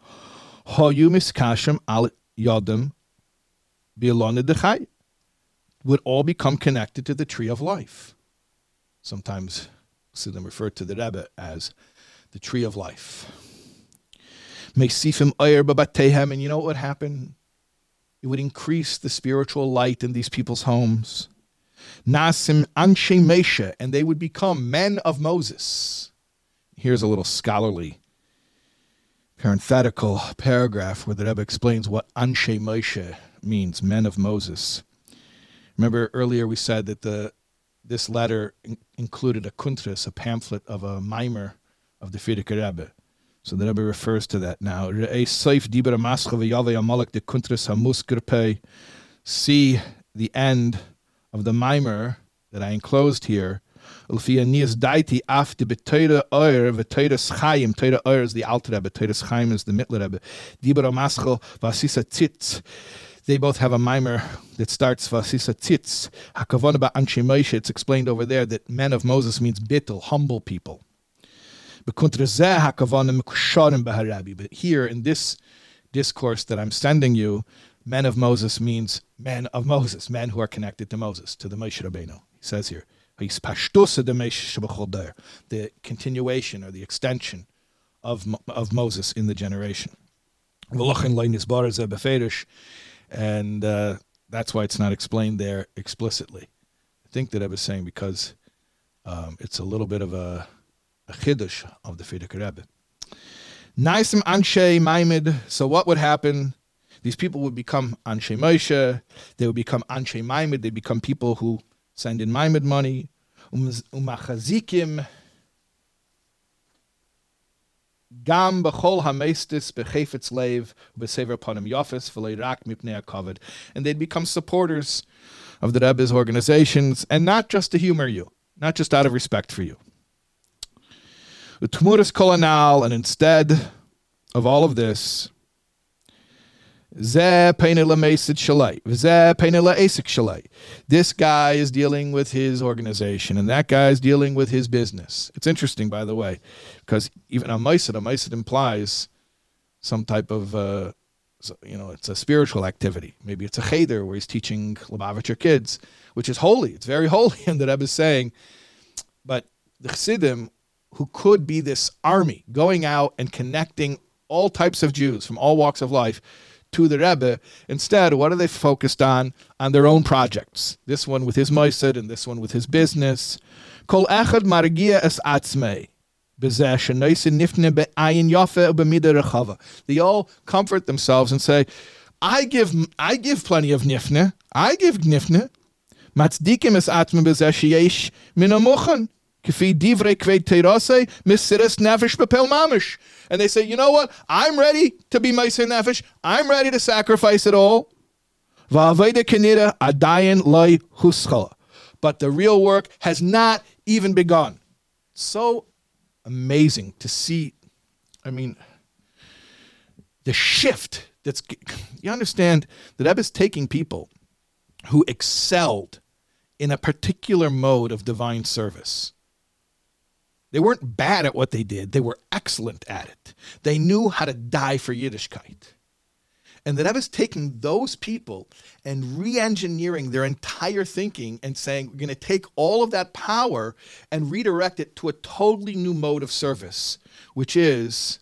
hoyu miskashim al yodem dechai, would all become connected to the tree of life. Sometimes them refer to the Rebbe as the tree of life. Mesifim oyer babatehem, and you know what would happen? It would increase the spiritual light in these people's homes. Nasim Anshe Moshe, and they would become men of Moses. Here's a little scholarly parenthetical paragraph where the Rebbe explains what Anshe Moshe means, men of Moses. Remember earlier we said that the this letter in- included a kuntras, a pamphlet of a mimer of the Frierdiker Rebbe. So the Rebbe refers to that now. See the end of the mimer that I enclosed here. daiti oir is the Alter Rebbe, Torah Chaim is the Mittler Rebbe. Dibra maschel vasisa tzitz. They both have a mimer that starts vasisa tzitz. Hakavon about Anshe It's explained over there that men of Moses means bittel, humble people. But here in this discourse that I'm sending you, men of Moses means men of Moses, men who are connected to Moses, to the Moshe Rabbeinu. He says here, the continuation or the extension of, of Moses in the generation. And uh, that's why it's not explained there explicitly. I think that I was saying because um, it's a little bit of a a chiddush of the Frierdiker Rebbe. So what would happen? These people would become Anshe Moshe. They would become Anshe Maimid. They become people who send in Maimid money. Um, Umachazikim. Gam b'chol hamestis b'chefetz leiv b'sever panim yofis v'leirak mipnei kovid, and they'd become supporters of the Rebbe's organizations, and not just to humor you, not just out of respect for you the Tmuras Kolonal, and instead of all of this, this guy is dealing with his organization, and that guy is dealing with his business. It's interesting, by the way, because even a maisid, a maisid implies some type of, uh, you know, it's a spiritual activity. Maybe it's a cheder where he's teaching Lubavitcher kids, which is holy. It's very holy, and the Rebbe is saying. But the Chassidim who could be this army going out and connecting all types of Jews from all walks of life to the Rebbe. Instead, what are they focused on? On their own projects. This one with his moisid and this one with his business. Kol echad margia es atzmei. They all comfort themselves and say, I give I give plenty of nifne. I give nifne. Matzdikim es atme bezeh min amuchan. Bepel mamish. And they say, you know what? I'm ready to be meiser nefesh. I'm ready to sacrifice it all. Adayin. But the real work has not even begun. So amazing to see. I mean, the shift that's you understand that Ebb is taking people who excelled in a particular mode of divine service they weren't bad at what they did, they were excellent at it. They knew how to die for Yiddishkeit. And that I was taking those people and re engineering their entire thinking and saying, we're going to take all of that power and redirect it to a totally new mode of service, which is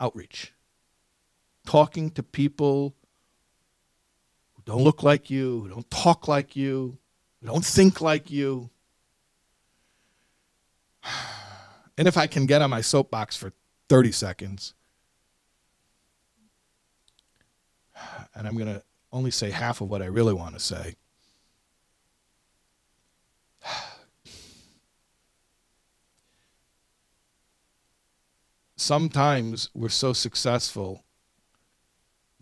outreach. Talking to people who don't look like you, who don't talk like you, who don't think like you and if I can get on my soapbox for 30 seconds, and I'm going to only say half of what I really want to say. Sometimes we're so successful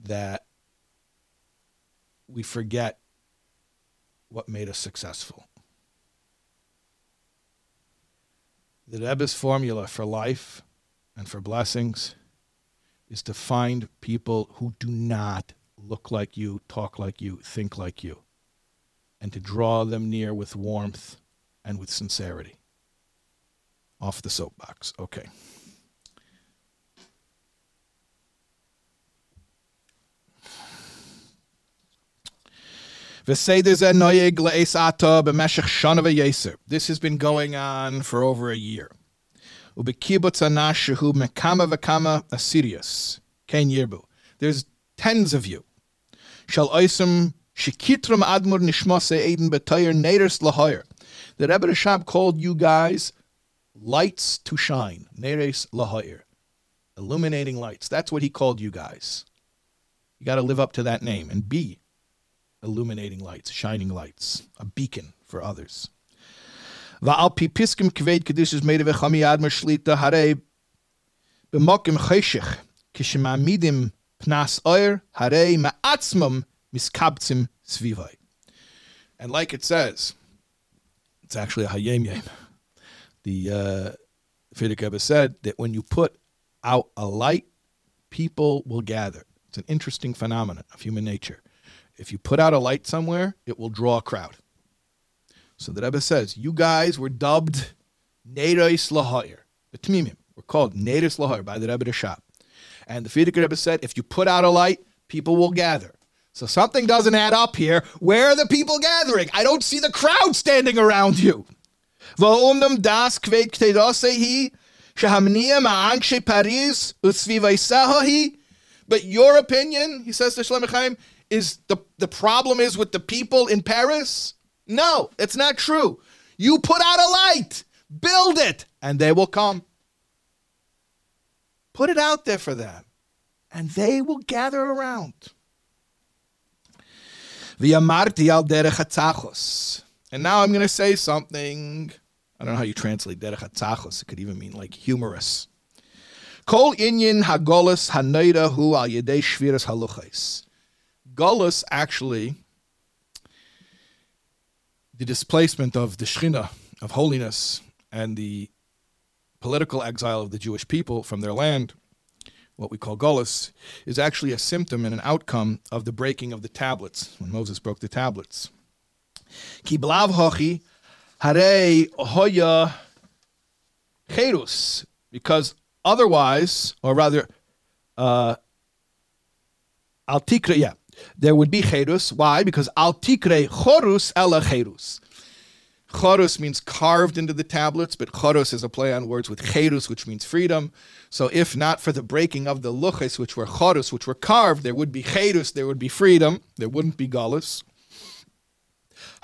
that we forget what made us successful. The Rebbe's formula for life and for blessings is to find people who do not look like you, talk like you, think like you, and to draw them near with warmth and with sincerity. Off the soapbox. Okay. This has been going on for over a year. There's tens of you. The Rebbe Rashab called you guys lights to shine. Neres lahoyer. Illuminating lights. That's what he called you guys. You got to live up to that name and be illuminating lights, shining lights, a beacon for others. Va'al pi piskim kved kedushas made of chami admer shlita hare b'mokim cheshich kishemamidim pnas oir hare ma'atzmum miskabtzim svivai. And like it says, it's actually a hayem yem. The uh, Frierdiker said that when you put out a light, people will gather. It's an interesting phenomenon of human nature. If you put out a light somewhere, it will draw a crowd. So the Rebbe says, you guys were dubbed Neiros Lahoyer. The Tmimim were called Neiros Lahoyer by the Rebbe Rashab. And the Frierdiker Rebbe said, if you put out a light, people will gather. So something doesn't add up here. Where are the people gathering? I don't see the crowd standing around you. But your opinion, he says to Shlomo is the, the problem is with the people in Paris? No, it's not true. You put out a light, build it, and they will come. Put it out there for them, and they will gather around. And now I'm going to say something. I don't know how you translate derech It could even mean like humorous. Kol inyan hagolas hu al yedei shviras haluchais. Gullus actually, the displacement of the Shechina, of holiness, and the political exile of the Jewish people from their land, what we call Gullus, is actually a symptom and an outcome of the breaking of the tablets, when Moses broke the tablets. Ki blav hochi hare hoya cherus, because otherwise, or rather, uh, al tikra, yeah, there would be cherus. Why? Because al tikre chorus ela cherus. Chorus means carved into the tablets, but choros is a play on words with cherus, which means freedom. So if not for the breaking of the luches, which were chorus, which were carved, there would be cherus, there would be freedom, there wouldn't be galus.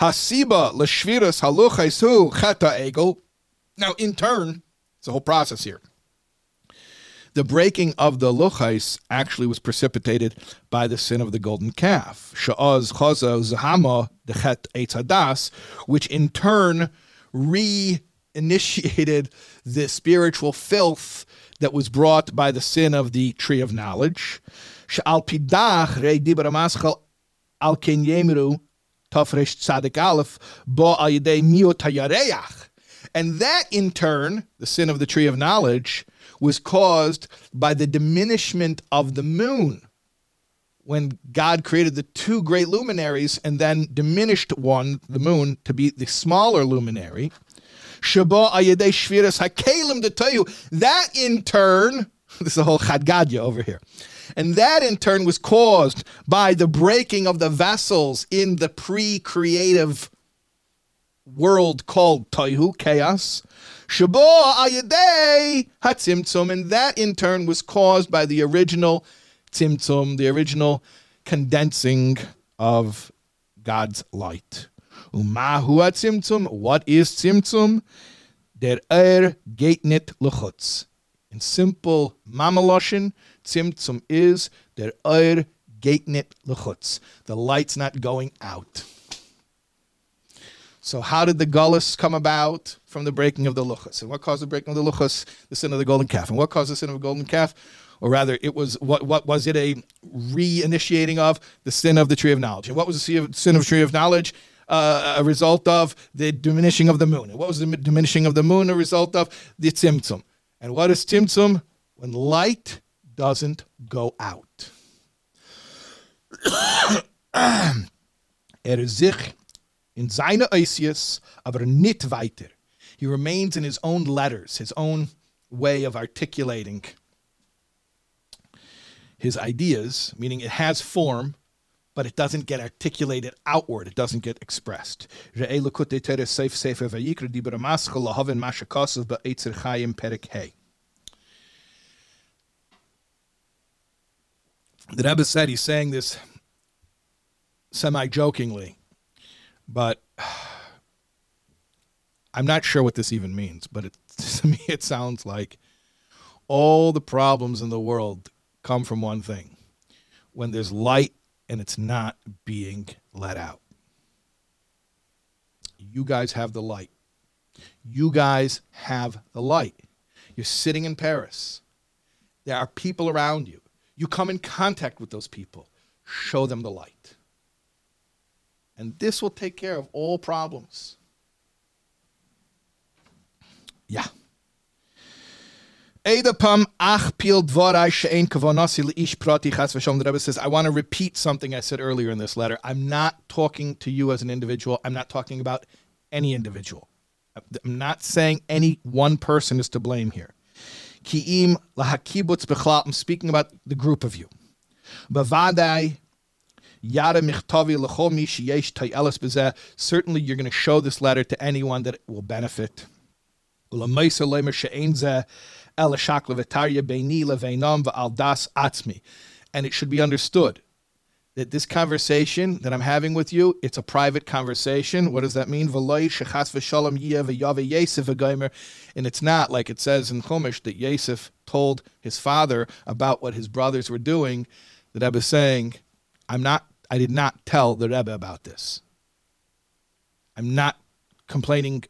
Hasiba l'shviras haluches hu cheta egel. Now, in turn, it's a whole process here. The breaking of the luchais actually was precipitated by the sin of the golden calf, sha'az chazo zahama dechet eitzadas, which in turn re-initiated the spiritual filth that was brought by the sin of the tree of knowledge. Sha'al pidach rei dibra maschal al ken yemiru tafresh tzadik aleph bo al yedei miot hayareach. And that in turn, the sin of the tree of knowledge, was caused by the diminishment of the moon. When God created the two great luminaries and then diminished one, the moon, to be the smaller luminary, that in turn, this is a whole chadgadya over here, and that in turn was caused by the breaking of the vessels in the pre-creative world called Toihu, chaos. Shabo ayedei hatzimtzum, and that in turn was caused by the original tzimtzum, the original condensing of God's light. Umahu tzimtzum, what is tzimtzum? Der er geht nit luchutz. In simple mamaloshin, tzimtzum is der er geht nit luchutz. The light's not going out. So, how did the gullus come about from the breaking of the luchas? And what caused the breaking of the luchas? The sin of the golden calf. And what caused the sin of the golden calf? Or rather, it was what? What was it a reinitiating of the sin of the tree of knowledge? And what was the sin of the tree of knowledge? Uh, a result of the diminishing of the moon. And what was the diminishing of the moon? A result of the tzimtzum. And what is tzimtzum? When light doesn't go out. er sich in seine Eisius, aber nicht weiter. He remains in his own letters, his own way of articulating his ideas, meaning it has form, but it doesn't get articulated outward. It doesn't get expressed. The Rebbe said he's saying this semi jokingly, but I'm not sure what this even means. But it, to me, it sounds like all the problems in the world come from one thing when there's light and it's not being let out. You guys have the light. You guys have the light. You're sitting in Paris. There are people around you. You come in contact with those people. Show them the light. And this will take care of all problems. Chas v'shom. The Rebbe says, I want to repeat something I said earlier in this letter. I'm not talking to you as an individual. I'm not talking about any individual. I'm not saying any one person is to blame here. Ki'im lahakibutz b'chlal. I'm speaking about the group of you. Bavadai yada michtavi l'chol mi sheyesh. Certainly you're going to show this letter to anyone that will benefit. And it should be understood that this conversation that I'm having with you, it's a private conversation. What does that mean? And it's not like it says in Chumash that Yosef told his father about what his brothers were doing. The Rebbe is saying, I'm not, I did not tell the Rebbe about this. I'm not complaining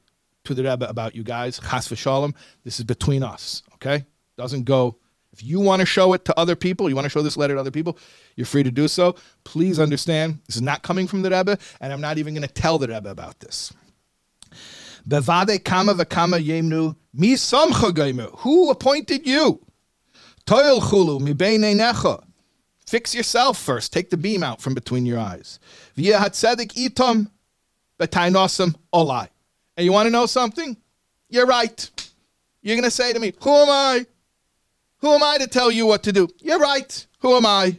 to the Rebbe about you guys. Chas v'shalom. This is between us. Okay? Doesn't go. If you want to show it to other people, you want to show this letter to other people, you're free to do so. Please understand, this is not coming from the Rebbe, and I'm not even going to tell the Rebbe about this. Bevade kama v'kama yemnu mi samcha Who appointed you? Toil chulu mi necha. Fix yourself first. Take the beam out from between your eyes. Via hatzedik itom betainosam olai. And you want to know something? You're right. You're going to say to me, Who am I? Who am I to tell you what to do? You're right. Who am I?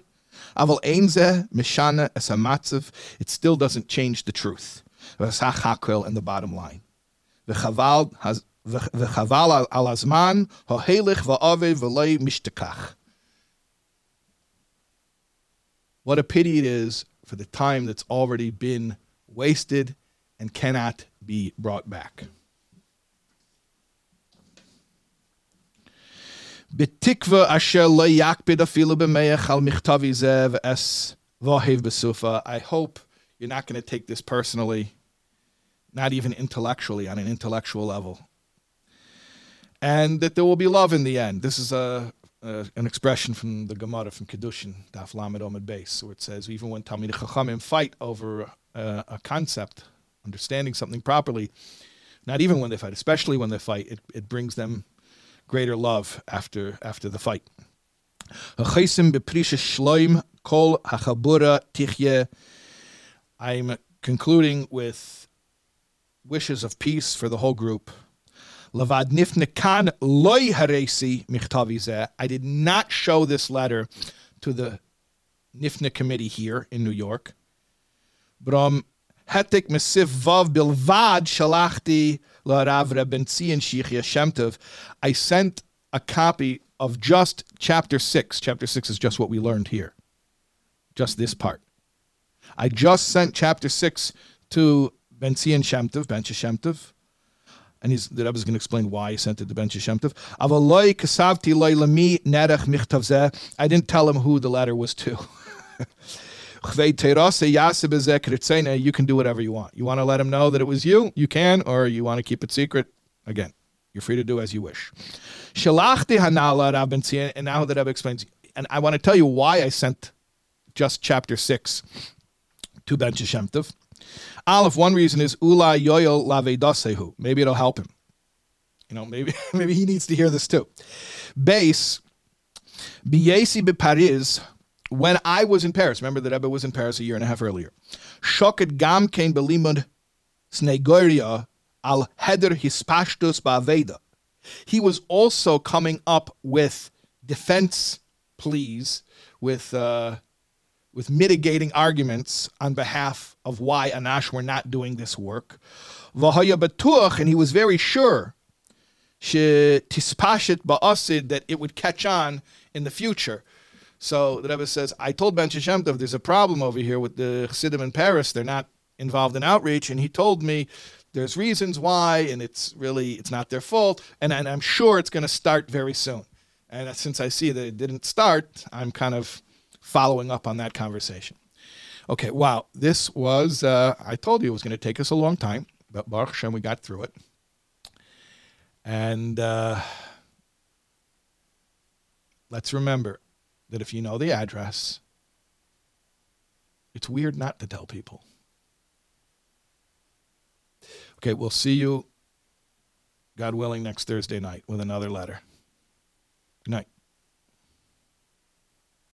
Aval einze mishana esamatzev. It still doesn't change the truth. V'sach and the bottom line. V'chaval al azman hohelich v'ave v'lei mishtakach. What a pity it is for the time that's already been wasted and cannot be brought back. I hope you're not going to take this personally, not even intellectually, on an intellectual level. And that there will be love in the end. This is a, a an expression from the Gemara from Kedushin, Daf Lamed Omid Beis, where it says even when Talmid Chachamim fight over uh, a concept, understanding something properly, not even when they fight, especially when they fight, it, it brings them greater love after after the fight. I'm concluding with wishes of peace for the whole group. I did not show this letter to the Nifna committee here in New York. Brom hetik vav bilvad shalachti larav Shichya. I sent a copy of just chapter six. Chapter six is just what we learned here, just this part. I just sent chapter six to Ben Tzion Shemtov, Ben Shemtov, and he's, the Rebbe is going to explain why he sent it to Ben zeh. I didn't tell him who the letter was to. You can do whatever you want. You want to let him know that it was you, you can, or you want to keep it secret. Again, you're free to do as you wish. Shalachti hanala Tzion, and now the Rebbe explains, and I want to tell you why I sent just chapter six to Ben Shemtov. Aleph, one reason is Ula Yoyel Lavedasehu. Maybe it'll help him. You know, maybe maybe he needs to hear this too. Base Biyesi Paris. When I was in Paris, remember that Rebbe was in Paris a year and a half earlier. Shoket Gam Kain Belimud Snegoria al Heder Hispashtus Ba'aveda. He was also coming up with defense pleas, with uh, with mitigating arguments on behalf of why Anash were not doing this work. V'haya batuach, and he was very sure tispashit ba'asid that it would catch on in the future. So the Rebbe says, I told Ben Shemtov there's a problem over here with the Chassidim in Paris. They're not involved in outreach, and he told me there's reasons why, and it's really it's not their fault, and, and I'm sure it's going to start very soon. And since I see that it didn't start, I'm kind of following up on that conversation. Okay, wow, this was, uh, I told you it was going to take us a long time, but Baruch Hashem, we got through it. And uh, let's remember that if you know the address, it's weird not to tell people. Okay, we'll see you, God willing, next Thursday night with another letter. Good night.